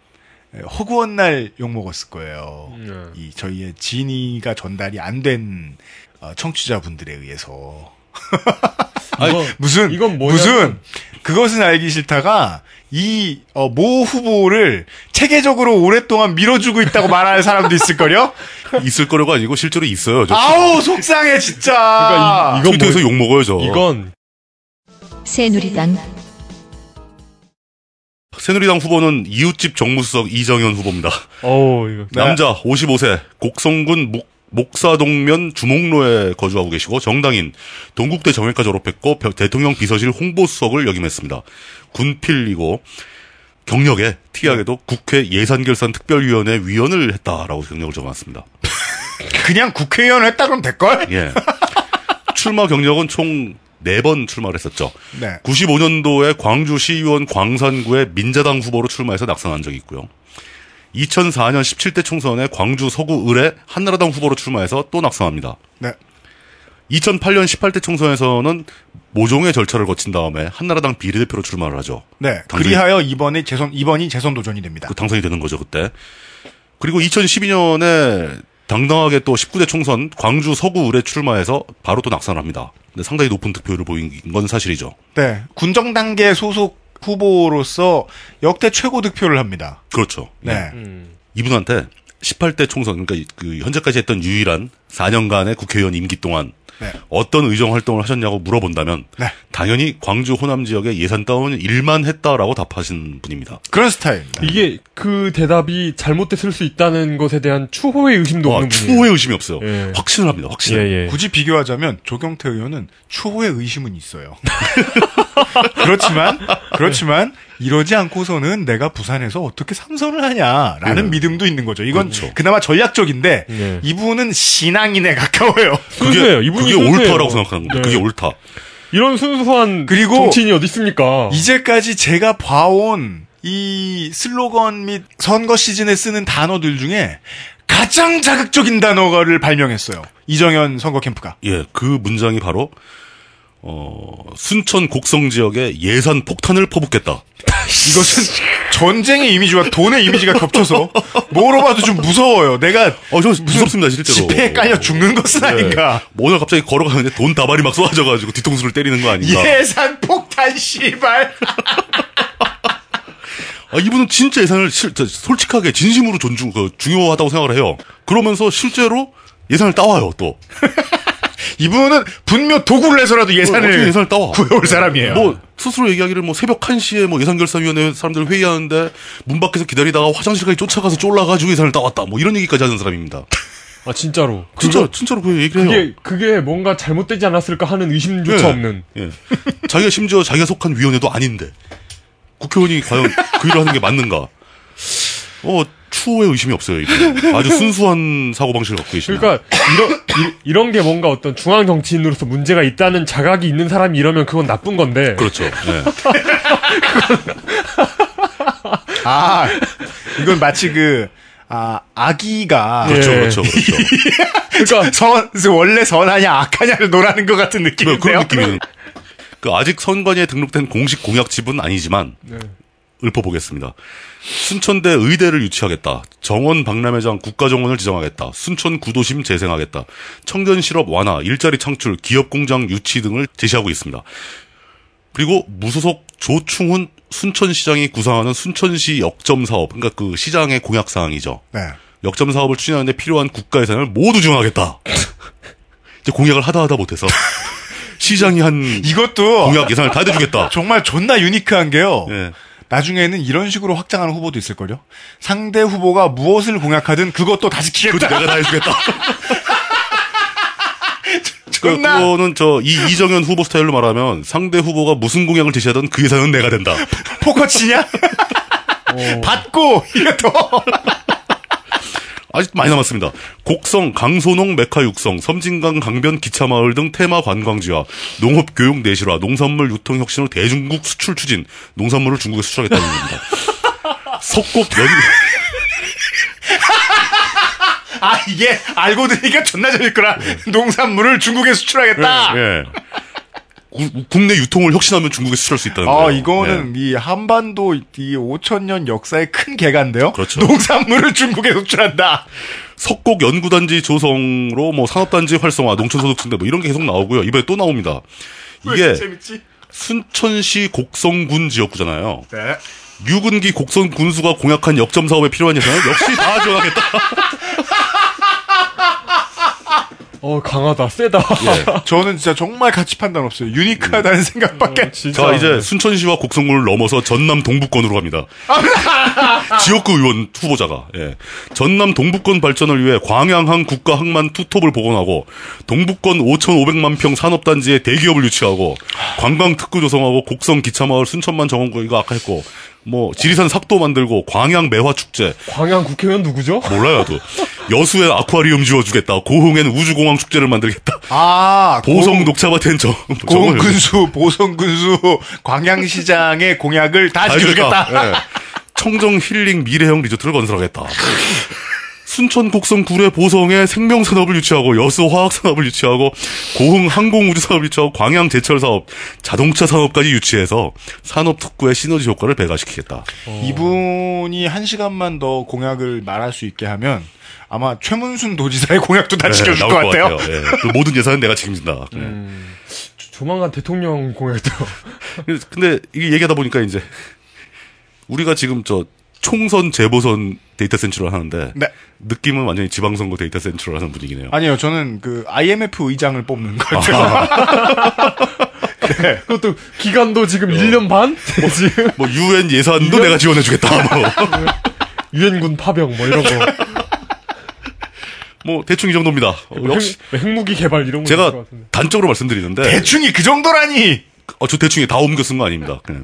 허구한 날 욕 먹었을 거예요. 네. 이 저희의 진위가 전달이 안된 어, 청취자분들에 의해서 (laughs) 이거- 무슨 이건 무슨 그것은 알기 싫다가 이 어, 모 후보를 체계적으로 오랫동안 밀어주고 있다고 말하는 사람도 있을 걸요. (laughs) 있을 거려가 아니고 실제로 있어요. 저 아우 속상해 진짜. 그러니까 이- 이건 트위터에서 뭐- 욕 먹어요 저. 이건 새누리당 새누리당 후보는 이웃집 정무수석 이정현 후보입니다. 네. 남자 55세 곡성군 목, 목사동면 주목로에 거주하고 계시고 정당인 동국대 정외과 졸업했고 벼- 대통령 비서실 홍보수석을 역임했습니다. 군필이고 경력에 특이하게도 국회 예산결산 특별위원회 위원을 했다라고 경력을 적어놨습니다. (laughs) 그냥 국회의원 했다 그러면 될걸? 예. 출마 경력은 총 4번 출마를 했었죠. 네. 95년도에 광주시의원 광산구의 민자당 후보로 출마해서 낙선한 적이 있고요. 2004년 17대 총선에 광주 서구 을의 한나라당 후보로 출마해서 또 낙선합니다. 네. 2008년 18대 총선에서는 모종의 절차를 거친 다음에 한나라당 비례대표로 출마를 하죠. 네. 당선이- 그리하여 이번에 재선 이번이 재선 도전이 됩니다. 그 당선이 되는 거죠, 그때. 그리고 2012년에 당당하게 또 19대 총선 광주 서구 을에 출마해서 바로 또 낙선합니다. 근데 상당히 높은 득표율을 보인 건 사실이죠. 네. 군정 단계 소속 후보로서 역대 최고 득표를 합니다. 그렇죠. 네. 음. 이분한테 18대 총선, 그러니까 그 현재까지 했던 유일한 4년간의 국회의원 임기 동안 네. 어떤 의정 활동을 하셨냐고 물어본다면 네. 당연히 광주 호남 지역에 예산 다운 일만 했다라고 답하신 분입니다. 그런 스타일입니다. 이게 그 대답이 잘못됐을 수 있다는 것에 대한 추호의 의심도 와, 없는 분이에요. 추호의 의심이 없어요. 예. 확신을 합니다. 확신. 예, 예. 굳이 비교하자면 조경태 의원은 추호의 의심은 있어요. (laughs) (laughs) 그렇지만 그렇지만 이러지 않고서는 내가 부산에서 어떻게 삼선을 하냐라는 네. 믿음도 있는 거죠. 이건 그렇죠. 그나마 전략적인데 예. 이분은 신앙인에 가까워요. 순수해요. 이분이 그게. 옳다라고 생각하는 겁니다. 네. 그게 옳다. 이런 순수한 그리고 정치인이 어디 있습니까? 이제까지 제가 봐온 이 슬로건 및 선거 시즌에 쓰는 단어들 중에 가장 자극적인 단어를 발명했어요. 이정현 선거 캠프가. 예, 그 문장이 바로 어, 순천 곡성 지역에 예산 폭탄을 퍼붓겠다. (laughs) 이것은 전쟁의 이미지와 돈의 이미지가 겹쳐서 뭐로 봐도 좀 무서워요. 내가 어, 저 무섭습니다, 실제로. 지폐에 깔려 죽는 것은 네. 아닌가. 뭐 오늘 갑자기 걸어가는데 돈 다발이 막 쏟아져가지고 뒤통수를 때리는 거 아닌가. 예산 폭탄 씨발. 아, 이분은 진짜 예산을 실, 저, 솔직하게 진심으로 존중, 그, 중요하다고 생각을 해요. 그러면서 실제로 예산을 따와요, 또. 이분은 분명 도구를 내서라도 어떻게 예산을 예산을 따와. 구해올 사람이에요. 뭐, 스스로 얘기하기를 뭐 새벽 1시에 뭐 예산결산위원회 사람들 회의하는데 문 밖에서 기다리다가 화장실까지 쫓아가서 쫄라가지고 예산을 따왔다. 뭐 이런 얘기까지 하는 사람입니다. 아 진짜로. (laughs) 진짜, 진짜로 그 얘기를 해요. 그게 그게 뭔가 잘못되지 않았을까 하는 의심조차 예. 없는. 예. 자기가 심지어 자기가 속한 위원회도 아닌데 국회의원이 과연 그 일을 하는 게 맞는가? 어 추호의 의심이 없어요. 이분. 아주 순수한 사고 방식을 갖고 계십니다. 그러니까 이런 이, 이런 게 뭔가 어떤 중앙 정치인으로서 문제가 있다는 자각이 있는 사람이 이러면 그건 나쁜 건데. 그렇죠. 예. (laughs) 아, 이건 마치 그, 아, 아기가. 예. 그렇죠, 그렇죠, 그렇죠. 그러니까 (laughs) 선, 원래 선하냐, 악하냐를 노라는 것 같은 뭐 느낌인데요. 그런 느낌이. 그 아직 선관위에 등록된 공식 공약 집은 아니지만 네. 읊어보겠습니다. 순천대 의대를 유치하겠다. 정원 박람회장 국가정원을 지정하겠다. 순천 구도심 재생하겠다. 청년 실업 완화, 일자리 창출, 기업 공장 유치 등을 제시하고 있습니다. 그리고 무소속 조충훈 순천시장이 구상하는 순천시 역점 사업, 그러니까 그 시장의 공약 사항이죠. 네. 역점 사업을 추진하는데 필요한 국가 예산을 모두 지원하겠다. (laughs) 이제 공약을 하다 하다 못해서 (laughs) 시장이 한 이것도 공약 예산을 다 대주겠다. 정말 존나 유니크한 게요. 예. 나중에는 이런 식으로 확장하는 후보도 있을걸요? 상대 후보가 무엇을 공약하든 그것도 다 지키겠다. 내가 다 해주겠다. 그, (laughs) 존나 그거는 저 이 이정현 후보 스타일로 말하면 상대 후보가 무슨 공약을 제시하든 그 예산은 내가 된다. 포커 치냐? 받고 이게 더 아직 많이 남았습니다. 곡성, 강소농, 메카 육성, 섬진강, 강변, 기차마을 등 테마 관광지와 농업 교육 내실화, 농산물 유통 혁신을 대중국 수출 추진, 농산물을 중국에 수출하겠다는 겁니다. 석곡 연, 아 이게 알고 들으니까 존나 재밌구나. 농산물을 중국에 수출하겠다. 예. 구- 국내 유통을 혁신하면 중국에 수출할 수 있다는 거예요. 아, 이거는 이 한반도 이 5천년 역사의 큰 개가인데요. 그렇죠. 농산물을 중국에 수출한다. 석곡 연구단지 조성으로 뭐 산업단지 활성화, 농촌소득 증대 뭐 이런 게 계속 나오고요. 이번에 또 나옵니다. 이게? 순천시 곡성군 지역구잖아요. 네. 유근기 곡성 군수가 공약한 역점 사업에 필요한 예산을 역시 다 (laughs) 지원하겠다. (laughs) 어, 강하다, 세다. 예. 저는 진짜 정말 가치 판단 없어요. 유니크하다는 생각밖에. 진짜. 자, 이제 순천시와 곡성군을 넘어서 전남 동북권으로 갑니다. (laughs) 지역구 의원 후보자가, 예. 전남 동북권 발전을 위해 광양항 국가항만 투톱을 복원하고, 동북권 5,500만 평 산업단지에 대기업을 유치하고, 관광 특구 조성하고, 곡성 기차마을 순천만 정원구 이거 아까 했고, 뭐, 지리산 삭도 만들고, 광양 매화 축제, 광양 국회의원 누구죠? 몰라요, 나도. 여수에 아쿠아리움 지어주겠다. 고흥에는 우주공항 축제를 만들겠다. 아, 보성 녹차밭엔 저, 저걸 고군수, 보성 군수, 광양시장의 공약을 다다 지켜주겠다. 예. 청정 힐링 미래형 리조트를 건설하겠다. (laughs) 순천 곡성 구례 보성에 생명 산업을 유치하고 여수 화학 산업을 유치하고 고흥 항공 우주사업을 유치하고 광양 제철 사업 자동차 산업까지 유치해서 산업 특구의 시너지 효과를 배가시키겠다. 이분이 한 시간만 더 공약을 말할 수 있게 하면 아마 최문순 도지사의 공약도 다 지켜줄 네, 나올 것 같아요. 예. 그 모든 예산은 내가 책임진다. 예. 조- 조만간 대통령 공약도. (laughs) 근데 이게 얘기하다 보니까 이제 우리가 지금 저 총선 재보선 데이터 센트럴 하는데 네. 느낌은 완전히 지방선거 데이터 센트럴 하는 분위기네요. 아니요, 저는 그 IMF 의장을 뽑는 것 같아요. (laughs) 그것도 기간도 지금 1년 반? 지금 뭐 유엔 예산도 내가 지원해주겠다. 뭐. (laughs) 유엔군 파병 뭐 이런 거. 뭐 대충 이 정도입니다. 어, 역시 핵, 핵무기 개발 이런 거. 제가. 단적으로 말씀드리는데 대충이 그 정도라니! 어, 저 대충 다 옮겨 쓴 거 아닙니다. 그냥.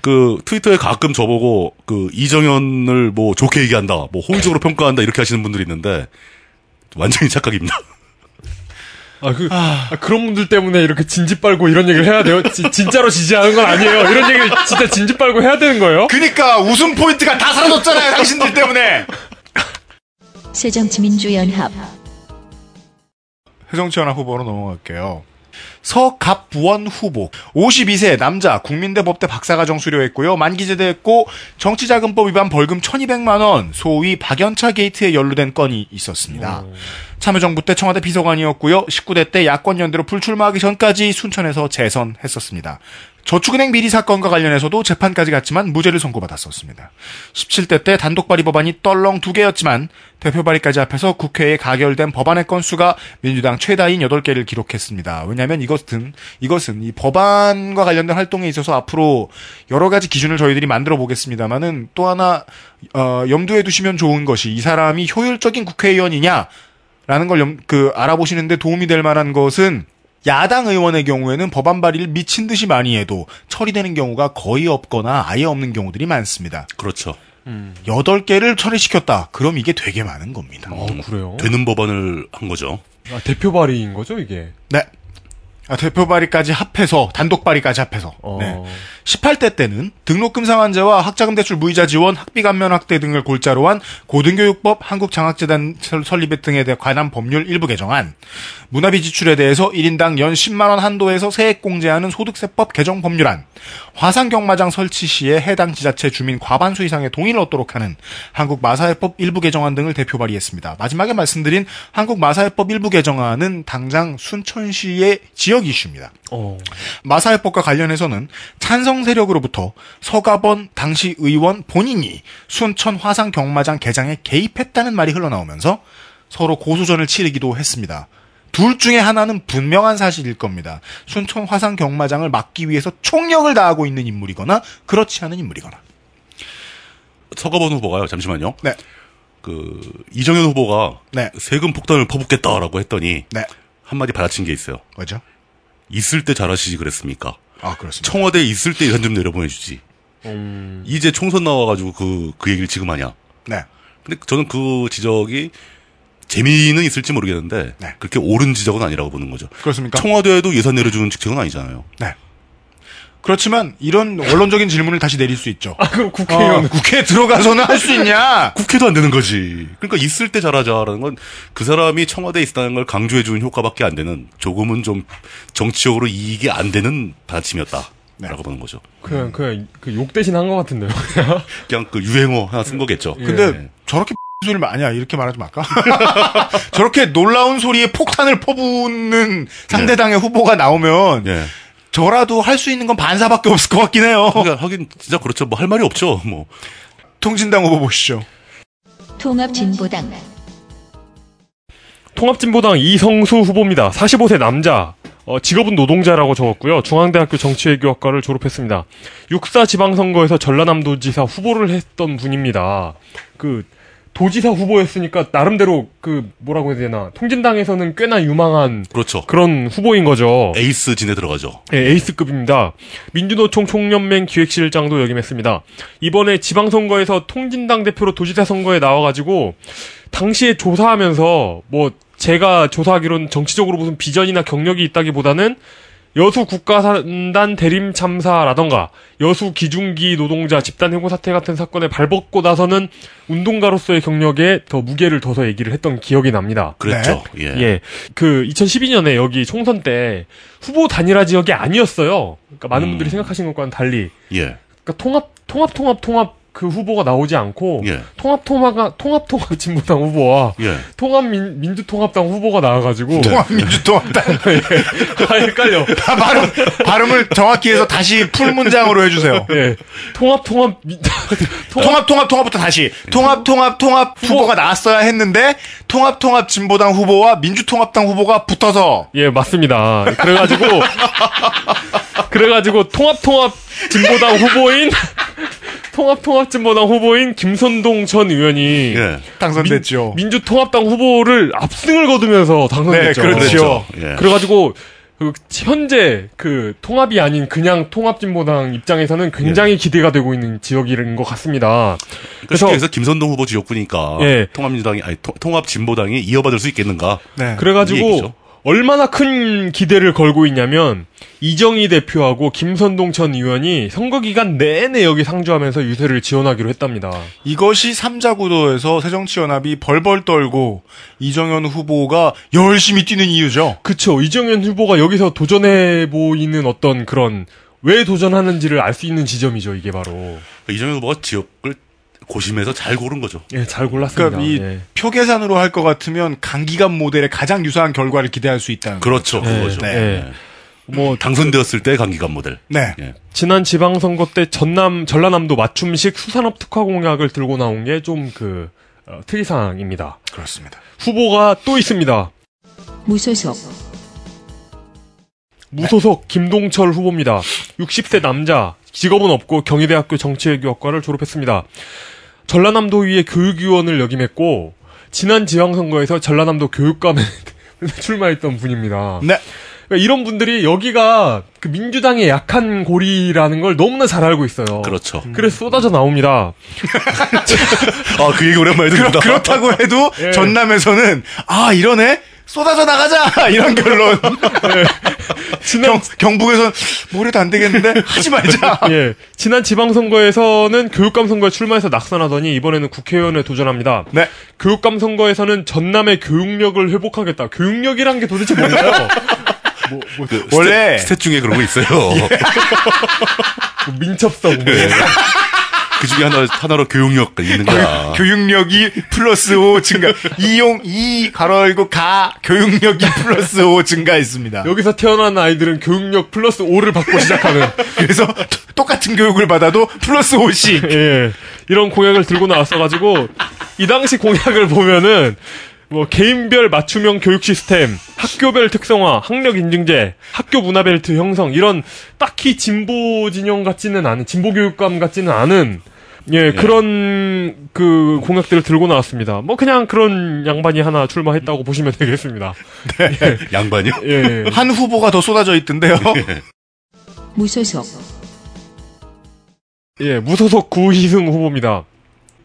그 트위터에 가끔 저보고 그 이정현을 뭐 좋게 얘기한다, 뭐 호의적으로 평가한다 이렇게 하시는 분들이 있는데 완전히 착각입니다. (laughs) 아, 그, 아, 그런 분들 때문에 이렇게 진지 빨고 이런 얘기를 해야 돼요? 지- 진짜로 지지하는 건 아니에요. 이런 얘기를 진짜 진지 빨고 해야 되는 거예요? 그니까 웃음 포인트가 다 사라졌잖아요, 당신들 때문에! 새정치민주연합 새정치연합 후보로 넘어갈게요. 서갑원 후보 52세 남자 국민대 법대 박사과정 수료했고요. 만기 제대했고 정치자금법 위반 벌금 1200만 원 소위 박연차 게이트에 연루된 건이 있었습니다. 참여정부 때 청와대 비서관이었고요. 19대 때 야권 연대로 불출마하기 전까지 순천에서 재선했었습니다. 저축은행 비리 사건과 관련해서도 재판까지 갔지만 무죄를 선고받았었습니다. 17대 때 단독 발의 법안이 떨렁 두 개였지만 대표 발의까지 합해서 국회에 가결된 법안의 건수가 민주당 최다인 8개를 기록했습니다. 왜냐하면 이것은 이것은 이 법안과 관련된 활동에 있어서 앞으로 여러 가지 기준을 저희들이 만들어 보겠습니다만은 또 하나 어, 염두에 두시면 좋은 것이 이 사람이 효율적인 국회의원이냐 라는 걸 염- 그 알아보시는데 도움이 될 만한 것은 야당 의원의 경우에는 법안 발의를 미친 듯이 많이 해도 처리되는 경우가 거의 없거나 아예 없는 경우들이 많습니다. 그렇죠. 여덟 개를 처리시켰다. 그럼 이게 되게 많은 겁니다. 어, 그래요? 되는 법안을 한 거죠. 아, 대표 발의인 거죠, 이게? 네. 아, 대표 발의까지 합해서 단독 발의까지 합해서 어. 네. 18대 때는 등록금 상환제와 학자금 대출 무이자 지원, 학비 감면 확대 등을 골자로 한 고등교육법, 한국장학재단 설- 설립 등에 대해 관한 법률 일부 개정안, 문화비 지출에 대해서 1인당 연 10만 원 한도에서 세액 공제하는 소득세법 개정 법률안, 화상 경마장 설치 시에 해당 지자체 주민 과반수 이상의 동의를 얻도록 하는 한국 마사회법 일부 개정안 등을 대표 발의했습니다. 마지막에 말씀드린 한국 마사회법 일부 개정안은 당장 순천시의 지역 이슈입니다. 어. 마사회법과 관련해서는 찬성 세력으로부터 서가번 당시 의원 본인이 순천 화상 경마장 개장에 개입했다는 말이 흘러나오면서 서로 고소전을 치르기도 했습니다. 둘 중에 하나는 분명한 사실일 겁니다. 순천 화상 경마장을 막기 위해서 총력을 다하고 있는 인물이거나 그렇지 않은 인물이거나. 서가번 후보가요. 잠시만요. 네. 그 이정현 후보가 네. 세금 폭탄을 퍼붓겠다라고 했더니 네. 한마디 받아친 게 있어요. 뭐죠? 있을 때 잘하시지 그랬습니까? 아, 그렇습니다. 청와대에 있을 때 예산 좀 내려보내주지. 음. 이제 총선 나와가지고 그, 그 얘기를 지금 하냐. 네. 근데 저는 그 지적이 재미는 있을지 모르겠는데 네. 그렇게 옳은 지적은 아니라고 보는 거죠. 그렇습니까? 청와대에도 예산 내려주는 직책은 아니잖아요. 네. 그렇지만 이런 원론적인 질문을 다시 내릴 수 있죠. 아, 그럼 국회의원. 어, 국회에 들어가서는 할 수 있냐? (laughs) 국회도 안 되는 거지. 그러니까 있을 때 잘하자라는 건 그 사람이 청와대에 있다는 걸 강조해 주는 효과밖에 안 되는 조금은 좀 정치적으로 이익이 안 되는 받침이었다. 네. 라고 보는 거죠. 그냥, 그냥, 그 욕 대신 한 것 같은데요. (laughs) 그냥 그 유행어 하나 쓴 거겠죠. 근데 네. 저렇게 (laughs) 소리를 아니야 이렇게 말하지 말까? 저렇게 놀라운 소리에 폭탄을 퍼붓는 상대당의 후보가 나오면 네. 저라도 할 수 있는 건 반사밖에 없을 것 같긴 해요. 그러니까 하긴 진짜 그렇죠. 뭐 할 말이 없죠. 뭐 통진당 후보 보시죠. 통합진보당 통합진보당 이성수 후보입니다. 45세 남자. 어, 직업은 노동자라고 적었고요. 중앙대학교 정치외교학과를 졸업했습니다. 육사 지방선거에서 전라남도지사 후보를 했던 분입니다. 그 도지사 후보였으니까 나름대로 그 뭐라고 해야 되나 통진당에서는 꽤나 유망한 그렇죠. 그런 후보인 거죠. 에이스 진에 들어가죠. 예, 에이스급입니다. 민주노총 총연맹 기획실장도 역임했습니다. 이번에 지방선거에서 통진당 대표로 도지사 선거에 나와가지고 당시에 조사하면서 뭐 제가 조사하기로는 정치적으로 무슨 비전이나 경력이 있다기보다는 여수 국가산단 대림 참사라던가 여수 기중기 노동자 집단 해고 사태 같은 사건에 발벗고 나서는 운동가로서의 경력에 더 무게를 둬서 얘기를 했던 기억이 납니다. 그랬죠. 예. 예. 그 2012년에 여기 총선 때 후보 단일화 지역이 아니었어요. 그러니까 많은 음. 분들이 생각하시는 것과는 달리. 예. 그러니까 통합 통합 통합 통합 그 후보가 나오지 않고 예. 통합 통합가 통합 통합 진보당 후보와 예. 통합 민, 민주통합당 후보가 나와가지고 통합민주통합당 (laughs) 아 헷갈려. (laughs) 발음 발음을 정확히 해서 다시 풀 문장으로 해주세요. 예. 통합 통합 민, (laughs) 통합 통합 통합부터 다시 통합 통합 통합 후보가 나왔어야 했는데 통합 통합 진보당 후보와 민주통합당 후보가 붙어서 예, 맞습니다. 그래가지고, 그래가지고, 통합 통합 진보당 후보인, 통합 통합 진보당 후보인 김선동 전 의원이, 예. 당선됐죠. 민, 주통합당 후보를 압승을 거두면서 당선됐죠. 네, 그렇죠. 예. 그래가지고, 그 현재 그 통합이 아닌 그냥 통합진보당 입장에서는 굉장히 기대가 되고 있는 지역인 것 같습니다. 그래서 그래서 김선동 후보 지역구니까 예. 통합민주당이 아니 통- 통합 진보당이 이어받을 수 있겠는가? 네. 이 그래가지고. 얼마나 큰 기대를 걸고 있냐면 이정희 대표하고 김선동 전 의원이 선거 기간 내내 여기 상주하면서 유세를 지원하기로 했답니다. 이것이 삼자 구도에서 새정치연합이 벌벌 떨고 이정현 후보가 열심히 뛰는 이유죠. 그쵸. 이정현 후보가 여기서 도전해 보이는 어떤 그런 왜 도전하는지를 알 수 있는 지점이죠. 이게 바로. 이정현 후보가 지역을 고심해서 잘 고른 거죠. 예, 잘 골랐습니다. 그러니까 이 예. 표 계산으로 할 것 같으면 강기감 모델에 가장 유사한 결과를 기대할 수 있다는. 그렇죠. 네, 그거죠. 네. 예. 뭐 당선되었을 때 강기관 모델. 네. 예. 지난 지방선거 때 전남 전라남도 맞춤식 수산업 특화 공약을 들고 나온 게 좀 그 특이사항입니다. 그렇습니다. 후보가 또 있습니다. 무소속 무소속 김동철 후보입니다. 60세 남자, 직업은 없고 경희대학교 정치외교학과를 졸업했습니다. 전라남도의회 교육위원을 역임했고 지난 지방선거에서 전라남도 교육감에 (laughs) 출마했던 분입니다. 네. 그러니까 이런 분들이 여기가 그 민주당의 약한 고리라는 걸 너무나 잘 알고 있어요. 그렇죠. 그래서 쏟아져 나옵니다. (laughs) 아, 그 얘기 오랜만에 그렇, 듣는다. 그렇 다고 해도 (laughs) 예. 전남에서는 아 이러네 쏟아져 나가자 (laughs) 이런 결론. (laughs) 지난 경, 북에서뭐 뭐래도 안 되겠는데 (laughs) 하지 말자. 예, 지난 지방선거에서는 교육감 선거에 출마해서 낙선하더니 이번에는 국회의원에 도전합니다. 네. 교육감 선거에서는 전남의 교육력을 회복하겠다. 교육력이란 게 도대체 뭔가요? 뭐, 뭐, 그 원래- stat, stat 중에 그런 거 있어요. 뭐 민첩성. 뭐. 그 중에 하나 하나로 교육력 있는 거야. 교육력이 플러스 5 증가. 이용 이 가로 열고 가 교육력이 플러스 5 증가했습니다. 여기서 태어난 아이들은 교육력 플러스 5를 받고 시작하는. (laughs) 그래서 또- 똑같은 교육을 받아도 플러스 5씩. 예. 이런 공약을 들고 나왔어가지고, 이 당시 공약을 보면은, 뭐, 개인별 맞춤형 교육 시스템, 학교별 특성화, 학력 인증제, 학교 문화 벨트 형성, 이런 딱히 진보 진영 같지는 않은, 진보 교육감 같지는 않은, 예, 그런, 그, 공약들을 들고 나왔습니다. 뭐, 그냥 그런 양반이 하나 출마했다고 보시면 되겠습니다. 양반이요? 예. 한 후보가 더 쏟아져 있던데요. 무소속 예, 무소속 구희승 후보입니다.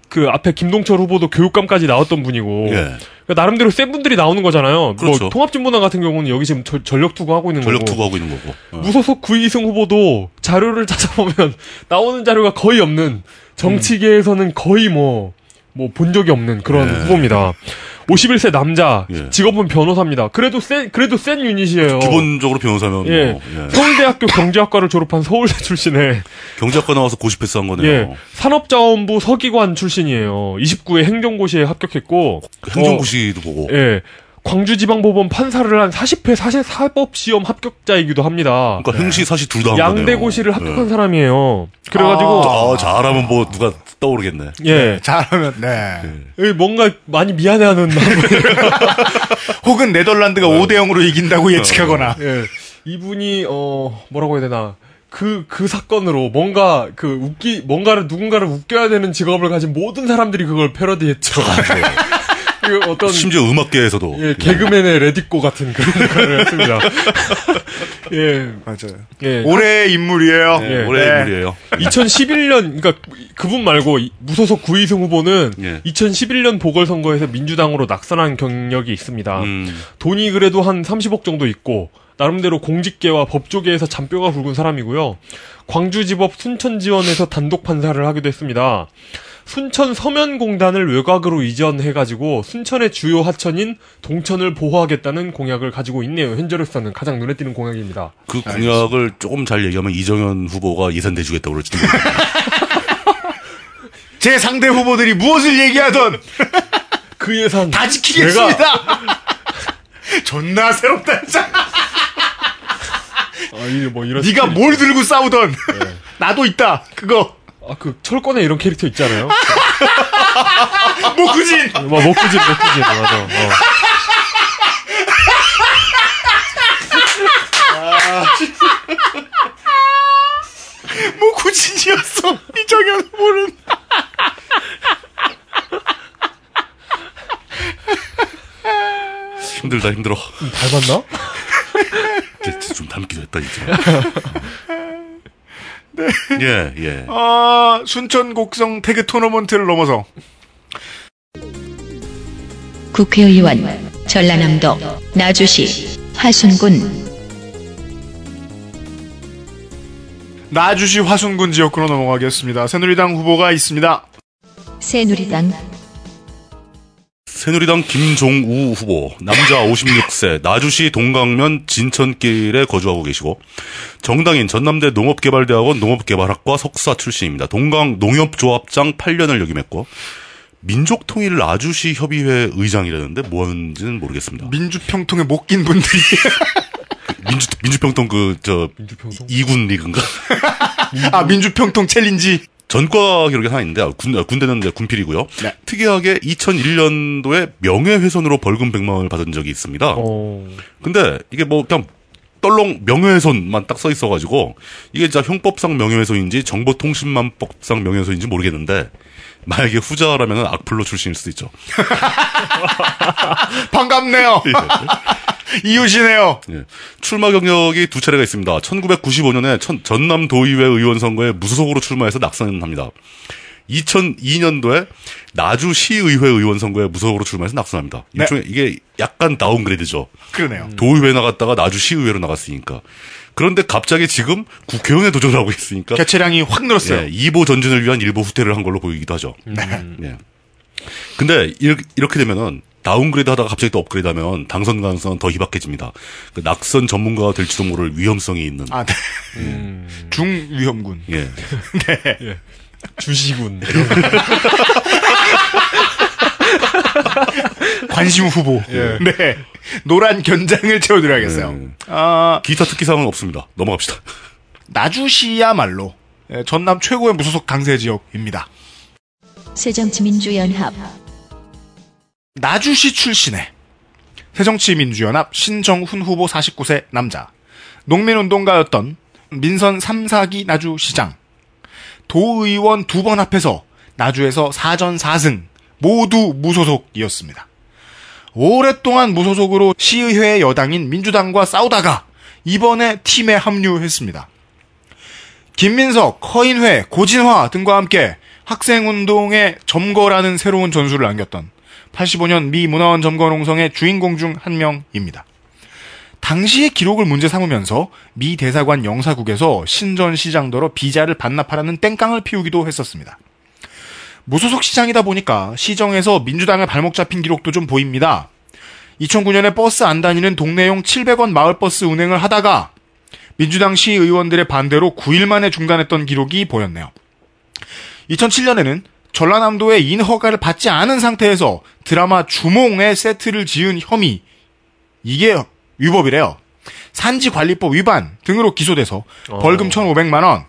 그 앞에 김동철 후보도 교육감까지 나왔던 분이고, 예. 그러니까 나름대로 센 분들이 나오는 거잖아요. 그렇죠. 뭐 통합진보당 같은 경우는 여기 지금 저- 전력 투구하고 있는 전력 거고. 투구하고 있는 거고. 어. 무소속 구이승 후보도 자료를 (laughs) 찾아보면 나오는 자료가 거의 없는 정치계에서는 거의 뭐 뭐 본 적이 없는 그런 예. 후보입니다. 51세 남자, 예. 직업은 변호사입니다. 그래도 센 그래도 센 유닛이에요. 기본적으로 변호사면 예. 뭐, 예. 서울대학교 경제학과를 졸업한 서울대 출신의 경제학과 나와서 고시패스 한 거네요. 예, 산업자원부 서기관 출신이에요. 29회 행정고시에 합격했고 행정고시도 보고. 어, 예. 광주지방법원 판사를 한 40회 사실 사법시험 합격자이기도 합니다. 그러니까 행시 사시 둘다 한 거네요. 양대고시를 합격한 예. 사람이에요. 그래가지고 아, 잘하면 뭐 누가 떠오르겠네. 예, 잘하면 네. 예, 뭔가 많이 미안해하는 (laughs) 혹은 네덜란드가 5대 0으로 이긴다고 예측하거나. 예. 이분이 어 뭐라고 해야 되나 그 그 사건으로 뭔가 그 웃기 뭔가를 누군가를 웃겨야 되는 직업을 가진 모든 사람들이 그걸 패러디했죠. 그 어떤 심지어 음악계에서도. 예, 개그맨의 레디꼬 같은 그런 (laughs) 역할을 했습니다. (laughs) 예, 맞아요. 예. 올해의 인물이에요. 예, 예. 올해 네. 인물이에요. 2011년, 그러니까 그분 말고 이- 무소속 구이승 후보는 예. 2011년 보궐선거에서 민주당으로 낙선한 경력이 있습니다. 음, 돈이 그래도 한 30억 정도 있고 나름대로 공직계와 법조계에서 잔뼈가 굵은 사람이고요. 광주지법 순천지원에서 단독 판사를 하기도 했습니다. 순천 서면공단을 외곽으로 이전해가지고 순천의 주요 하천인 동천을 보호하겠다는 공약을 가지고 있네요. 현재로서는 가장 눈에 띄는 공약입니다. 그 공약을 조금 잘 얘기하면 이정현 후보가 예산대 주겠다고 그럴지도 모르겠네. (laughs) 제 상대 후보들이 무엇을 얘기하던 그 예산 다 지키겠습니다. (laughs) 존나 새롭다 진짜. 아, 이뭐 이런 네가 뭘 들고 싸우던 (laughs) 나도 있다. 그거 아, 그 철권에 이런 캐릭터 있잖아요. (laughs) 목구진. 뭐 먹구진 먹구진 맞아. 어. 목구진이었어. 이정현 후보는. 힘들다 힘들어. 닮았나? 이제 좀 닮기도 했다 진 짜. 예 예. 아 순천 곡성 태그 토너먼트를 넘어서 국회의원 전라남도 나주시 화순군 나주시 화순군 지역구로 넘어가겠습니다. 새누리당 후보가 있습니다. 새누리당 새누리당 김종우 후보, 남자 56세, 나주시 동강면 진천길에 거주하고 계시고, 정당인 전남대 농업개발대학원 농업개발학과 석사 출신입니다. 동강 농협조합장 8년을 역임했고, 민족통일 나주시 협의회 의장이라는데 뭐 하는지는 모르겠습니다. 민주평통에 못 낀 분들이 (laughs) 민주, 민주평통 그, 저. 이군 리그인가? 아 민주평통 챌린지 전과 기록이 하나 있는데, 아, 군, 아, 군대는 군필이고요. 네. 특이하게 2001년도에 명예훼손으로 벌금 100만 원을 받은 적이 있습니다. 어. 근데 이게 뭐 그냥 떨렁 명예훼손만 딱 써 있어가지고 이게 진짜 형법상 명예훼손인지 정보통신망법상 명예훼손인지 모르겠는데 만약에 후자라면 악플로 출신일 수도 있죠. (laughs) 반갑네요. (laughs) (laughs) 이웃이네요. 예. 출마 경력이 두 차례가 있습니다. 1995년에 전남 도의회 의원 선거에 무소속으로 출마해서 낙선합니다. 2002년도에 나주 시의회 의원 선거에 무소속으로 출마해서 낙선합니다. 네. 일종의 이게 약간 다운그레이드죠. 그러네요. 도의회 나갔다가 나주 시의회로 나갔으니까. 그런데 갑자기 지금 국회의원에 도전하고 있으니까 계체량이 확 늘었어요. 예, 2보 전진을 위한 일보 후퇴를 한 걸로 보이기도 하죠. 예. 근데 이렇게, 이렇게 되면은 다운그레이드 하다가 갑자기 또 업그레이드 하면 당선 가능성은 더 희박해집니다. 그 낙선 전문가가 될지도 모를 위험성이 있는. 아, 네. 음, 중위험군. 예. (laughs) 주시군. (laughs) 관심 후보. 예. 네. 노란 견장을 채워드려야겠어요. 네. 아, 기타 특기사항은 없습니다. 넘어갑시다. 나주시야말로 예, 전남 최고의 무소속 강세 지역입니다. 새정치민주연합 나주시 출신의 새정치민주연합 신정훈 후보 49세 남자 농민운동가였던 민선 3, 4기 나주시장 도의원 두번 합해서 나주에서 4전 4승 모두 무소속이었습니다. 오랫동안 무소속으로 시의회 여당인 민주당과 싸우다가 이번에 팀에 합류했습니다. 김민석, 허인회, 고진화 등과 함께 학생운동의 점거라는 새로운 전술을 안겼던 85년 미 문화원 점거 농성의 주인공 중 한 명입니다. 당시의 기록을 문제 삼으면서 미 대사관 영사국에서 신전 시장더러 비자를 반납하라는 땡깡을 피우기도 했었습니다. 무소속 시장이다 보니까 시정에서 민주당의 발목 잡힌 기록도 좀 보입니다. 2009년에 버스 안 다니는 동네용 700원 마을버스 운행을 하다가 민주당 시의원들의 반대로 9일 만에 중단했던 기록이 보였네요. 2007년에는 전라남도의 인허가를 받지 않은 상태에서 드라마 주몽의 세트를 지은 혐의 이게 위법이래요. 산지관리법 위반 등으로 기소돼서 벌금 1,500만 원.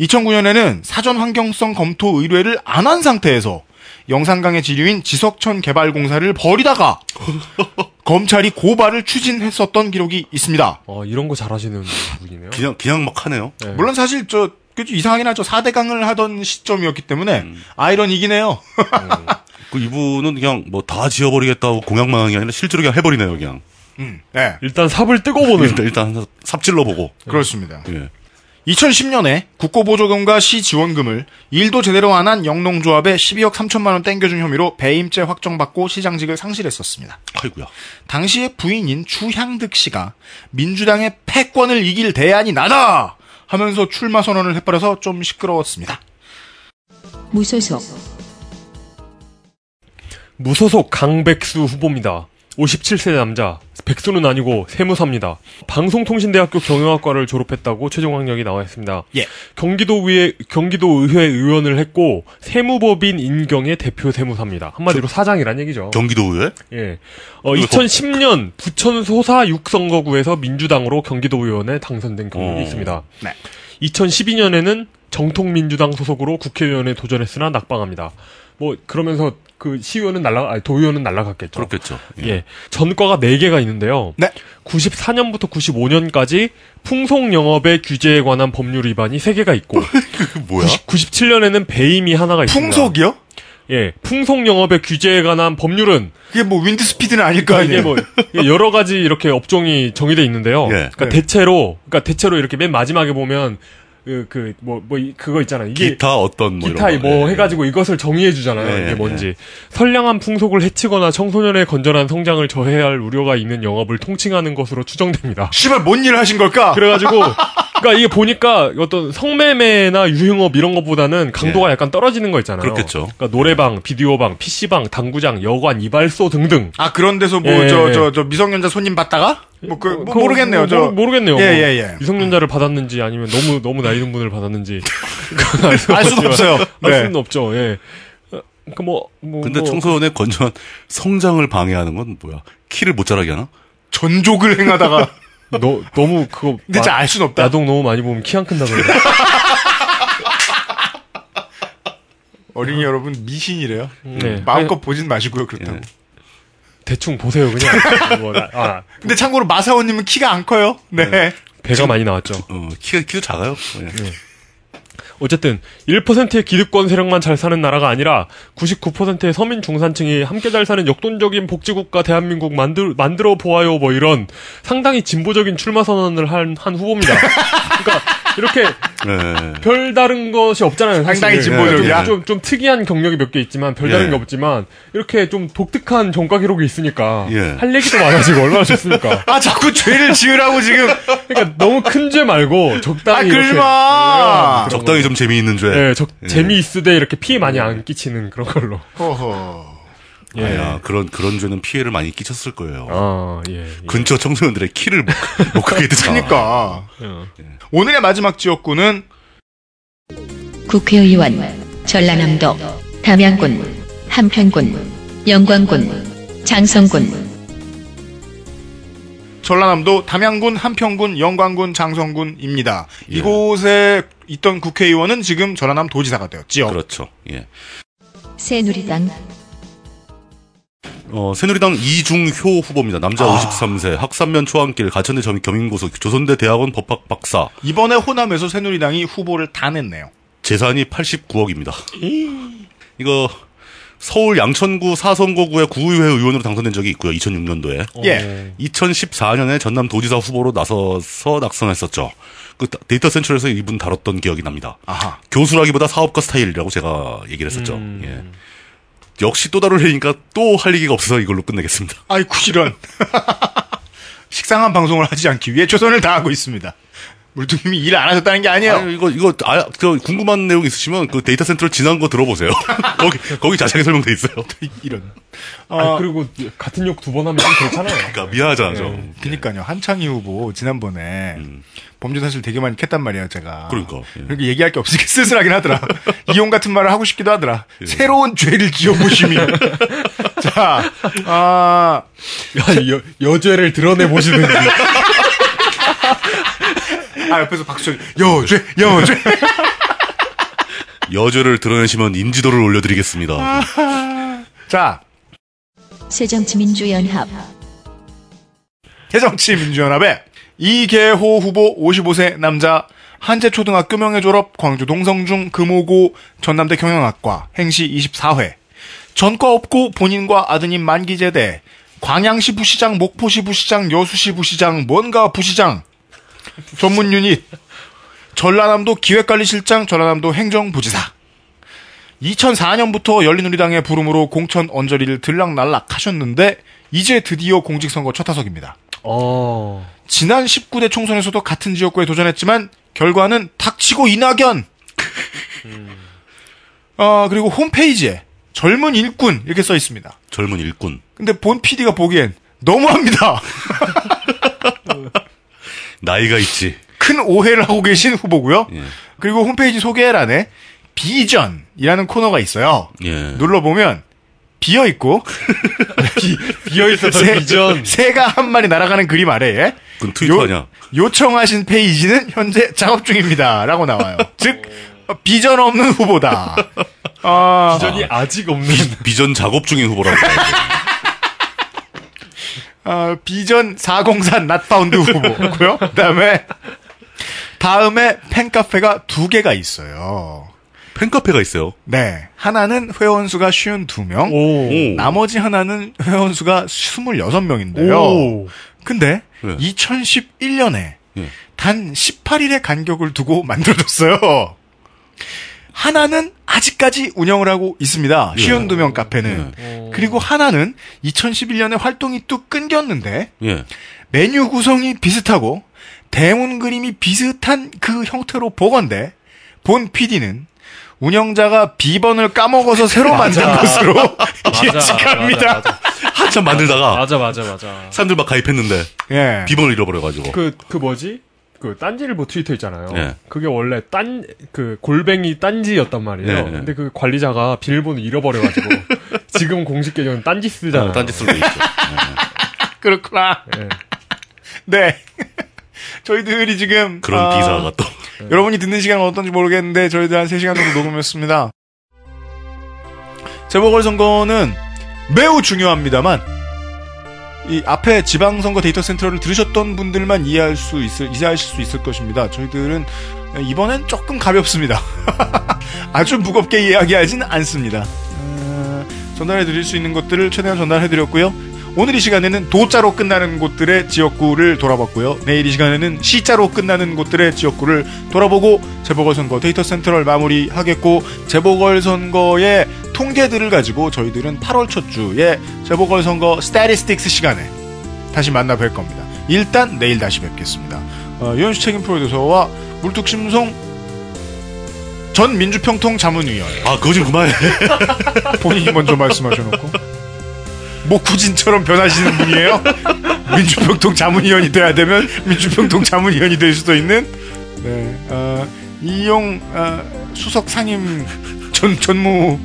2009년에는 사전 환경성 검토 의뢰를 안 한 상태에서 영산강의 지류인 지석천 개발공사를 벌이다가 (laughs) 검찰이 고발을 추진했었던 기록이 있습니다. 어, 이런 거 잘하시는 분이네요. 그냥, 그냥 막 하네요. 네. 물론 사실 저 이상하긴 하죠. 4대강을 하던 시점이었기 때문에 아이러니긴 해요. 그 이분은 그냥 뭐 다 지어버리겠다고 공약만 하는 게 아니라 실제로 그냥 해버리네요, 그냥. 음, 네, 일단 삽을 뜯어보는. 일단, 일단 삽질러 보고. 그렇습니다. 예. 2010년에 국고보조금과 시 지원금을 일도 제대로 안 한 영농조합에 12억 3천만 원 땡겨준 혐의로 배임죄 확정받고 시장직을 상실했었습니다. 아이고야. 당시의 부인인 추향득 씨가 민주당의 패권을 이길 대안이 나다 하면서 출마 선언을 해버려서 좀 시끄러웠습니다. 무소속 무소속 강백수 후보입니다. 57세 남자. 백수는 아니고 세무사입니다. 방송통신대학교 경영학과를 졸업했다고 최종 학력이 나와 있습니다. 예. 경기도 의회 경기도 의회 의원을 했고 세무법인 인경의 대표 세무사입니다. 한마디로 사장이란 얘기죠. 경기도 의회? 예. 어, 2010년 부천 소사 6선거구에서 민주당으로 경기도 의원에 당선된 경력이 어. 있습니다. 네. 2012년에는 정통민주당 소속으로 국회의원에 도전했으나 낙방합니다. 뭐 그러면서 그 시의원은 날라 아니 도의원은 날라갔겠죠. 그렇겠죠. 예. 전과가 4개가 있는데요. 네. 94년부터 95년까지 풍속 영업의 규제에 관한 법률 위반이 3개가 있고 (laughs) 그 뭐야? 97년에는 배임이 하나가 있습니다. 풍속이요? 예. 풍속 영업의 규제에 관한 법률은 그게 뭐 윈드 스피드는 아닐 거 이게 아니에요. 뭐 여러 가지 이렇게 업종이 정의돼 있는데요. 예. 그러니까 네. 대체로 그러니까 대체로 이렇게 맨 마지막에 보면 그뭐뭐 그거 있잖아요. 이게 기타 어떤 뭐 기타. 뭐 예. 해가지고 이것을 정의해 주잖아요. 예, 이게 예. 뭔지 선량한 풍속을 해치거나 청소년의 건전한 성장을 저해할 우려가 있는 영업을 통칭하는 것으로 추정됩니다. 씨발 뭔 일을 하신 걸까? 그래가지고 그러니까 이게 보니까 어떤 성매매나 유흥업 이런 것보다는 강도가 약간 떨어지는 거 있잖아요. 예. 그렇겠죠. 그러니까 노래방, 비디오방, PC방, 당구장, 여관, 이발소 등등. 아 그런 데서 뭐 예, 저 예. 저저 미성년자 손님 받다가 뭐그 그거 모르겠네요. 뭐, 저 모르- 모르겠네요. 예, 뭐 예, 예. 미성년자를 받았는지 아니면 너무 너무 나이 든 분을 받았는지 (laughs) 알 수는 알 수는 없지만- 없어요. 알 네. 수는 없죠. 예. 어, 그러니까 뭐, 뭐 근데 뭐, 청소년의 건전한 성장을 방해하는 건 뭐야? 키를 못 자라게 하나? 전족을 행하다가 (laughs) 너 너무 그거 근데 진짜 알 수는 없다. 야동 너무 많이 보면 키 안 큰다 그래. (laughs) 어린이 여러분 미신이래요. 네. 마음껏 보진 마시고요. 그렇다고. 예. 대충 보세요 그냥. (laughs) 뭐, 나- 아, 근데 참고로 마사오님은 키가 안 커요. 네. 배가 많이 나왔죠. 어, 키가 키도 작아요. 예. 어쨌든 1%의 기득권 세력만 잘 사는 나라가 아니라 99%의 서민 중산층이 함께 잘 사는 역동적인 복지국가 대한민국 만들 만들어 보아요 뭐 이런 상당히 진보적인 출마 선언을 한, 한 후보입니다. (laughs) 그러니까 이렇게 (laughs) 네. 별 다른 것이 없잖아요. 사실. 상당히 진보적이야. 좀, 좀, 좀 특이한 경력이 몇 개 있지만 별 다른 예. 게 없지만 이렇게 좀 독특한 전과 기록이 있으니까 예. 할 얘기도 많아지고 얼마나 좋습니까? (laughs) 아 자꾸 죄를 지으라고 지금 그러니까 너무 큰 죄 말고 아 적당히 이렇게 글마. 그런 적당히 좀 재미있는 죄. 예, 적, 재미있으되 이렇게 피해 많이 안 끼치는 그런 걸로. 허허. 예. 아야, 그런, 그런 죄는 피해를 많이 끼쳤을 거예요. 아, 예. 예. 근처 청소년들의 키를 못, 못 가게 (laughs) 되잖아. 그러니까 어. 오늘의 마지막 지역구는 국회의원 전라남도 담양군 한편군 영광군 장성군 전라남도 담양군, 한평군, 영광군, 장성군입니다. 예. 이곳에 있던 국회의원은 지금 전라남 도지사가 되었지요. 그렇죠. 예. 새누리당 어, 새누리당 이중효 후보입니다. 남자 아. 53세, 학산면 초안길, 가천대 점- 겸임고소, 조선대 대학원 법학 박사, 이번에 호남에서 새누리당이 후보를 다 냈네요. 재산이 89억입니다. 이거 서울 양천구 사선거구의 구의회 의원으로 당선된 적이 있고요. 2006년도에. 예. 2014년에 전남 도지사 후보로 나서서 낙선했었죠. 그 데이터 센터에서 이분 다뤘던 기억이 납니다. 아하. 교수라기보다 사업가 스타일이라고 제가 얘기를 했었죠. 음. 예. 역시 또 다룰 얘기니까 또 할 얘기가 없어서 이걸로 끝내겠습니다. 아이쿠 이런. (laughs) 식상한 방송을 하지 않기 위해 최선을 다하고 있습니다. 물뚱님이 일 안 하셨다는 게 아니에요. 아니, 이거 이거 아, 저 궁금한 내용 있으시면 그 데이터 센터로 지난 거 들어보세요. (laughs) 거기 거기 자세하게 설명돼 있어요. (laughs) 이런. 아, 어, 그리고 같은 욕 두 번 하면 좀 그렇잖아요. 그러니까 미안하잖아 좀. 그니까요. 한창희 후보 지난번에 음. 범죄 사실 되게 많이 캤단 말이에요, 제가. 그러니까, 예. 그렇게 얘기할 게 없으니까 (laughs) 쓸쓸하긴 하더라. 이용 같은 말을 하고 싶기도 하더라. 예. 새로운 죄를 지어보심이. 자, 아, 야, 여, 여죄를 드러내 보시든지. 아, 옆에서 박수, 여죄, 여죄. 여죄를 드러내시면 인지도를 올려드리겠습니다. 자, 새정치민주연합 새정치민주연합의 이계호 후보 55세 남자 한재초등학교 명예 졸업 광주 동성중 금호고 전남대 경영학과 행시 24회 전과 없고 본인과 아드님 만기제대 광양시 부시장 목포시 부시장 여수시 부시장 뭔가 부시장 전문 유닛 전라남도 기획관리실장 전라남도 행정부지사 2004년부터 열린우리당의 부름으로 공천 언저리를 들락날락 하셨는데 이제 드디어 공직선거 첫 타석입니다. 어. 지난 19대 총선에서도 같은 지역구에 도전했지만 결과는 탁치고 이낙연. 어, 그리고 홈페이지에 젊은 일꾼 이렇게 써 있습니다. 젊은 일꾼. 근데 본 PD가 보기엔 너무합니다. (laughs) 나이가 있지. 큰 오해를 하고 계신 후보고요. 예. 그리고 홈페이지 소개란에 비전이라는 코너가 있어요. 예. 눌러보면 비어 있고 (laughs) 비어 있어서 새, 비전. 새가 한 마리 날아가는 그림 아래에 그건 트위터 아니야. 요청하신 페이지는 현재 작업 중입니다.라고 나와요. 즉 어, 비전 없는 후보다. 아, 비전이 아직 없는. 비 전 작업 중인 후보라고. 아, 비전 404 낫파운드 후보고요. (laughs) 그다음에 다음에 팬카페가 두 개가 있어요. 팬카페가 있어요. 네, 하나는 회원 수가 52명, 오. 오. 나머지 하나는 회원 수가 26명인데요. 오. 근데 네. 2011년에 네. 단 18일의 간격을 두고 만들어졌어요. 하나는 아직까지 운영을 하고 있습니다. 예. 52명 카페는. 어. 그리고 하나는 2011년에 활동이 뚝 끊겼는데 예. 메뉴 구성이 비슷하고 대문 그림이 비슷한 그 형태로 보건데 본 PD는 운영자가 비번을 까먹어서 새로 만든 것으로 (laughs) 예측합니다. 한참 만들다가 맞아, 맞아, 맞아. 사람들 막 가입했는데 예. 비번을 잃어버려가지고. 그, 그 뭐지? 그 딴지일보 트위터 있잖아요. 예. 그게 원래 딴, 그 골뱅이 딴지였단 말이에요. 네, 네. 근데 그 관리자가 비밀번호 잃어버려가지고 (laughs) 지금 공식 계정은 딴지 쓰잖아요. 어, 딴짓 쓸도 있죠. (laughs) 그렇구나. 예. 네. (laughs) 저희들이 지금 그런 아, 기사가 또. 여러분이 듣는 시간은 어떤지 모르겠는데 저희들 한 3시간 정도 녹음했습니다. 재보궐선거는 매우 중요합니다만 이 앞에 지방선거 데이터 센터를 들으셨던 분들만 이해할 수 있을 이해하실 수 있을 것입니다. 저희들은 이번엔 조금 가볍습니다. (laughs) 아주 무겁게 이야기하지는 않습니다. 어, 전달해 드릴 수 있는 것들을 최대한 전달해 드렸고요. 오늘 이 시간에는 도자로 끝나는 곳들의 지역구를 돌아봤고요. 내일 이 시간에는 시자로 끝나는 곳들의 지역구를 돌아보고 재보궐선거 데이터 센트럴 마무리하겠고 재보궐선거의 통계들을 가지고 저희들은 8월 첫 주에 재보궐선거 statistics 시간에 다시 만나 뵐 겁니다. 일단 내일 다시 뵙겠습니다. 어, 유현수 책임 프로듀서와 물뚝심송 전 민주평통 자문위원 아, 그거 좀 그만해. 본인이 먼저 말씀하셔놓고 뭐 구진처럼 변하시는 분이에요. (laughs) 민주평통 자문위원이 돼야 되면 민주평통 자문위원이 될 수도 있는 네, 어, 이용 어, 수석 상임 전 전무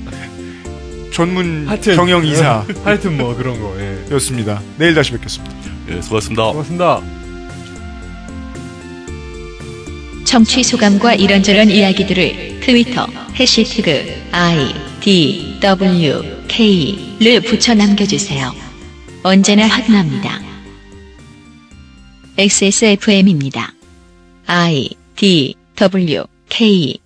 전문 하여튼. 경영 이사 (laughs) 하여튼 뭐 그런 거. 예. 였습니다. 내일 다시 뵙겠습니다. 예, 수고하셨습니다. 고맙습니다. 청취 소감과 이런저런 이야기들을 트위터 해시태그 i d w k를 붙여 남겨주세요. 언제나 환납니다. XSFM입니다. I D W K